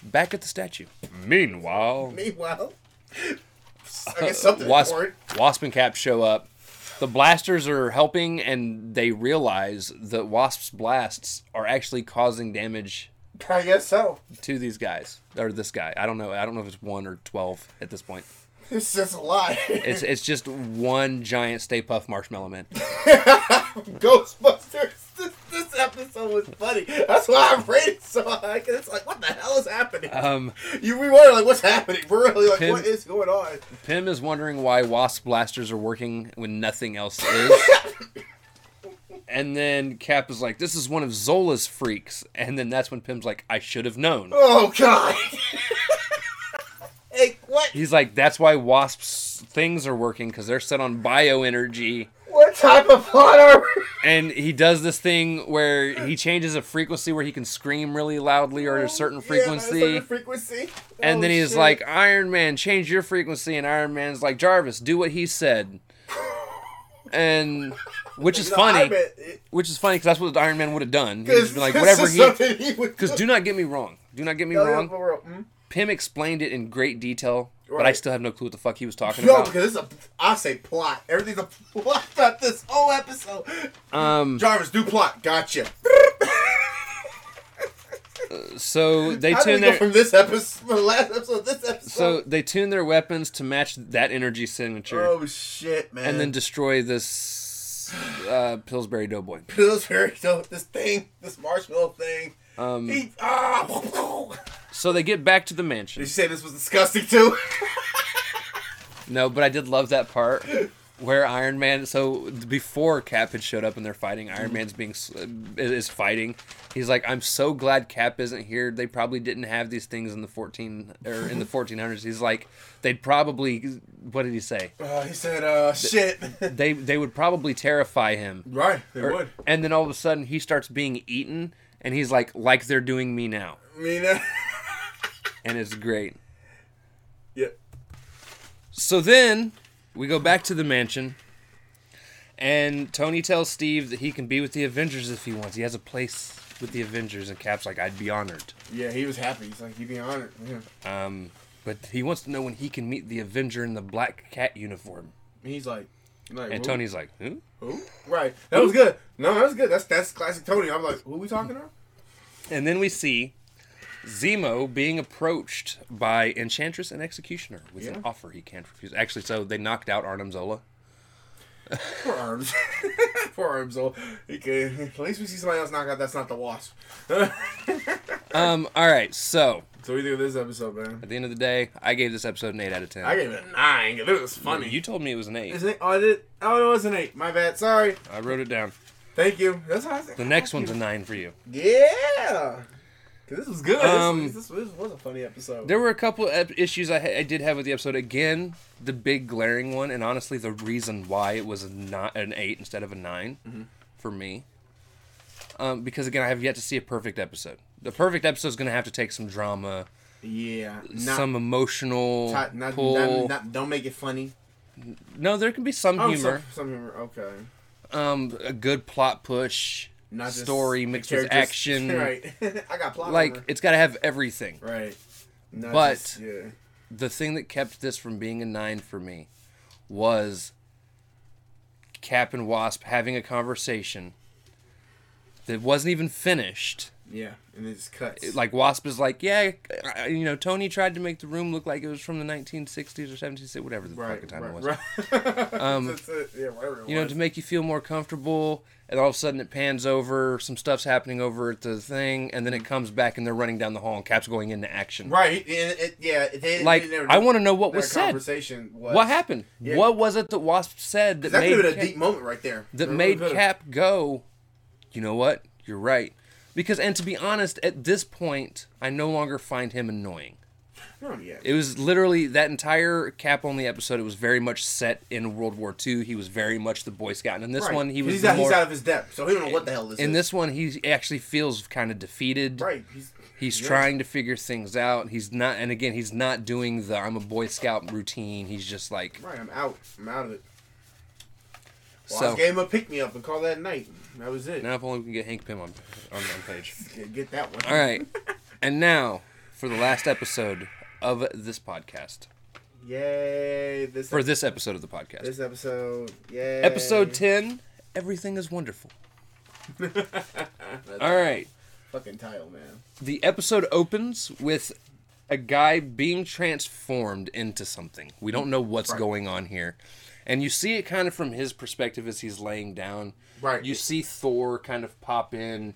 Speaker 1: Back at the statue. Meanwhile,
Speaker 2: Meanwhile, I uh, guess something
Speaker 1: Wasp,
Speaker 2: important.
Speaker 1: Wasp and Cap show up. The blasters are helping, and they realize that Wasp's blasts are actually causing damage
Speaker 2: I guess so.
Speaker 1: to these guys or this guy. I don't know. I don't know if it's one or twelve at this point.
Speaker 2: It's just a lie.
Speaker 1: It's it's just one giant Stay Puft Marshmallow Man.
Speaker 2: Ghostbusters. This, this episode was funny. That's why I rated so high. 'cause It's like, what the hell is happening?
Speaker 1: Um,
Speaker 2: you we wonder like, what's happening? We're really like,
Speaker 1: Pym-
Speaker 2: what is going on?
Speaker 1: Pym is wondering why Wasp blasters are working when nothing else is. And then Cap is like, "This is one of Zola's freaks," and then that's when Pym's like, "I should have known."
Speaker 2: Oh God. Hey, what?
Speaker 1: He's like, "That's why Wasp's things are working because they're set on bioenergy."
Speaker 2: What type of plot are we?
Speaker 1: And he does this thing where he changes a frequency where he can scream really loudly or at a certain frequency.
Speaker 2: Yeah, a certain frequency.
Speaker 1: And
Speaker 2: Oh,
Speaker 1: then he's
Speaker 2: shit.
Speaker 1: like, Iron Man, change your frequency. And Iron Man's like, Jarvis, do what he said. And which is
Speaker 2: No,
Speaker 1: funny,
Speaker 2: it-
Speaker 1: which is funny because that's what Iron Man would have done. He'd
Speaker 2: 'cause
Speaker 1: just be like, whatever he.
Speaker 2: something he would
Speaker 1: Because do not get me wrong. Do not get me
Speaker 2: No,
Speaker 1: wrong. Pym explained it in great detail, but I still have no clue what the fuck he was talking
Speaker 2: No,
Speaker 1: about.
Speaker 2: because it's a. I say plot. Everything's a plot about this whole episode.
Speaker 1: Um,
Speaker 2: Jarvis, do plot. Gotcha.
Speaker 1: so they
Speaker 2: How
Speaker 1: tune their
Speaker 2: from this episode, from the last episode, this episode?
Speaker 1: so they tune their weapons to match that energy signature,
Speaker 2: oh shit, man.
Speaker 1: and then destroy this uh, Pillsbury Doughboy.
Speaker 2: Pillsbury, so this thing, this marshmallow thing.
Speaker 1: Um,
Speaker 2: He ah.
Speaker 1: so they get back to the mansion.
Speaker 2: Did you say this was disgusting too?
Speaker 1: No, but I did love that part where Iron Man. So before Cap had showed up and they're fighting, Iron Man's being is fighting. He's like, "I'm so glad Cap isn't here. They probably didn't have these things in the 14 or in the 1400s." He's like, "They'd probably what did he say?
Speaker 2: Uh, he said, uh, shit.
Speaker 1: They they would probably terrify him."
Speaker 2: right, they
Speaker 1: Or-
Speaker 2: would.
Speaker 1: and then all of a sudden he starts being eaten, and he's like, "Like they're doing me now,"
Speaker 2: mean, uh,
Speaker 1: and it's great.
Speaker 2: yeah.
Speaker 1: So then we go back to the mansion, and Tony tells Steve that he can be with the Avengers if he wants. He has a place with the Avengers, and Cap's like, "I'd be honored."
Speaker 2: Yeah, he was happy. He's like, you be honored. Yeah.
Speaker 1: Um, but he wants to know when he can meet the Avenger in the black cat uniform.
Speaker 2: He's like, like
Speaker 1: And
Speaker 2: who?
Speaker 1: Tony's like, "Who?"
Speaker 2: Who? Right. That was good. No, that was good. That's that's classic Tony. I'm like, who are we talking about?
Speaker 1: And then we see Zemo being approached by Enchantress and Executioner with an offer he can't refuse. Actually, so they knocked out Arnim Zola.
Speaker 2: Poor arms. Poor arms. He at least we see somebody else knock out. That's not the wasp.
Speaker 1: Um, all right, so
Speaker 2: So what do you think of this episode, man?
Speaker 1: at the end of the day, I gave this episode an 8 out of 10.
Speaker 2: I gave it a nine. It was funny.
Speaker 1: You told me it was an 8.
Speaker 2: Is it? Oh, I did. Oh, it was an eight. My bad. Sorry.
Speaker 1: I wrote it down.
Speaker 2: Thank you. That's how I said.
Speaker 1: The next one's a 9 for you.
Speaker 2: Yeah. this was good. This-
Speaker 1: Um,
Speaker 2: this, this was a funny episode.
Speaker 1: There were a couple issues I, ha- I did have with the episode. Again, the big glaring one, and honestly, the reason why it was not an eight instead of a 9
Speaker 2: Mm-hmm.
Speaker 1: for me, um, because again, I have yet to see a perfect episode. The perfect episode is going to have to take some drama,
Speaker 2: yeah. Not,
Speaker 1: some emotional
Speaker 2: not, not,
Speaker 1: pull.
Speaker 2: don't make it funny.
Speaker 1: no, there can be some
Speaker 2: Oh,
Speaker 1: humor,
Speaker 2: Some, some humor. Okay.
Speaker 1: um, a good plot push,
Speaker 2: Not just
Speaker 1: story mixed with action.
Speaker 2: Right. I got plot.
Speaker 1: Like it's got to have everything.
Speaker 2: Right. Not
Speaker 1: But-
Speaker 2: just- yeah.
Speaker 1: the thing that kept this from being a nine for me was Cap and Wasp having a conversation that wasn't even finished.
Speaker 2: Yeah. And it just cuts.
Speaker 1: Like Wasp is like, yeah, you know, Tony tried to make the room look like it was from the 1960s or 70s, whatever the
Speaker 2: right.
Speaker 1: fucking time it
Speaker 2: Right.
Speaker 1: was.
Speaker 2: right.
Speaker 1: Um,
Speaker 2: it. Yeah. Whatever. It
Speaker 1: You know, to make you feel more comfortable. And all of a sudden it pans over, some stuff's happening over at the thing, and then it comes back and they're running down the hall and Cap's going into action.
Speaker 2: Right. And it, yeah. They,
Speaker 1: Like,
Speaker 2: they never-
Speaker 1: I want to know what was said.
Speaker 2: Conversation was,
Speaker 1: What happened?
Speaker 2: Yeah.
Speaker 1: What was it that Wasp said that
Speaker 2: That
Speaker 1: made
Speaker 2: a
Speaker 1: Cap,
Speaker 2: deep moment right there.
Speaker 1: that
Speaker 2: It
Speaker 1: made. Cap go? You know what? You're right. Because and to be honest, at this point, I no longer find him annoying.
Speaker 2: Oh, yeah.
Speaker 1: It was literally that entire Cap only episode. It was very much set in World War II. He was very much the Boy Scout, and in this
Speaker 2: Right.
Speaker 1: one, he was
Speaker 2: he's, out,
Speaker 1: more.
Speaker 2: he's out of his depth, so he don't know what the hell this
Speaker 1: in
Speaker 2: is.
Speaker 1: In this one, he actually feels kind of defeated.
Speaker 2: right, he's
Speaker 1: He's
Speaker 2: yeah.
Speaker 1: trying to figure things out. He's not, and again, he's not doing the "I'm a Boy Scout" routine. He's just like
Speaker 2: Right, I'm out. I'm out of it. Well,
Speaker 1: so.
Speaker 2: I gave him a pick me up and call that night. That was it.
Speaker 1: Now, if only we can get Hank Pym on on, on page.
Speaker 2: Get- that one.
Speaker 1: All right, and now for the last episode of this podcast.
Speaker 2: Yay! This
Speaker 1: For this episode of the podcast,
Speaker 2: this episode. Yay!
Speaker 1: episode ten. Everything is wonderful. All right.
Speaker 2: Fucking title, man.
Speaker 1: The episode opens with a guy being transformed into something. We don't know what's
Speaker 2: Right.
Speaker 1: going on here. And you see it kind of from his perspective as he's laying down.
Speaker 2: Right.
Speaker 1: You see Thor kind of pop in.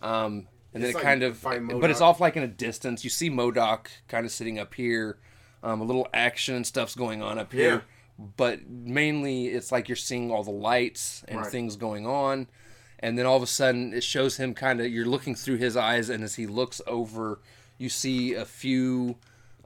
Speaker 1: Um, and then it
Speaker 2: like
Speaker 1: kind of, but it's off like in a distance. You see MODOK kind of sitting up here. Um, a little action and stuff's going on up here. But mainly it's like you're seeing all the lights and
Speaker 2: Right.
Speaker 1: things going on. and then all of a sudden it shows him kind of you're looking through his eyes, and as he looks over, you see a few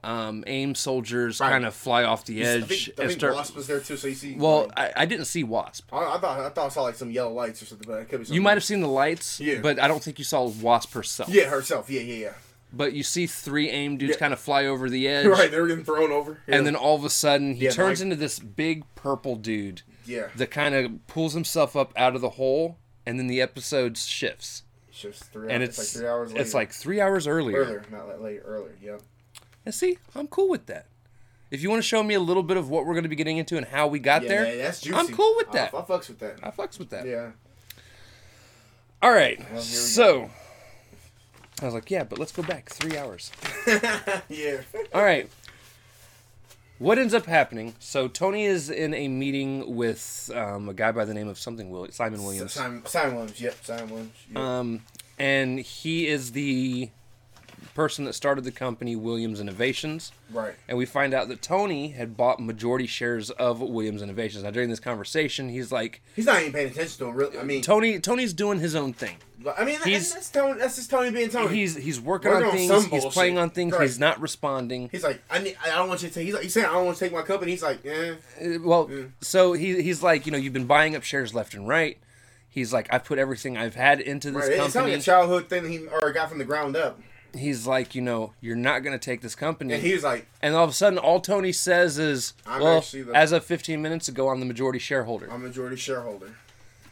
Speaker 1: um, AIM soldiers
Speaker 2: Right.
Speaker 1: kind of fly off the
Speaker 2: I
Speaker 1: edge
Speaker 2: think, I
Speaker 1: and
Speaker 2: think
Speaker 1: start.
Speaker 2: Wasp was there too, so you see.
Speaker 1: Well,
Speaker 2: like,
Speaker 1: I, I didn't see Wasp.
Speaker 2: I, I thought I thought I saw like some yellow lights or something, but it could be. Something.
Speaker 1: You might have seen the lights,
Speaker 2: Yeah.
Speaker 1: but I don't think you saw Wasp herself.
Speaker 2: Yeah, herself. Yeah, yeah, yeah.
Speaker 1: But you see three AIM dudes
Speaker 2: Yeah.
Speaker 1: kind of fly over the edge,
Speaker 2: Right, they're getting thrown over. Yeah.
Speaker 1: and then all of a sudden he
Speaker 2: Yeah,
Speaker 1: turns
Speaker 2: like-
Speaker 1: into this big purple dude
Speaker 2: yeah,
Speaker 1: that kind of pulls himself up out of the hole, and then the episode shifts,
Speaker 2: it's just three.
Speaker 1: and
Speaker 2: hours,
Speaker 1: it's
Speaker 2: like three hours. Later.
Speaker 1: it's like three hours earlier.
Speaker 2: earlier, not late, earlier. Yeah.
Speaker 1: And see, I'm cool with that. If you want to show me a little bit of what we're going to be getting into and how we got
Speaker 2: Yeah,
Speaker 1: there,
Speaker 2: man, that's juicy.
Speaker 1: I'm cool with that.
Speaker 2: I, I fucks with that.
Speaker 1: I fucks with that.
Speaker 2: Yeah.
Speaker 1: All right,
Speaker 2: here we
Speaker 1: so I was like, yeah, but let's go back three hours.
Speaker 2: yeah.
Speaker 1: All right. What ends up happening? So Tony is in a meeting with um, a guy by the name of something Will Simon Williams,
Speaker 2: Simon, Simon Williams. Yep, Simon Williams. Yep.
Speaker 1: um, and he is the person that started the company Williams Innovations.
Speaker 2: right.
Speaker 1: And we find out that Tony had bought majority shares of Williams Innovations. Now during this conversation, he's like,
Speaker 2: He's not even paying attention to him. Really. I mean,
Speaker 1: Tony, Tony's doing his own thing.
Speaker 2: I mean,
Speaker 1: he's-
Speaker 2: he's, that's Tony. That's just Tony being Tony.
Speaker 1: He's he's working,
Speaker 2: Working
Speaker 1: on
Speaker 2: on
Speaker 1: things. He's playing on things.
Speaker 2: Right.
Speaker 1: He's not responding.
Speaker 2: He's like, I need. I don't want you to take. He's like, he's saying, I don't want to take my company. He's like, eh.
Speaker 1: Uh, Well, so he he's like, you know, you've been buying up shares left and right. He's like, I put everything I've had into this
Speaker 2: Right. It's not
Speaker 1: company.
Speaker 2: a childhood thing he or got from the ground up.
Speaker 1: He's like, you know, you're not going to take this company.
Speaker 2: And he's like,
Speaker 1: and all of a sudden, all Tony says is,
Speaker 2: I'm
Speaker 1: well,
Speaker 2: the-
Speaker 1: as of 15 minutes ago, I'm the majority shareholder.
Speaker 2: I'm a majority shareholder.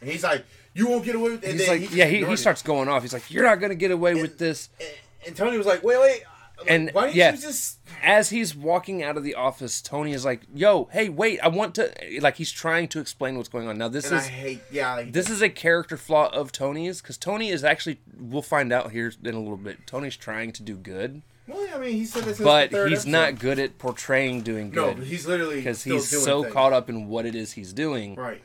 Speaker 2: And he's like, you won't get away with it. And
Speaker 1: he's like,
Speaker 2: just
Speaker 1: yeah, he, he starts going off. He's like, you're not going to get away with this.
Speaker 2: And, and Tony was like, wait, wait. Like,
Speaker 1: And,
Speaker 2: why didn't
Speaker 1: yeah.
Speaker 2: you just?
Speaker 1: As he's walking out of the office, Tony is like, yo, hey, wait, I want to, like, he's trying to explain what's going on. Now, this
Speaker 2: And I
Speaker 1: is.
Speaker 2: hate. Yeah. Like,
Speaker 1: This is a character flaw of Tony's because Tony is actually we'll find out here in a little bit. Tony's trying to do good,
Speaker 2: well, I mean, he said this.
Speaker 1: but
Speaker 2: the
Speaker 1: he's
Speaker 2: episode.
Speaker 1: not good at portraying doing good
Speaker 2: but he's literally
Speaker 1: because he's so
Speaker 2: things.
Speaker 1: caught up in what it is he's doing.
Speaker 2: Right.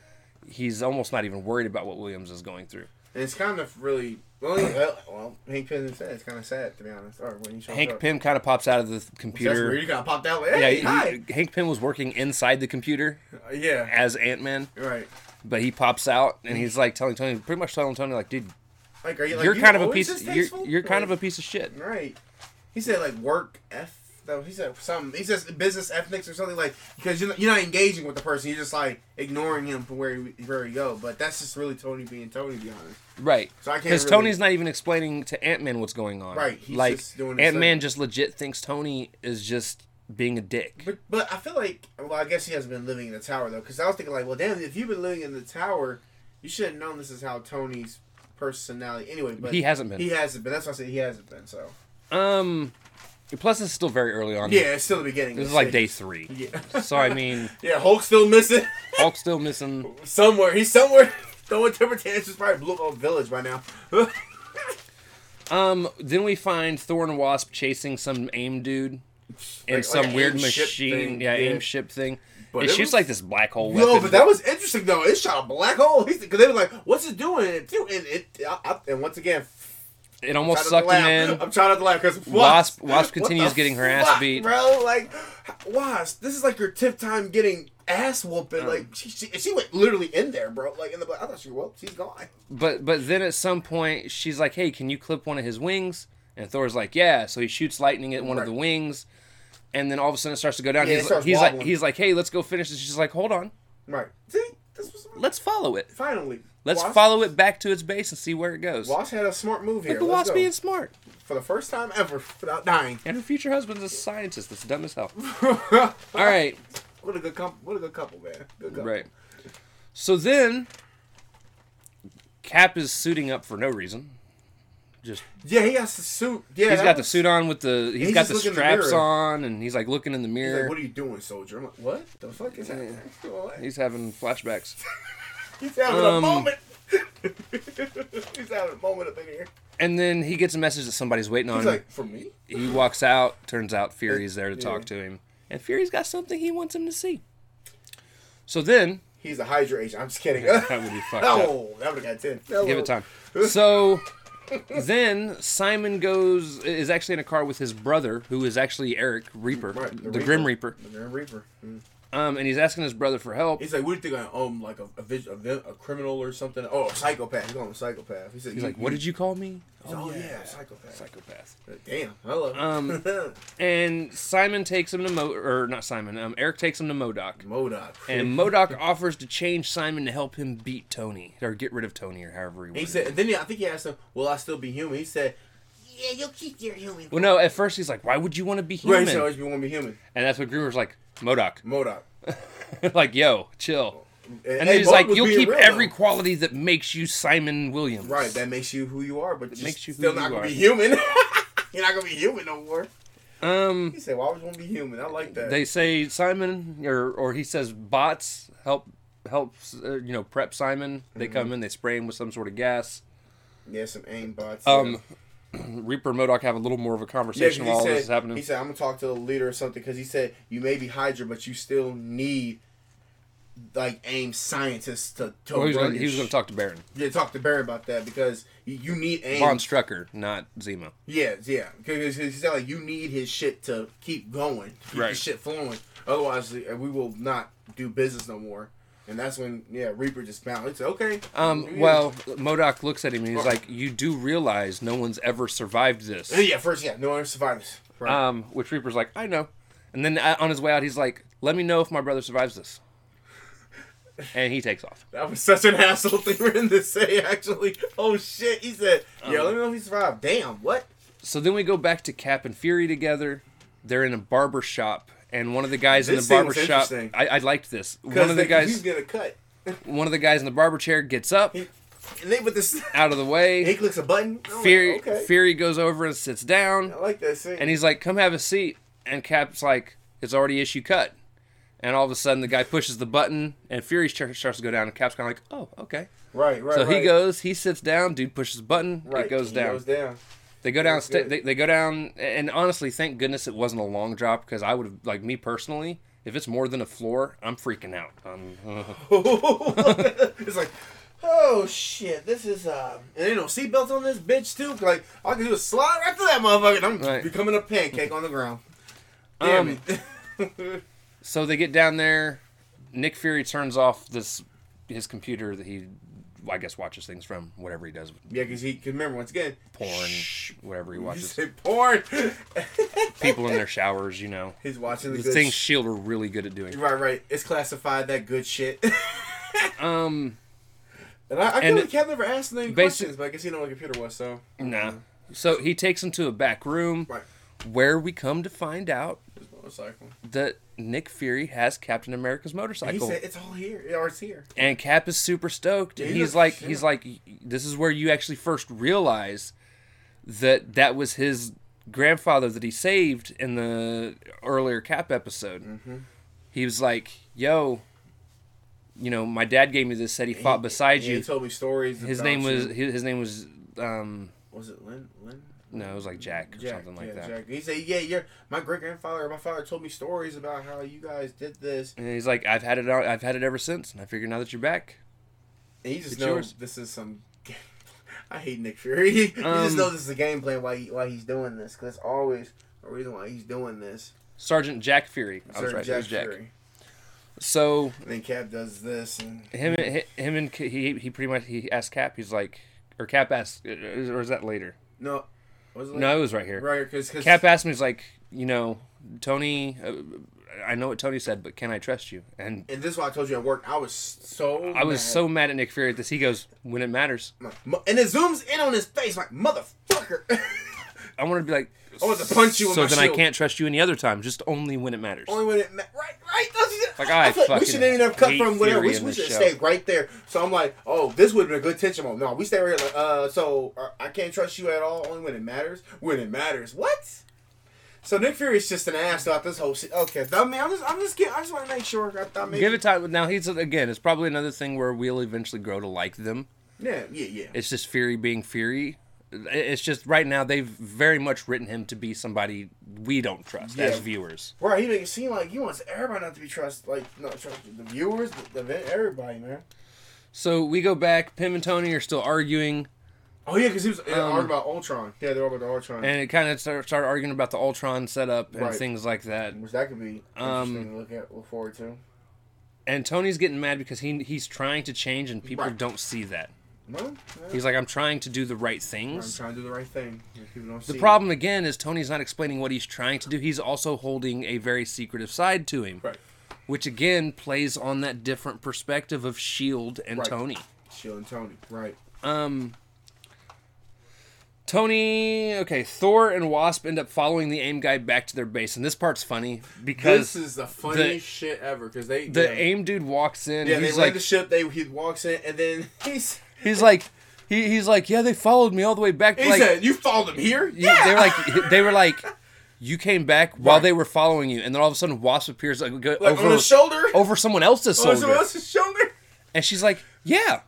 Speaker 1: He's almost not even worried about what Williams is going through.
Speaker 2: And it's kind of really well. he- Well, well Hank Pym said it's kind of sad to be honest. Or when he shows
Speaker 1: Hank
Speaker 2: up.
Speaker 1: Pym kind of pops out of the
Speaker 2: That's
Speaker 1: computer.
Speaker 2: weird. You got popped out like,
Speaker 1: Yeah,
Speaker 2: hey,
Speaker 1: he- Hank Pym was working inside the computer
Speaker 2: Uh, yeah.
Speaker 1: as Ant Man,
Speaker 2: Right.
Speaker 1: but he pops out and he's like telling Tony, pretty much telling Tony, like, dude,
Speaker 2: Like, are you like
Speaker 1: you're
Speaker 2: you
Speaker 1: kind of a piece.
Speaker 2: this
Speaker 1: You're, you're kind
Speaker 2: Like,
Speaker 1: of a piece of shit.
Speaker 2: Right. He said like work f. He said something. He says business ethics or something like because you're not, you're not engaging with the person. You're just like ignoring him from where he, where he go. But that's just really Tony being Tony, to be honest.
Speaker 1: Right.
Speaker 2: So I can't
Speaker 1: Because
Speaker 2: really-
Speaker 1: Tony's not even explaining to Ant Man what's going on.
Speaker 2: Right, he's
Speaker 1: like
Speaker 2: just doing his
Speaker 1: Ant Man just legit thinks Tony is just being a dick.
Speaker 2: But but I feel like well I guess he hasn't been living in the tower though because I was thinking like well damn if you've been living in the tower you should have known this is how Tony's personality anyway. But
Speaker 1: he hasn't been.
Speaker 2: He hasn't been. That's why I said he hasn't been. So
Speaker 1: um. Plus, it's still very early on.
Speaker 2: yeah, it's still the beginning.
Speaker 1: This is like day three.
Speaker 2: Yeah.
Speaker 1: So I mean,
Speaker 2: yeah, Hulk's still missing
Speaker 1: Hulk's still missing.
Speaker 2: somewhere. He's somewhere throwing temper tantrums. Probably blew up a village by now.
Speaker 1: Um. Then we find Thor and Wasp chasing some AIM dude in
Speaker 2: Like-
Speaker 1: some
Speaker 2: like
Speaker 1: weird machine.
Speaker 2: thing,
Speaker 1: Yeah,
Speaker 2: yeah.
Speaker 1: AIM ship thing.
Speaker 2: But
Speaker 1: it
Speaker 2: it
Speaker 1: shoots
Speaker 2: was-
Speaker 1: like this black hole weapon.
Speaker 2: but that was interesting though. It shot a black hole. Because they were like, "What's it doing?" And it, and, it, and once again,
Speaker 1: it almost sucked him in.
Speaker 2: I'm trying not to laugh because
Speaker 1: Wasp- Wasp continues getting her ass beat.
Speaker 2: bro. Like, Wasp, this is like your tip time getting ass whooping. Like, she, she, she went literally in there, bro. Like in the, I thought she well, she's gone.
Speaker 1: But but then at some point she's like, "Hey, can you clip one of his wings?" And Thor's like, "Yeah." So he shoots lightning at one of the wings, and then all of a sudden it starts to go down.
Speaker 2: Yeah,
Speaker 1: he's
Speaker 2: starts
Speaker 1: he's like he's like, "Hey, let's go finish this." She's like, "Hold on,
Speaker 2: Right. See, this was
Speaker 1: let's follow it.
Speaker 2: finally.
Speaker 1: Let's
Speaker 2: Wasp,
Speaker 1: follow it back to its base and see where it goes."
Speaker 2: Wasp had a smart move here.
Speaker 1: Look at the
Speaker 2: Let's
Speaker 1: wasp
Speaker 2: go.
Speaker 1: being smart,
Speaker 2: for the first time ever without dying.
Speaker 1: and her future husband's a scientist that's dumb as hell. All right,
Speaker 2: What a good couple. What a good couple, man. Good couple.
Speaker 1: right. So then, Cap is suiting up for no reason. Just
Speaker 2: Yeah, he has the suit. Yeah,
Speaker 1: he's
Speaker 2: that
Speaker 1: got the suit on with the he's
Speaker 2: He's
Speaker 1: got the
Speaker 2: in the
Speaker 1: straps on, and he's like looking in the
Speaker 2: He's
Speaker 1: mirror.
Speaker 2: like, "What are you doing, soldier?" I'm like, "What the fuck is happening?" What?
Speaker 1: He's having flashbacks.
Speaker 2: He's having a
Speaker 1: Um,
Speaker 2: moment. He's having a moment up in here.
Speaker 1: And then he gets a message that somebody's waiting on
Speaker 2: He's
Speaker 1: him.
Speaker 2: like, "For me?"
Speaker 1: he walks out. Turns out Fury's there to
Speaker 2: Yeah.
Speaker 1: talk to him, and Fury's got something he wants him to see. So then,
Speaker 2: He's a Hydra agent. I'm just kidding.
Speaker 1: that would be fucked up.
Speaker 2: oh, that would have got ten.
Speaker 1: Give it time. So then Simon goes is actually in a car with his brother, who is actually Eric Reaper,
Speaker 2: Right,
Speaker 1: the, Grim Reaper.
Speaker 2: The Grim Reaper. Mm.
Speaker 1: Um, and he's asking his brother for help.
Speaker 2: He's like, "What do you think I am? Like a a, a, a criminal or something? Oh, a psychopath. He's calling him a psychopath." He said,
Speaker 1: He's like, "What did you call me?"
Speaker 2: Oh, yeah, psychopath.
Speaker 1: psychopath.
Speaker 2: Damn. Hello.
Speaker 1: Um, And Simon takes him to Mo, or not Simon. Um, Eric takes him to MODOK,
Speaker 2: MODOK.
Speaker 1: and MODOK offers to change Simon to help him beat Tony or get rid of Tony or however he
Speaker 2: he said, and then he, I think he asked him, "Will I still be human?" He said, "Yeah, you'll keep your human."
Speaker 1: Well, no. At first, he's like, "Why would you want to be human?"
Speaker 2: he said, "Always be want to be human."
Speaker 1: and that's what Groomer's like, MODOK,
Speaker 2: MODOK.
Speaker 1: like, yo, chill. And then he's like, "You'll keep
Speaker 2: real,
Speaker 1: every
Speaker 2: though.
Speaker 1: quality that makes you Simon Williams."
Speaker 2: right. That makes you who you are, but just
Speaker 1: makes you
Speaker 2: still not gonna
Speaker 1: are.
Speaker 2: be human. You're not gonna be human no more.
Speaker 1: Um,
Speaker 2: He said, "Why would you want to be human?" I like that.
Speaker 1: they say Simon, or or he says bots help helps uh, you know prep Simon. They
Speaker 2: Mm-hmm.
Speaker 1: come in, they spray him with some sort of gas.
Speaker 2: yeah, some AIM bots.
Speaker 1: Um, Reaper and MODOK have a little more of a
Speaker 2: Yeah, 'cause
Speaker 1: conversation while all this is happening.
Speaker 2: He said, "I'm gonna talk to the leader or something," because he said, "You may be Hydra, but you still need like AIM scientists to." to
Speaker 1: Well, he was gonna, he was gonna talk to Baron.
Speaker 2: Yeah, talk to Barry about that because you, you need AIM.
Speaker 1: Von Strucker, not Zemo.
Speaker 2: Yeah, yeah. Because he said like you need his shit to keep going, to keep
Speaker 1: Right.
Speaker 2: the shit flowing. Otherwise, we will not do business no more. And that's when yeah, Reaper just bounced. Said, "Okay."
Speaker 1: Um, well, MODOK looks at him and he's like, "You do realize no one's ever survived this."
Speaker 2: yeah, first yeah, no one survives. Right.
Speaker 1: Um, which Reaper's like, "I know," and then uh, on his way out, he's like, "Let me know if my brother survives this," and he takes off.
Speaker 2: That was such an asshole thing for him to say. Actually, oh shit, he said, "Yeah,
Speaker 1: Um,
Speaker 2: let me know if he survived." Damn, what?
Speaker 1: So then we go back to Cap and Fury together. They're in a barber shop, and one of the guys in the barber shop. I, I liked this. One of the
Speaker 2: he's
Speaker 1: guys,
Speaker 2: gonna cut.
Speaker 1: one of the guys in the barber chair gets up,
Speaker 2: He, and they with this,
Speaker 1: out of the way.
Speaker 2: he clicks a button. I'm like,
Speaker 1: Fury,
Speaker 2: okay,
Speaker 1: Fury goes over and sits down,
Speaker 2: I like that scene.
Speaker 1: and he's like, "Come have a seat." And Cap's like, "It's already issue cut." And all of a sudden, the guy pushes the button, and Fury starts starts to go down, and Cap's kind of like, "Oh, okay."
Speaker 2: right, right.
Speaker 1: So he goes, he sits down, dude pushes the button,
Speaker 2: Right,
Speaker 1: it goes down.
Speaker 2: Goes down.
Speaker 1: They go down.
Speaker 2: Good.
Speaker 1: they, they go down, and honestly, thank goodness it wasn't a long drop because I would have, like me personally, if it's more than a floor, I'm freaking out. Um,
Speaker 2: it's like, oh shit, this is uh, and ain't no seatbelts on this bitch too. Like all I can do is slide right through that motherfucker. and I'm
Speaker 1: Right.
Speaker 2: becoming a pancake on the ground. Damn
Speaker 1: Um,
Speaker 2: it.
Speaker 1: so they get down there. Nick Fury turns off this his computer that he, I guess, watches things from. Whatever he does,
Speaker 2: yeah, because he can remember once again.
Speaker 1: porn, whatever he watches.
Speaker 2: say porn.
Speaker 1: People in their showers, you know.
Speaker 2: He's watching the,
Speaker 1: The
Speaker 2: good.
Speaker 1: things
Speaker 2: sh-
Speaker 1: Shield are really good at doing.
Speaker 2: right, right. It's classified that good shit.
Speaker 1: Um,
Speaker 2: and I, I
Speaker 1: And
Speaker 2: Cap never asked any questions, but I guess he know what a computer was. So
Speaker 1: nah. So he takes him to a back room,
Speaker 2: Right.
Speaker 1: where we come to find out
Speaker 2: motorcycle.
Speaker 1: that Nick Fury has Captain America's
Speaker 2: And he
Speaker 1: motorcycle.
Speaker 2: said it's all here, or it's here.
Speaker 1: and Cap is super stoked,
Speaker 2: Yeah,
Speaker 1: he's like,
Speaker 2: like,
Speaker 1: he's like, this is where you actually first realize that that was his grandfather that he saved in the earlier Cap episode.
Speaker 2: Mm-hmm.
Speaker 1: He was like, "Yo, you know, my dad gave me this. Said he fought beside
Speaker 2: Yeah,
Speaker 1: you.
Speaker 2: He told me stories.
Speaker 1: His name was
Speaker 2: you.
Speaker 1: his name was um
Speaker 2: Was it Lynn? Lynn?
Speaker 1: No, it was like Jack or
Speaker 2: Jack,
Speaker 1: something like
Speaker 2: yeah,
Speaker 1: that.
Speaker 2: Jack. He said, "Yeah, yeah. My great grandfather, my father told me stories about how you guys did this,
Speaker 1: And he's like, I've had it. out- I've had it ever since. And I figure now that you're back,
Speaker 2: and you just
Speaker 1: It's
Speaker 2: know
Speaker 1: yours.
Speaker 2: this is some." I hate Nick Fury. you just
Speaker 1: Um,
Speaker 2: know this is a game plan why he, why he's doing this because it's always a reason why he's doing this.
Speaker 1: Sergeant Jack Fury. I was
Speaker 2: Certain
Speaker 1: right. it was
Speaker 2: Jack
Speaker 1: Jack.
Speaker 2: Fury.
Speaker 1: So
Speaker 2: And then Cap does this, and
Speaker 1: him and him and he he pretty much he asked Cap. He's like, or Cap asked, or is that later?
Speaker 2: no, was like,
Speaker 1: No, it was right here.
Speaker 2: right because
Speaker 1: Cap asked me, he's like, you know, Tony, uh, I know what Tony said, but can I trust you? And
Speaker 2: And this is why I told you at work. I was so.
Speaker 1: I was
Speaker 2: mad.
Speaker 1: so mad at Nick Fury at this. He goes, when it matters.
Speaker 2: And it zooms in on his face, like motherfucker.
Speaker 1: I want to be like,
Speaker 2: I want to punch you
Speaker 1: so then
Speaker 2: shield.
Speaker 1: I can't trust you any other time, just only when it matters.
Speaker 2: Only when it ma- right, right. Don't
Speaker 1: Like,
Speaker 2: I
Speaker 1: I
Speaker 2: like we should even have cut from whatever. We, we should
Speaker 1: show.
Speaker 2: stay right there. So I'm like, oh, this would have been a good tension moment. No, we stay right here. Like, uh, so uh, I can't trust you at all. Only when it matters. When it matters. What? So Nick Fury is just an ass about this whole shit. Okay, I mean, I'm just, I'm just kidding. I just want to make sure. I thought maybe.
Speaker 1: Give it time. Now he's again. It's probably another thing where we'll eventually grow to like them.
Speaker 2: Yeah, yeah, yeah.
Speaker 1: It's just Fury being Fury. It's just right now they've very much written him to be somebody we don't trust
Speaker 2: Yeah.
Speaker 1: as viewers.
Speaker 2: Right, he make it seem like he wants everybody not to be trust, like not trust the viewers, the, the everybody, man.
Speaker 1: So we go back. Pym and Tony are still arguing.
Speaker 2: Oh yeah, because he was
Speaker 1: Um,
Speaker 2: arguing about Ultron. Yeah, they're all about the Ultron.
Speaker 1: and it kind of start, started arguing about the Ultron setup and
Speaker 2: Right.
Speaker 1: things like that.
Speaker 2: Which that could be
Speaker 1: Um,
Speaker 2: interesting to look at, look forward to.
Speaker 1: And Tony's getting mad because he he's trying to change and people
Speaker 2: Right.
Speaker 1: don't see that.
Speaker 2: Well, yeah,
Speaker 1: He's like, I'm trying to do the right things.
Speaker 2: I'm trying to do the right thing. Don't
Speaker 1: The problem again is Tony's not explaining what he's trying to do. He's also holding a very secretive side to him,
Speaker 2: Right.
Speaker 1: which again plays on that different perspective of Shield and
Speaker 2: Right.
Speaker 1: Tony.
Speaker 2: Shield and Tony. Right.
Speaker 1: Um, Tony, okay, Thor and Wasp end up following the AIM guy back to their base, and this part's funny because
Speaker 2: This is the funniest shit ever because they
Speaker 1: the
Speaker 2: yeah,
Speaker 1: AIM dude walks in.
Speaker 2: yeah they
Speaker 1: he's
Speaker 2: land
Speaker 1: like,
Speaker 2: the ship. They he walks in and then he's
Speaker 1: he's like, he, he's like, yeah, they followed me all the way back.
Speaker 2: he
Speaker 1: like,
Speaker 2: said you followed him here.
Speaker 1: you-
Speaker 2: Yeah.
Speaker 1: they were like, they were like, you came back while
Speaker 2: Right.
Speaker 1: they were following you, and then all of a sudden Wasp appears like,
Speaker 2: like
Speaker 1: over
Speaker 2: shoulder.
Speaker 1: over someone else's shoulder,
Speaker 2: someone else's shoulder.
Speaker 1: and she's like, yeah,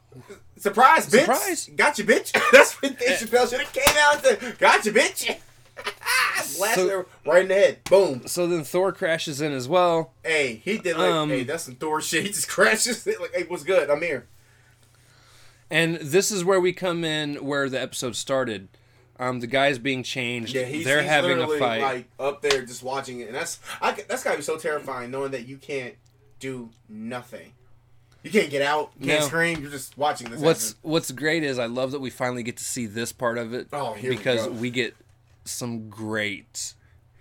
Speaker 2: Surprise, bitch!
Speaker 1: Surprise.
Speaker 2: Gotcha, bitch! That's what Dave Chappelle should have came out and said, Gotcha, bitch! Blast
Speaker 1: So-
Speaker 2: her right in the head. Boom.
Speaker 1: so then Thor crashes in as well.
Speaker 2: Hey, he did like,
Speaker 1: Um,
Speaker 2: hey, that's some Thor shit. He just crashes like, hey, what's good? I'm here.
Speaker 1: And this is where we come in, where the episode started. Um, the guy's being changed.
Speaker 2: Yeah, he's,
Speaker 1: They're
Speaker 2: he's
Speaker 1: having a fight.
Speaker 2: like up there just watching it, and that's I, that's gotta be so terrifying knowing that you can't do nothing. You can't get out, you can't
Speaker 1: No.
Speaker 2: scream. You're just watching this.
Speaker 1: what's
Speaker 2: happen.
Speaker 1: What's great is I love that we finally get to see this part of it.
Speaker 2: Oh, here we
Speaker 1: because
Speaker 2: go.
Speaker 1: we get some great,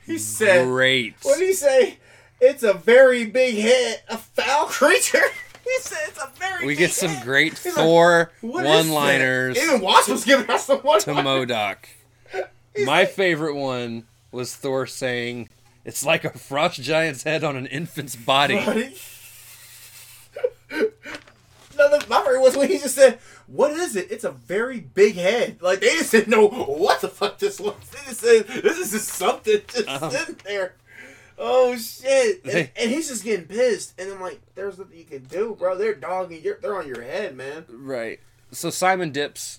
Speaker 2: he said?
Speaker 1: great.
Speaker 2: What did he say? It's a very big head, a foul creature. He said it's a very.
Speaker 1: we get some
Speaker 2: head.
Speaker 1: great
Speaker 2: He's like,
Speaker 1: Thor
Speaker 2: What is
Speaker 1: one-liners?
Speaker 2: Even Wasp was giving us some one
Speaker 1: to MODOK. My favorite one was Thor saying, "It's like a frost giant's head on an infant's body."
Speaker 2: no, the, my favorite was when he just said, "What is it? It's a very big head." Like they just didn't know what the fuck this was. They just said, "This is just something just
Speaker 1: Uh-huh.
Speaker 2: sitting there." Oh shit! And, and he's just getting pissed, and I'm like, "There's nothing you can do, bro. They're dogging. You're, they're on your head, man."
Speaker 1: right. So Simon dips.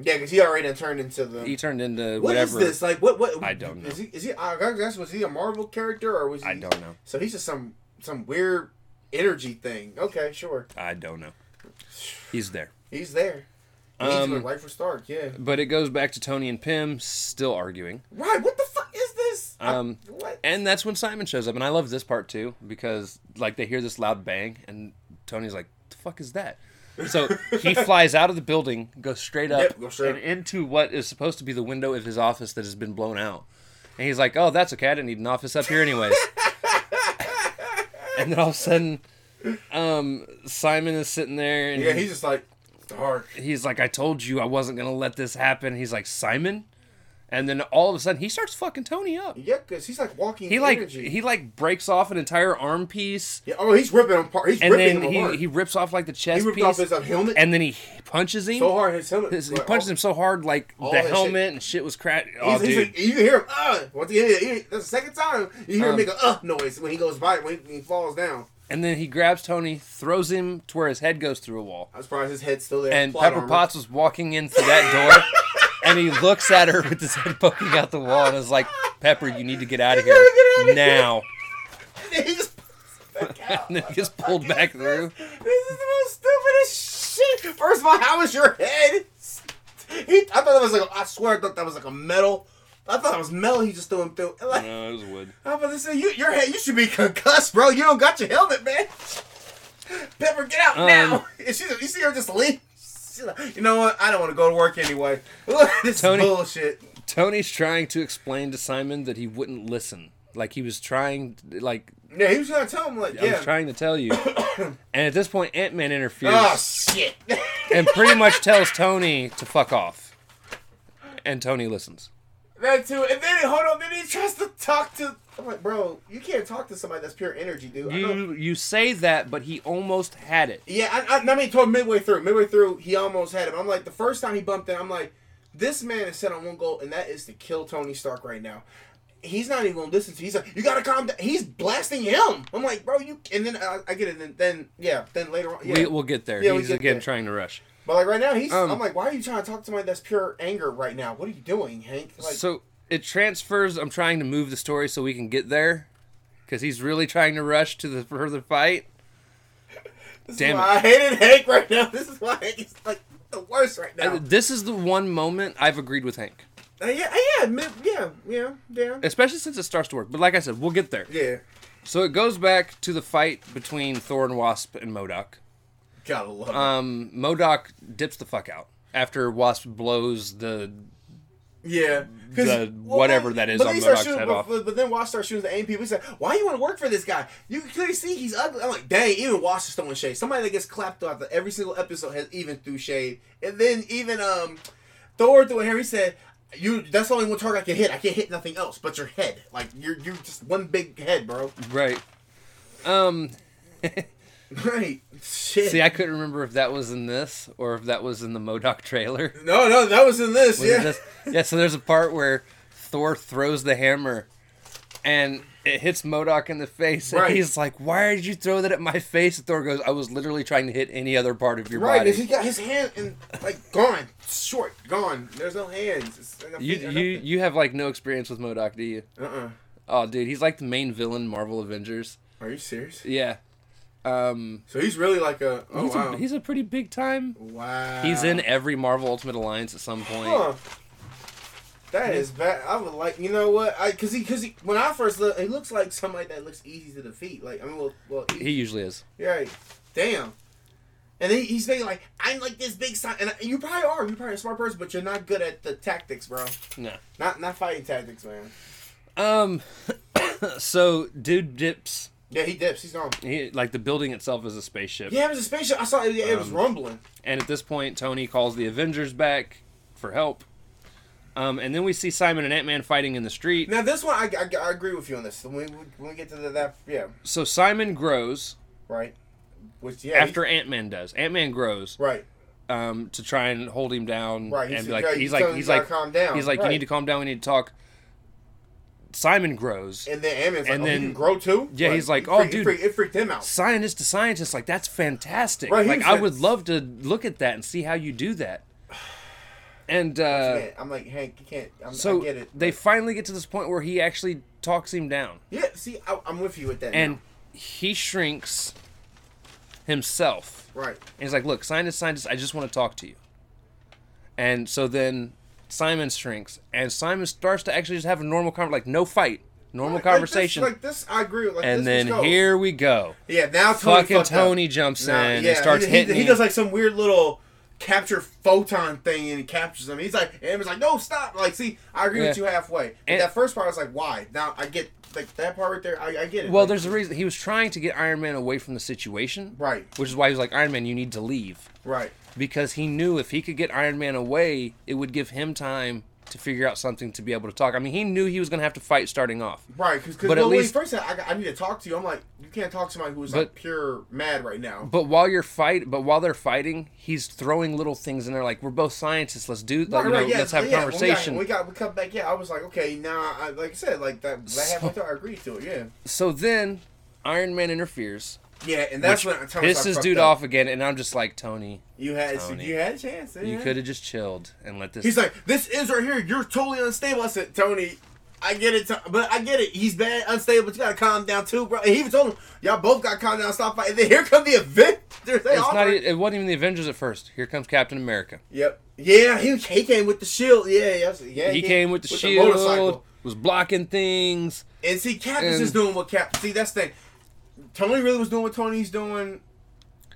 Speaker 2: Yeah, because he already turned into the.
Speaker 1: He turned into
Speaker 2: What is
Speaker 1: whatever.
Speaker 2: this? Like, what? What?
Speaker 1: I don't know.
Speaker 2: Is he? Is he? I guess was he a Marvel character or was he?
Speaker 1: I don't know.
Speaker 2: So he's just some some weird energy thing. Okay, sure.
Speaker 1: I don't know. He's there.
Speaker 2: He's there. He's
Speaker 1: Um,
Speaker 2: right for Stark. Yeah.
Speaker 1: But it goes back to Tony and Pym still arguing.
Speaker 2: Right. What the is this?
Speaker 1: Um? And that's when Simon shows up. And I love this part too because like they hear this loud bang and Tony's like, "The fuck is that?" So he flies out of the building, goes straight up
Speaker 2: Yep, go straight
Speaker 1: and into what is supposed to be the window of his office that has been blown out. And he's like, "Oh, that's okay. I didn't need an office up here anyways." and then all of a sudden, um, Simon is sitting there and
Speaker 2: yeah, he's just like Stark.
Speaker 1: he's like, I told you I wasn't gonna let this happen. He's like, Simon, and then all of a sudden he starts fucking Tony up.
Speaker 2: Yeah, because he's like walking.
Speaker 1: He like
Speaker 2: energy.
Speaker 1: he like breaks off an entire arm piece,
Speaker 2: Yeah, oh, he's ripping him apart. He's
Speaker 1: and
Speaker 2: ripping
Speaker 1: then
Speaker 2: him apart.
Speaker 1: he, he rips off like the
Speaker 2: He
Speaker 1: chest
Speaker 2: ripped
Speaker 1: piece,
Speaker 2: off his uh, helmet
Speaker 1: and then he punches him.
Speaker 2: so hard. His helmet.
Speaker 1: His- he punches
Speaker 2: all-
Speaker 1: him so hard, like the helmet
Speaker 2: shit.
Speaker 1: and shit was cracked. Oh,
Speaker 2: He's, he's
Speaker 1: dude.
Speaker 2: you hear him. Uh, once he, he, he, that's the second time you hear him
Speaker 1: Um,
Speaker 2: make a uh noise when he goes by when he, he falls down.
Speaker 1: and then he grabs Tony, throws him to where his head goes through a wall.
Speaker 2: I'm surprised his head's still there.
Speaker 1: And Pepper
Speaker 2: armor.
Speaker 1: Potts was walking in through that door, and he looks at her with his head poking out the wall, and is like, "Pepper, you need to get out of here
Speaker 2: gotta get here."
Speaker 1: now."
Speaker 2: And he just pulls it back out.
Speaker 1: and then he gets pulled back through.
Speaker 2: This is the most stupidest shit. First of all, how is your head? He, I thought that was like. I swear, I thought that was like a metal. I thought it was metal. He just threw him through. Like,
Speaker 1: No, it was wood.
Speaker 2: I'm about to say, you, your head, you should be concussed, bro. You don't got your helmet, man. Pepper, get out
Speaker 1: Um,
Speaker 2: now. And she, you see her just leave. She's like, you know what? I don't want to go to work anyway. This
Speaker 1: Tony-
Speaker 2: is bullshit.
Speaker 1: Tony's trying to explain to Simon that he wouldn't listen. Like he was trying, like
Speaker 2: Yeah, he was gonna tell him like,
Speaker 1: I
Speaker 2: yeah.
Speaker 1: was trying to tell you. and at this point, Ant Man interferes
Speaker 2: Oh shit.
Speaker 1: and pretty much tells Tony to fuck off. And Tony listens.
Speaker 2: That too, and then hold on, then he tries to talk to. I'm like, bro, you can't talk to somebody that's pure energy, dude.
Speaker 1: You you say that, but he almost had it.
Speaker 2: Yeah, I, I, I mean, told midway through, midway through, he almost had him. I'm like, the first time he bumped in, I'm like, this man is set on one goal, and that is to kill Tony Stark right now. He's not even gonna listen to. He's like, you gotta calm down. He's blasting him. I'm like, bro, you. And then uh, I get it. And then yeah, then later on, yeah.
Speaker 1: We, we'll get there.
Speaker 2: Yeah,
Speaker 1: He's
Speaker 2: get
Speaker 1: again
Speaker 2: there.
Speaker 1: trying to rush.
Speaker 2: But like right now, he's.
Speaker 1: Um,
Speaker 2: I'm like, why are you trying to talk to somebody that's pure anger right now? What are you doing, Hank? Like,
Speaker 1: so it transfers. I'm trying to move the story so we can get there, because he's really trying to rush to the further fight.
Speaker 2: this
Speaker 1: damn
Speaker 2: is why I hated Hank right now. This is why Hank is like the worst. right now.
Speaker 1: Uh, This is the one moment I've agreed with Hank,
Speaker 2: Uh, yeah, yeah, mi- yeah, yeah, yeah,
Speaker 1: especially since it starts to work. But like I said, we'll get there.
Speaker 2: yeah.
Speaker 1: So it goes back to the fight between Thor and Wasp and MODOK.
Speaker 2: Gotta love it.
Speaker 1: Um, MODOK dips the fuck out after Wasp blows the.
Speaker 2: yeah,
Speaker 1: the whatever that is on
Speaker 2: then he
Speaker 1: MODOK's
Speaker 2: shooting-
Speaker 1: head
Speaker 2: but,
Speaker 1: off.
Speaker 2: But, then Wasp starts shooting the AIM people. He said, "Why you want to work for this guy? You can clearly see he's ugly." I'm like, "Dang!" Even Wasp is throwing shade. Somebody that gets clapped off every single episode has even threw shade, and then even um Thor threw a hair. He said, "You that's the only one target I can hit. I can't hit nothing else but your head. Like you're you're just one big head, bro."
Speaker 1: Right. Um.
Speaker 2: Right? Shit.
Speaker 1: See, I couldn't remember if that was in this or if that was in the MODOK trailer.
Speaker 2: no, no, that was in this.
Speaker 1: Was
Speaker 2: yeah.
Speaker 1: this? Yeah. So there's a part where Thor throws the hammer, and it hits MODOK in the face, and
Speaker 2: Right.
Speaker 1: he's like, "Why did you throw that at my face?" And Thor goes, "I was literally trying to hit any other part of your body.
Speaker 2: Right,
Speaker 1: body."
Speaker 2: he got his hand and like gone, short, gone. There's no hands. Like
Speaker 1: You you you have like no experience with MODOK, do you?
Speaker 2: Uh-uh.
Speaker 1: Oh, dude, he's like the main villain Marvel Avengers.
Speaker 2: Are you serious?
Speaker 1: Yeah. Um,
Speaker 2: So he's really like a. Oh
Speaker 1: he's,
Speaker 2: wow.
Speaker 1: a, he's a pretty big time.
Speaker 2: wow.
Speaker 1: He's in every Marvel Ultimate Alliance at some point.
Speaker 2: Huh. That is bad. I would like, you know what? I cause he, cause he, when I first look, he looks like somebody that looks easy to defeat. Like I mean, well, well,
Speaker 1: He usually is.
Speaker 2: Yeah. Damn. And then he's making like, I'm like this big sign, and you probably are. You're probably a smart person, but you're not good at the tactics, bro.
Speaker 1: No.
Speaker 2: Not not fighting tactics, man.
Speaker 1: Um, so dude dips.
Speaker 2: Yeah, he dips. He's gone.
Speaker 1: He like the building itself is a spaceship.
Speaker 2: Yeah, it was a spaceship. I saw it. It was
Speaker 1: Um,
Speaker 2: rumbling.
Speaker 1: And at this point, Tony calls the Avengers back for help. Um, and then we see Simon and Ant Man fighting in the street.
Speaker 2: Now this one, I, I, I agree with you on this. When we, when we get to the, that, yeah,
Speaker 1: So Simon grows
Speaker 2: right. Which yeah,
Speaker 1: after Ant Man does. Ant Man grows
Speaker 2: right,
Speaker 1: um, to try and hold him down.
Speaker 2: right.
Speaker 1: And
Speaker 2: He's
Speaker 1: be like,
Speaker 2: yeah,
Speaker 1: he's
Speaker 2: you
Speaker 1: like, he's like,
Speaker 2: calm down.
Speaker 1: he's like, you need to calm down. We need to talk. Simon grows.
Speaker 2: And then
Speaker 1: And
Speaker 2: like, oh,
Speaker 1: then-
Speaker 2: he can grow too.
Speaker 1: Yeah, he's like, oh,
Speaker 2: freaked-
Speaker 1: dude.
Speaker 2: it freaked, it freaked him out.
Speaker 1: scientist to scientist, like that's fantastic.
Speaker 2: Right,
Speaker 1: like I
Speaker 2: like-
Speaker 1: would love to look at that and see how you do that. And uh,
Speaker 2: I'm like, Hank, you can't. I'm,
Speaker 1: so
Speaker 2: it.
Speaker 1: they finally get to this point where he actually talks him down,
Speaker 2: yeah, see, I, I'm with you with that.
Speaker 1: and
Speaker 2: now.
Speaker 1: he shrinks himself.
Speaker 2: right,
Speaker 1: And he's like, "Look, scientist, scientist, I just want to talk to you." And so then Simon shrinks, and Simon starts to actually just have a normal conversation, like no fight, normal
Speaker 2: Like
Speaker 1: conversation.
Speaker 2: Like this, I agree. Like
Speaker 1: and
Speaker 2: this,
Speaker 1: then here we go.
Speaker 2: yeah, now Tony
Speaker 1: Fucking
Speaker 2: fucked up.
Speaker 1: Tony jumps
Speaker 2: Now,
Speaker 1: in
Speaker 2: yeah,
Speaker 1: and starts
Speaker 2: he, he-
Speaker 1: hitting.
Speaker 2: He,
Speaker 1: him.
Speaker 2: does like some weird little capture photon thing, and he captures him. He's like, and Ant-Man's like, no, stop. Like, see, I agree with you halfway. But
Speaker 1: And-
Speaker 2: that first part, I was like, why? Now I get like that part right there. I, I get it.
Speaker 1: Well,
Speaker 2: Like,
Speaker 1: there's a reason. He was trying to get Iron Man away from the situation,
Speaker 2: right,
Speaker 1: which is why he was like, Iron Man, you need to leave.
Speaker 2: right.
Speaker 1: Because he knew if he could get Iron Man away, it would give him time to figure out something to be able to talk. I mean, he knew he was going to have to fight starting off.
Speaker 2: Right, because
Speaker 1: But
Speaker 2: well,
Speaker 1: at
Speaker 2: when he
Speaker 1: least-
Speaker 2: first said I, I need to talk to you, I'm like, you can't talk to somebody who's like pure mad right now.
Speaker 1: But while you're fight, but while they're fighting, he's throwing little things in there like, we're both scientists. Let's do, like, you know, let's have a
Speaker 2: yeah,
Speaker 1: conversation.
Speaker 2: When we got, we, got, we come back. Yeah, I was like, okay, now, I, like I said, like that. that
Speaker 1: So-
Speaker 2: halfway through, I agreed to it. Yeah,
Speaker 1: So then, Iron Man interferes,
Speaker 2: yeah, and that's when Tony
Speaker 1: pisses dude
Speaker 2: up.
Speaker 1: off again, and I'm just like, Tony,
Speaker 2: You had,
Speaker 1: Tony.
Speaker 2: you had a chance.
Speaker 1: you could have just chilled and let this.
Speaker 2: He's like, this is right here. You're totally unstable. I said, Tony. I get it, but I get it. He's bad, unstable, but you gotta calm down too, bro. And he even told him, y'all both gotta calm down, stop fighting. And then here come the Avengers. They
Speaker 1: it's not. It wasn't even the Avengers at first. Here comes Captain America.
Speaker 2: Yep. Yeah, he, he came with the shield. Yeah, yes, yeah.
Speaker 1: he came with the shield,
Speaker 2: motorcycle.
Speaker 1: was blocking things.
Speaker 2: And see, Cap is just doing what Cap. See, that's the thing. Tony really was doing what Tony's doing.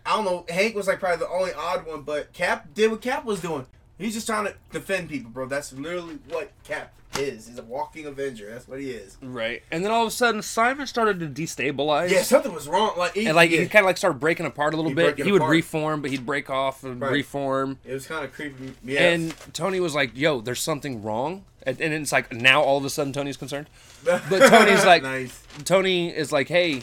Speaker 2: I don't know. Hank was like probably the only odd one, but Cap did what Cap was doing. He's just trying to defend people, bro. That's literally what Cap is. He's a walking Avenger. That's what he is.
Speaker 1: Right. And then all of a sudden, Simon started to destabilize.
Speaker 2: Yeah, something was wrong. Like, he,
Speaker 1: And like
Speaker 2: yeah,
Speaker 1: he kind of like started breaking apart a little
Speaker 2: He'd
Speaker 1: bit. He would reform, but he'd break off and
Speaker 2: Right.
Speaker 1: reform.
Speaker 2: it was kind of creepy. Yeah.
Speaker 1: And Tony was like, "Yo, there's something wrong." And, and it's like now all of a sudden Tony's concerned. but Tony's like-
Speaker 2: nice.
Speaker 1: Tony is like, "Hey,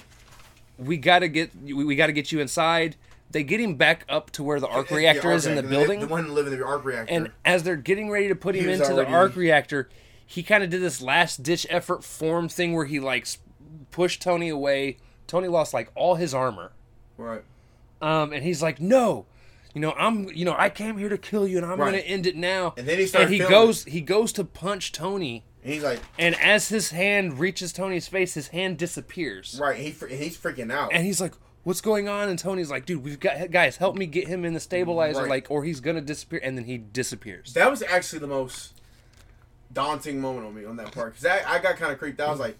Speaker 1: we gotta get we, we gotta get you inside." They get him back up to where the arc
Speaker 2: The
Speaker 1: reactor
Speaker 2: arc
Speaker 1: is in the building.
Speaker 2: The one living in the arc reactor.
Speaker 1: And as they're getting ready to put him into
Speaker 2: already-
Speaker 1: the arc reactor, he kind of did this last ditch effort form thing where he like pushed Tony away. Tony lost like all his armor.
Speaker 2: right.
Speaker 1: Um, and he's like, "No, you know, I'm, you know, I came here to kill you, and I'm
Speaker 2: Right.
Speaker 1: gonna end it now."
Speaker 2: And then he
Speaker 1: and he goes, he goes to punch Tony,
Speaker 2: And he's like,
Speaker 1: and as his hand reaches Tony's face, his hand disappears,
Speaker 2: right. He he's freaking out.
Speaker 1: and he's like, what's going on? And Tony's like, dude, we've got guys, help me get him in the stabilizer,
Speaker 2: Right.
Speaker 1: like, or he's gonna disappear. And then he disappears.
Speaker 2: That was actually the most daunting moment on me on that part because I, I got kind of creeped out. I was like,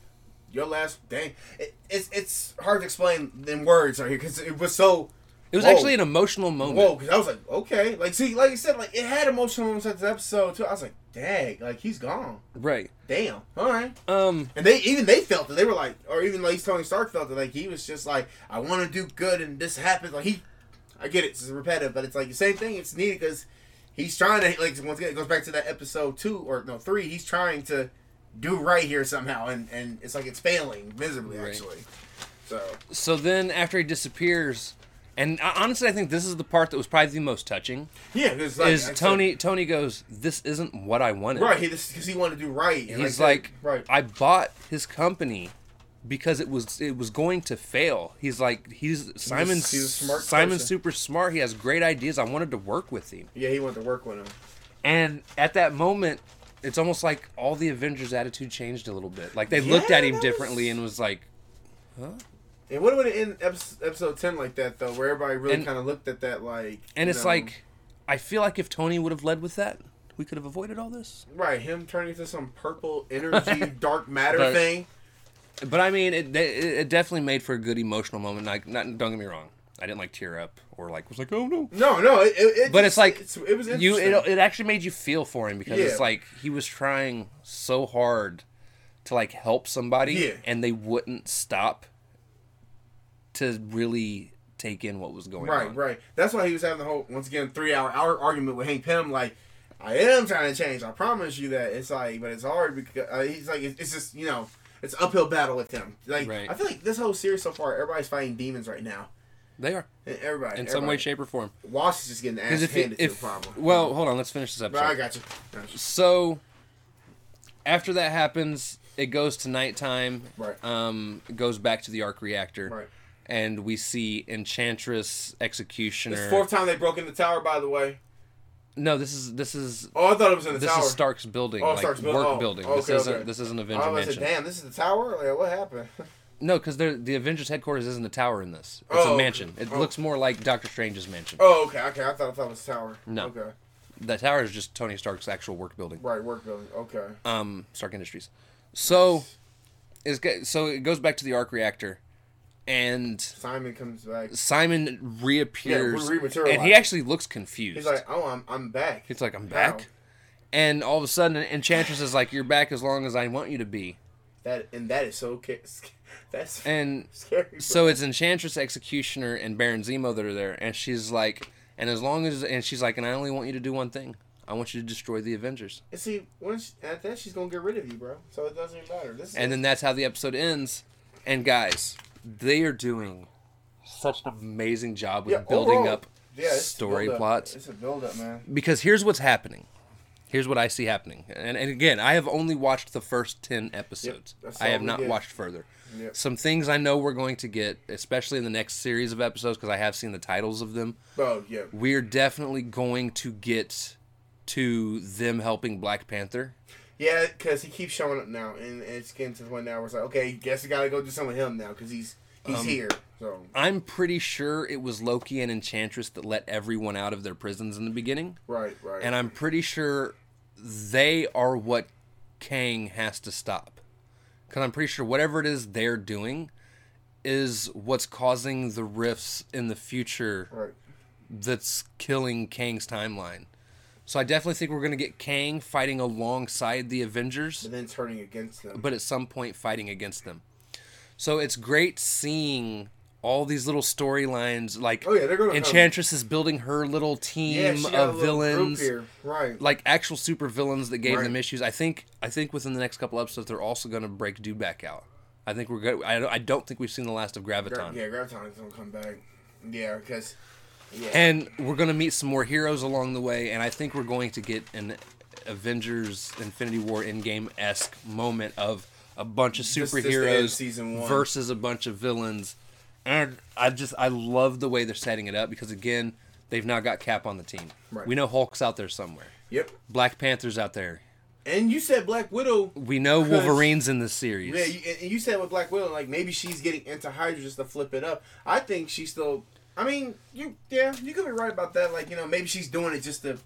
Speaker 2: "Your last dang." It, it's it's hard to explain in words right here because it was so.
Speaker 1: It was
Speaker 2: Whoa.
Speaker 1: actually an emotional moment.
Speaker 2: Whoa, because I was like, okay, like see, like you said, like it had emotional moments at this episode too. I was like, dang, like he's gone.
Speaker 1: Right.
Speaker 2: Damn, all right.
Speaker 1: Um.
Speaker 2: And they even they felt it. They were like, or even like Tony Stark felt it. Like he was just like, I want to do good, and this happens. Like he, I get it. It's repetitive, but it's like the same thing. It's needed because he's trying to like once again it goes back to that episode two or no three. He's trying to do right here somehow, and and it's like it's failing miserably
Speaker 1: Right.
Speaker 2: actually. So
Speaker 1: So then after he disappears, and uh, honestly, I think this is the part that was probably the most touching.
Speaker 2: yeah, because like,
Speaker 1: is
Speaker 2: said-
Speaker 1: Tony? Tony goes, "This isn't what I wanted."
Speaker 2: right? Because he wanted to do right. and
Speaker 1: He's
Speaker 2: I
Speaker 1: like,
Speaker 2: right.
Speaker 1: I bought his company because it was it was going to fail. He's like, he's Simon's
Speaker 2: he's a smart
Speaker 1: Simon's
Speaker 2: person.
Speaker 1: super smart. He has great ideas. I wanted to work with him.
Speaker 2: Yeah, he wanted to work with him.
Speaker 1: And at that moment, it's almost like all the Avengers' attitude changed a little bit. Like they looked at him
Speaker 2: that
Speaker 1: differently and was like,
Speaker 2: And what would it end episode, episode ten like that though, where everybody really kind of looked at that like,
Speaker 1: and it's
Speaker 2: know,
Speaker 1: like, I feel like if Tony would have led with that, we could have avoided all this.
Speaker 2: right, him turning into some purple energy dark matter
Speaker 1: Dark-
Speaker 2: thing.
Speaker 1: But I mean, it, it it definitely made for a good emotional moment. Like, not don't get me wrong, I didn't like tear up or like was like, oh no.
Speaker 2: No, no, it, it, it
Speaker 1: But it's like
Speaker 2: it's, it was
Speaker 1: you it, it actually made you feel for him because it's like he was trying so hard to like help somebody
Speaker 2: Yeah.
Speaker 1: and they wouldn't stop to really take in what was going
Speaker 2: right,
Speaker 1: on.
Speaker 2: right. Right. That's why he was having the whole once again three hour hour argument with Hank Pym. Like, I am trying to change. I promise you that. It's like, but it's hard because uh, he's like, it's, just you know, it's uphill battle with him. Like,
Speaker 1: Right.
Speaker 2: I feel like this whole series so far, everybody's fighting demons right now.
Speaker 1: They are
Speaker 2: Everybody,
Speaker 1: in some way, shape, or form.
Speaker 2: Wash is just getting ass
Speaker 1: if,
Speaker 2: handed
Speaker 1: it,
Speaker 2: to
Speaker 1: if
Speaker 2: him, probably.
Speaker 1: well, hold on, let's finish this
Speaker 2: But I got you. Got you.
Speaker 1: So after that happens, it goes to nighttime.
Speaker 2: Right.
Speaker 1: Um, it goes back to the arc reactor.
Speaker 2: Right.
Speaker 1: And we see Enchantress, Executioner.
Speaker 2: It's the fourth time they broke in the tower, by the way.
Speaker 1: No, this is this is
Speaker 2: Oh, I thought it was in the
Speaker 1: this
Speaker 2: tower.
Speaker 1: is Stark's building,
Speaker 2: Oh,
Speaker 1: like
Speaker 2: Stark's
Speaker 1: work
Speaker 2: building. Oh,
Speaker 1: building.
Speaker 2: okay,
Speaker 1: this isn't
Speaker 2: okay.
Speaker 1: this isn't
Speaker 2: I
Speaker 1: Avenger
Speaker 2: was
Speaker 1: Mansion.
Speaker 2: like, damn, this is the tower? Like, what happened?
Speaker 1: No, because the Avengers headquarters isn't a tower in this. It's
Speaker 2: Oh,
Speaker 1: a
Speaker 2: okay.
Speaker 1: mansion. It
Speaker 2: Oh.
Speaker 1: looks more like Doctor Strange's mansion.
Speaker 2: oh, okay, okay. I thought, I thought it was tower.
Speaker 1: No.
Speaker 2: Okay.
Speaker 1: The tower is just Tony Stark's actual work building.
Speaker 2: Right, work building. Okay.
Speaker 1: Um, Stark Industries. So, it's, go- so it goes back to the arc reactor, and
Speaker 2: Simon comes back.
Speaker 1: Simon reappears,
Speaker 2: Yeah, re-
Speaker 1: and he actually looks confused.
Speaker 2: He's like, oh, I'm, I'm back.
Speaker 1: He's like, I'm
Speaker 2: How?
Speaker 1: back. And all of a sudden, Enchantress is like, "You're back as long as I want you to be."
Speaker 2: That and that is so ca- that's
Speaker 1: And
Speaker 2: scary.
Speaker 1: so it's Enchantress, Executioner, and Baron Zemo that are there, and she's like, and as long as, and she's like, and I only want you to do one thing. I want you to destroy the Avengers.
Speaker 2: and see, once at that she's gonna get rid of you, bro. So it doesn't even matter. This is
Speaker 1: And then that's how the episode ends. And guys, they are doing such an amazing job with
Speaker 2: Yeah,
Speaker 1: building
Speaker 2: overall,
Speaker 1: up
Speaker 2: yeah,
Speaker 1: story
Speaker 2: build-up.
Speaker 1: plots.
Speaker 2: It's a build up, man.
Speaker 1: Because here's what's happening. Here's what I see happening. And, and again, I have only watched the first 10 episodes.
Speaker 2: that's
Speaker 1: I have not
Speaker 2: get.
Speaker 1: watched further.
Speaker 2: Yep.
Speaker 1: Some things I know we're going to get, especially in the next series of episodes, because I have seen the titles of them.
Speaker 2: Oh yeah.
Speaker 1: We're definitely going to get to them helping Black Panther.
Speaker 2: Yeah, because he keeps showing up now, and it's getting to the point now where it's like, okay, guess we gotta go do something with him now because he's he's
Speaker 1: Um,
Speaker 2: here. So
Speaker 1: I'm pretty sure it was Loki and Enchantress that let everyone out of their prisons in the beginning.
Speaker 2: right, right.
Speaker 1: And I'm pretty sure they are what Kang has to stop. Because I'm pretty sure whatever it is they're doing is what's causing the rifts in the future
Speaker 2: right.
Speaker 1: that's killing Kang's timeline. So I definitely think we're going to get Kang fighting alongside the Avengers
Speaker 2: And then turning against them.
Speaker 1: but at some point fighting against them. So it's great seeing all these little storylines. Like
Speaker 2: Oh, yeah, they're gonna come.
Speaker 1: Enchantress is building her little team
Speaker 2: yeah, she got a
Speaker 1: of villains,
Speaker 2: here. Right.
Speaker 1: like actual super villains that gave
Speaker 2: Right.
Speaker 1: them issues. I think I think within the next couple episodes they're also going to break Dude back out. I think we're good. I, I don't think we've seen the last of
Speaker 2: Gra-
Speaker 1: Graviton.
Speaker 2: yeah, Graviton's gonna come back. Yeah, because yeah.
Speaker 1: And we're going to meet some more heroes along the way, and I think we're going to get an Avengers Infinity War Endgame esque moment of a bunch of
Speaker 2: This- this the end of
Speaker 1: superheroes versus a bunch of villains. And I just I love the way they're setting it up because again, they've now got Cap on the team.
Speaker 2: Right.
Speaker 1: We know Hulk's out there somewhere.
Speaker 2: Yep.
Speaker 1: Black Panther's out there.
Speaker 2: And you said Black Widow.
Speaker 1: We know Wolverine's in this series.
Speaker 2: Yeah, you, and you said with Black Widow, like maybe she's getting into Hydra just to flip it up. I think she's still. I mean, you yeah, you could be right about that. Like you know, maybe she's doing it just to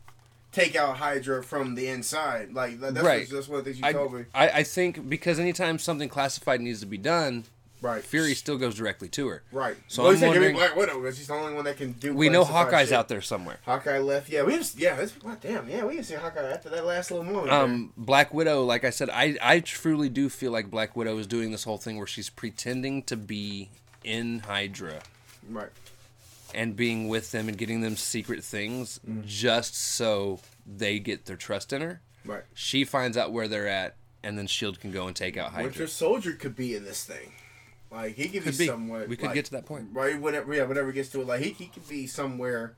Speaker 2: take out Hydra from the inside. Like that's
Speaker 1: Right.
Speaker 2: what, that's one of the things you
Speaker 1: I,
Speaker 2: told me.
Speaker 1: I, I think because anytime something classified needs to be done,
Speaker 2: Right.
Speaker 1: Fury still goes directly to her.
Speaker 2: Right.
Speaker 1: So
Speaker 2: well,
Speaker 1: I'm
Speaker 2: you said give me
Speaker 1: wondering-
Speaker 2: Black Widow because she's the only one that can do.
Speaker 1: We know Hawkeye's
Speaker 2: shit.
Speaker 1: out there somewhere.
Speaker 2: Hawkeye left. Yeah, we just yeah. That's what damn. Yeah, we didn't see Hawkeye after that last little moment. there.
Speaker 1: Um, Black Widow, like I said, I, I truly do feel like Black Widow is doing this whole thing where she's pretending to be in Hydra
Speaker 2: right.
Speaker 1: And being with them and getting them secret things
Speaker 2: Mm.
Speaker 1: just so they get their trust in her.
Speaker 2: Right.
Speaker 1: She finds out where they're at, and then Shield can go and take out Hydra.
Speaker 2: Winter Soldier could be in this thing. Like he could,
Speaker 1: Could
Speaker 2: be,
Speaker 1: be.
Speaker 2: somewhere.
Speaker 1: We could
Speaker 2: like,
Speaker 1: get to that point.
Speaker 2: right? Whenever, yeah, whenever it gets to it, like he, he could be somewhere.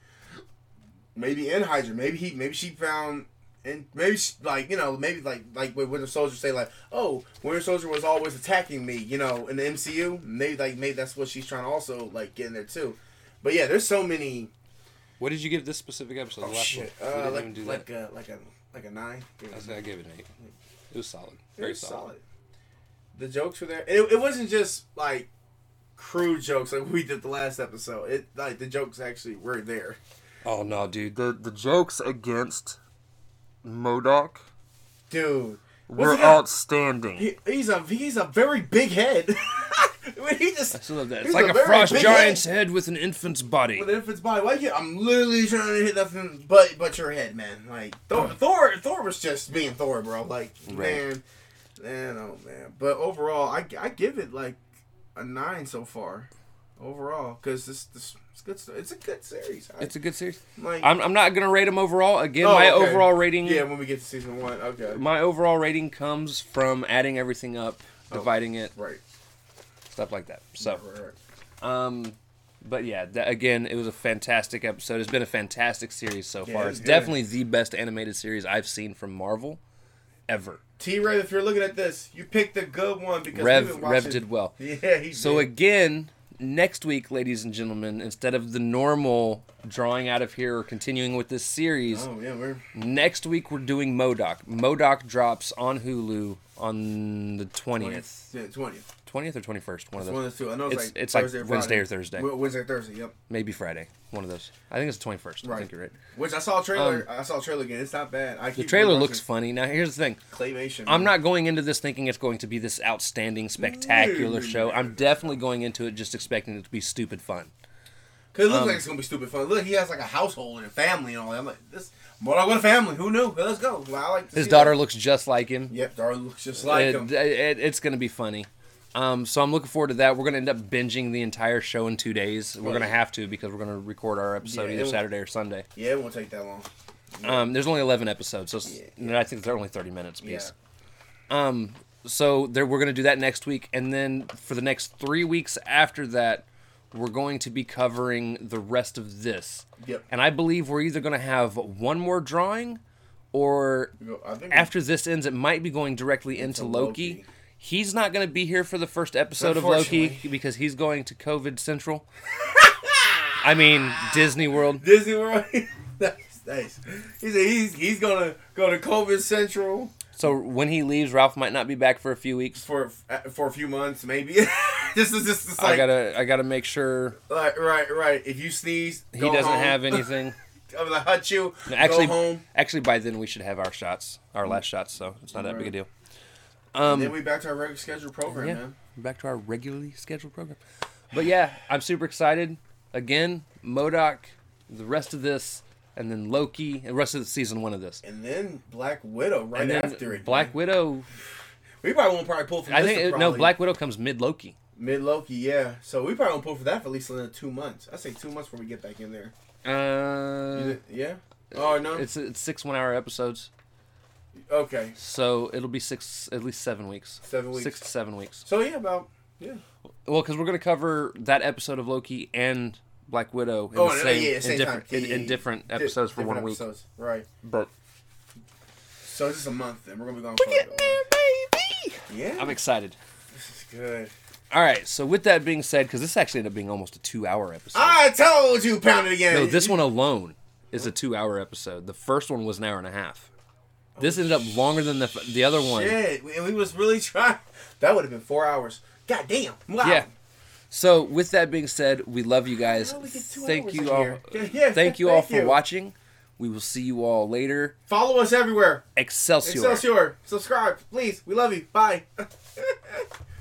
Speaker 2: Maybe in Hydra. Maybe he. Maybe she found. And maybe she, like you know maybe like like when Winter Soldier say like oh Winter Soldier was always attacking me you know in the MCU maybe like maybe that's what she's trying to also like get in there too, but yeah there's so many
Speaker 1: What did you give this specific episode?
Speaker 2: oh
Speaker 1: the last
Speaker 2: shit
Speaker 1: one?
Speaker 2: Uh,
Speaker 1: didn't
Speaker 2: like
Speaker 1: even do
Speaker 2: like
Speaker 1: that.
Speaker 2: a like a like a nine
Speaker 1: I was- I gave it an eight. It was solid.
Speaker 2: Very
Speaker 1: Very
Speaker 2: solid.
Speaker 1: solid.
Speaker 2: The jokes were there. It, it wasn't just like crude jokes like we did the last episode. It like the jokes actually were there.
Speaker 1: Oh no, dude! The the jokes against MODOK
Speaker 2: Dude,
Speaker 1: were outstanding.
Speaker 2: he, he's a he's a very big head. when he just
Speaker 1: I still love that. It's like a,
Speaker 2: very
Speaker 1: frost giant's head. with an infant's body.
Speaker 2: With an infant's body, why you? I'm literally trying to hit nothing but but your head, man. Like Thor, Thor, Thor was just being Thor, bro. Like
Speaker 1: Right.
Speaker 2: man, man, oh man. But overall, I, I give it like a nine so far. Overall, because this this it's good. st- It's a good series. I,
Speaker 1: It's a good series.
Speaker 2: like
Speaker 1: I'm, I'm not gonna rate them overall. Again,
Speaker 2: Oh,
Speaker 1: my
Speaker 2: okay.
Speaker 1: overall rating.
Speaker 2: yeah. When we get to season one, okay,
Speaker 1: My overall rating comes from adding everything up,
Speaker 2: Oh.
Speaker 1: dividing it,
Speaker 2: right.
Speaker 1: Stuff like that. So, um, but yeah, that, again, it was a fantastic episode. It's been a fantastic series so
Speaker 2: Yeah,
Speaker 1: far.
Speaker 2: it's good.
Speaker 1: definitely the best animated series I've seen from Marvel, ever.
Speaker 2: T Rev, if you're looking at this, you picked the good one because we've
Speaker 1: Rev
Speaker 2: been
Speaker 1: Rev did well.
Speaker 2: Yeah, he
Speaker 1: So
Speaker 2: did.
Speaker 1: again, next week, ladies and gentlemen, instead of the normal drawing out of here or continuing with this series,
Speaker 2: Oh yeah, we're
Speaker 1: next week we're doing MODOK. MODOK drops on Hulu on the twentieth,
Speaker 2: Yeah, twentieth.
Speaker 1: Twentieth or twenty first. One of
Speaker 2: It's one of the two. I know it's,
Speaker 1: It's-
Speaker 2: like
Speaker 1: it's like
Speaker 2: Thursday or
Speaker 1: Wednesday or Thursday.
Speaker 2: Wed- Wednesday, Thursday. Yep.
Speaker 1: maybe Friday. One of those. I think it's the twenty first. I think you're right.
Speaker 2: Which I saw a trailer. I saw a trailer again. It's not bad. I
Speaker 1: Um, The trailer
Speaker 2: rewatching
Speaker 1: looks funny. Now here's the thing.
Speaker 2: claymation.
Speaker 1: I'm
Speaker 2: man.
Speaker 1: not going into this thinking it's going to be this outstanding, spectacular
Speaker 2: no,
Speaker 1: show. I'm definitely going into it just expecting it to be stupid fun.
Speaker 2: Cause it looks
Speaker 1: um,
Speaker 2: like it's gonna be stupid fun. Look, he has like a household and a family and all that. I'm like, this. But I got a family. Who knew? Let's go. Well, I like
Speaker 1: His daughter
Speaker 2: that.
Speaker 1: looks just like him.
Speaker 2: Yep, daughter looks just like
Speaker 1: it,
Speaker 2: him.
Speaker 1: it- it's going to be funny. Um, so I'm looking forward to that. We're going to end up binging the entire show in two days. We're going to have to because we're going to record our episode
Speaker 2: Yeah,
Speaker 1: either
Speaker 2: it-
Speaker 1: Saturday or Sunday.
Speaker 2: Yeah, it won't take that long.
Speaker 1: Um, there's only 11 episodes, so
Speaker 2: Yeah,
Speaker 1: I think they're only 30 minutes
Speaker 2: Yeah.
Speaker 1: piece. Um, so there, we're going to do that next week, and then for the next three weeks after that, we're going to be covering the rest of this.
Speaker 2: Yep.
Speaker 1: And I believe we're either going to have one more drawing, or
Speaker 2: I think
Speaker 1: after this ends, it might be going directly into Loki.
Speaker 2: Loki.
Speaker 1: He's not going to be here for the first episode of Loki because he's going to COVID Central. I mean Disney World.
Speaker 2: Disney World. nice, nice. He said he's he's gonna go to COVID Central
Speaker 1: So when he leaves, Ralph might not be back for a few weeks.
Speaker 2: for uh, for a few months, maybe. this is just it's
Speaker 1: I gotta, I gotta make sure
Speaker 2: like right, right. If you sneeze,
Speaker 1: he doesn't
Speaker 2: home.
Speaker 1: have anything.
Speaker 2: I'm gonna hut you.
Speaker 1: Actually,
Speaker 2: go home.
Speaker 1: actually, by then we should have our shots, our last shots. So it's not that big a deal.
Speaker 2: And then we back to our regular scheduled program,
Speaker 1: Yeah,
Speaker 2: man.
Speaker 1: back to our regularly scheduled program. But yeah, I'm super excited. Again, MODOK, the rest of this, and then Loki, and the rest of the season one of this.
Speaker 2: And then Black Widow right
Speaker 1: and then
Speaker 2: after it.
Speaker 1: Black
Speaker 2: man.
Speaker 1: Widow.
Speaker 2: We probably won't probably pull from.
Speaker 1: I think it, no Black Widow comes mid Loki.
Speaker 2: mid Loki, yeah. So we probably won't pull for that for at least another two months. I say two months before we get back in there.
Speaker 1: Uh,
Speaker 2: yeah. Oh no.
Speaker 1: it's it's six one hour episodes,
Speaker 2: okay.
Speaker 1: so it'll be six at least seven weeks.
Speaker 2: Seven weeks.
Speaker 1: Six to seven weeks.
Speaker 2: So yeah, about yeah.
Speaker 1: Well, because we're gonna cover that episode of Loki and Black Widow in
Speaker 2: Oh,
Speaker 1: the same,
Speaker 2: yeah,
Speaker 1: in different in, in different
Speaker 2: Di-
Speaker 1: episodes for one week.
Speaker 2: episodes. Right.
Speaker 1: But
Speaker 2: So it's just a month, and we're gonna be going.
Speaker 1: we're getting there, baby.
Speaker 2: Yeah.
Speaker 1: I'm excited.
Speaker 2: this is good.
Speaker 1: All right. So with that being said, because this actually ended up being almost a two-hour episode.
Speaker 2: I told you, pound it again.
Speaker 1: no, this one alone is a two-hour episode. The first one was an hour and a half. This oh, ended up longer than the the other one.
Speaker 2: Shit, and we was really trying. That would have been four hours. God damn. Wow.
Speaker 1: Yeah. So with that being said, we love you guys.
Speaker 2: How we get two
Speaker 1: Thank you all.
Speaker 2: Yeah, yeah,
Speaker 1: Thank you all
Speaker 2: thank
Speaker 1: for
Speaker 2: you.
Speaker 1: watching. We will see you all later.
Speaker 2: Follow us everywhere.
Speaker 1: Excelsior.
Speaker 2: Excelsior. Subscribe, please. We love you. Bye.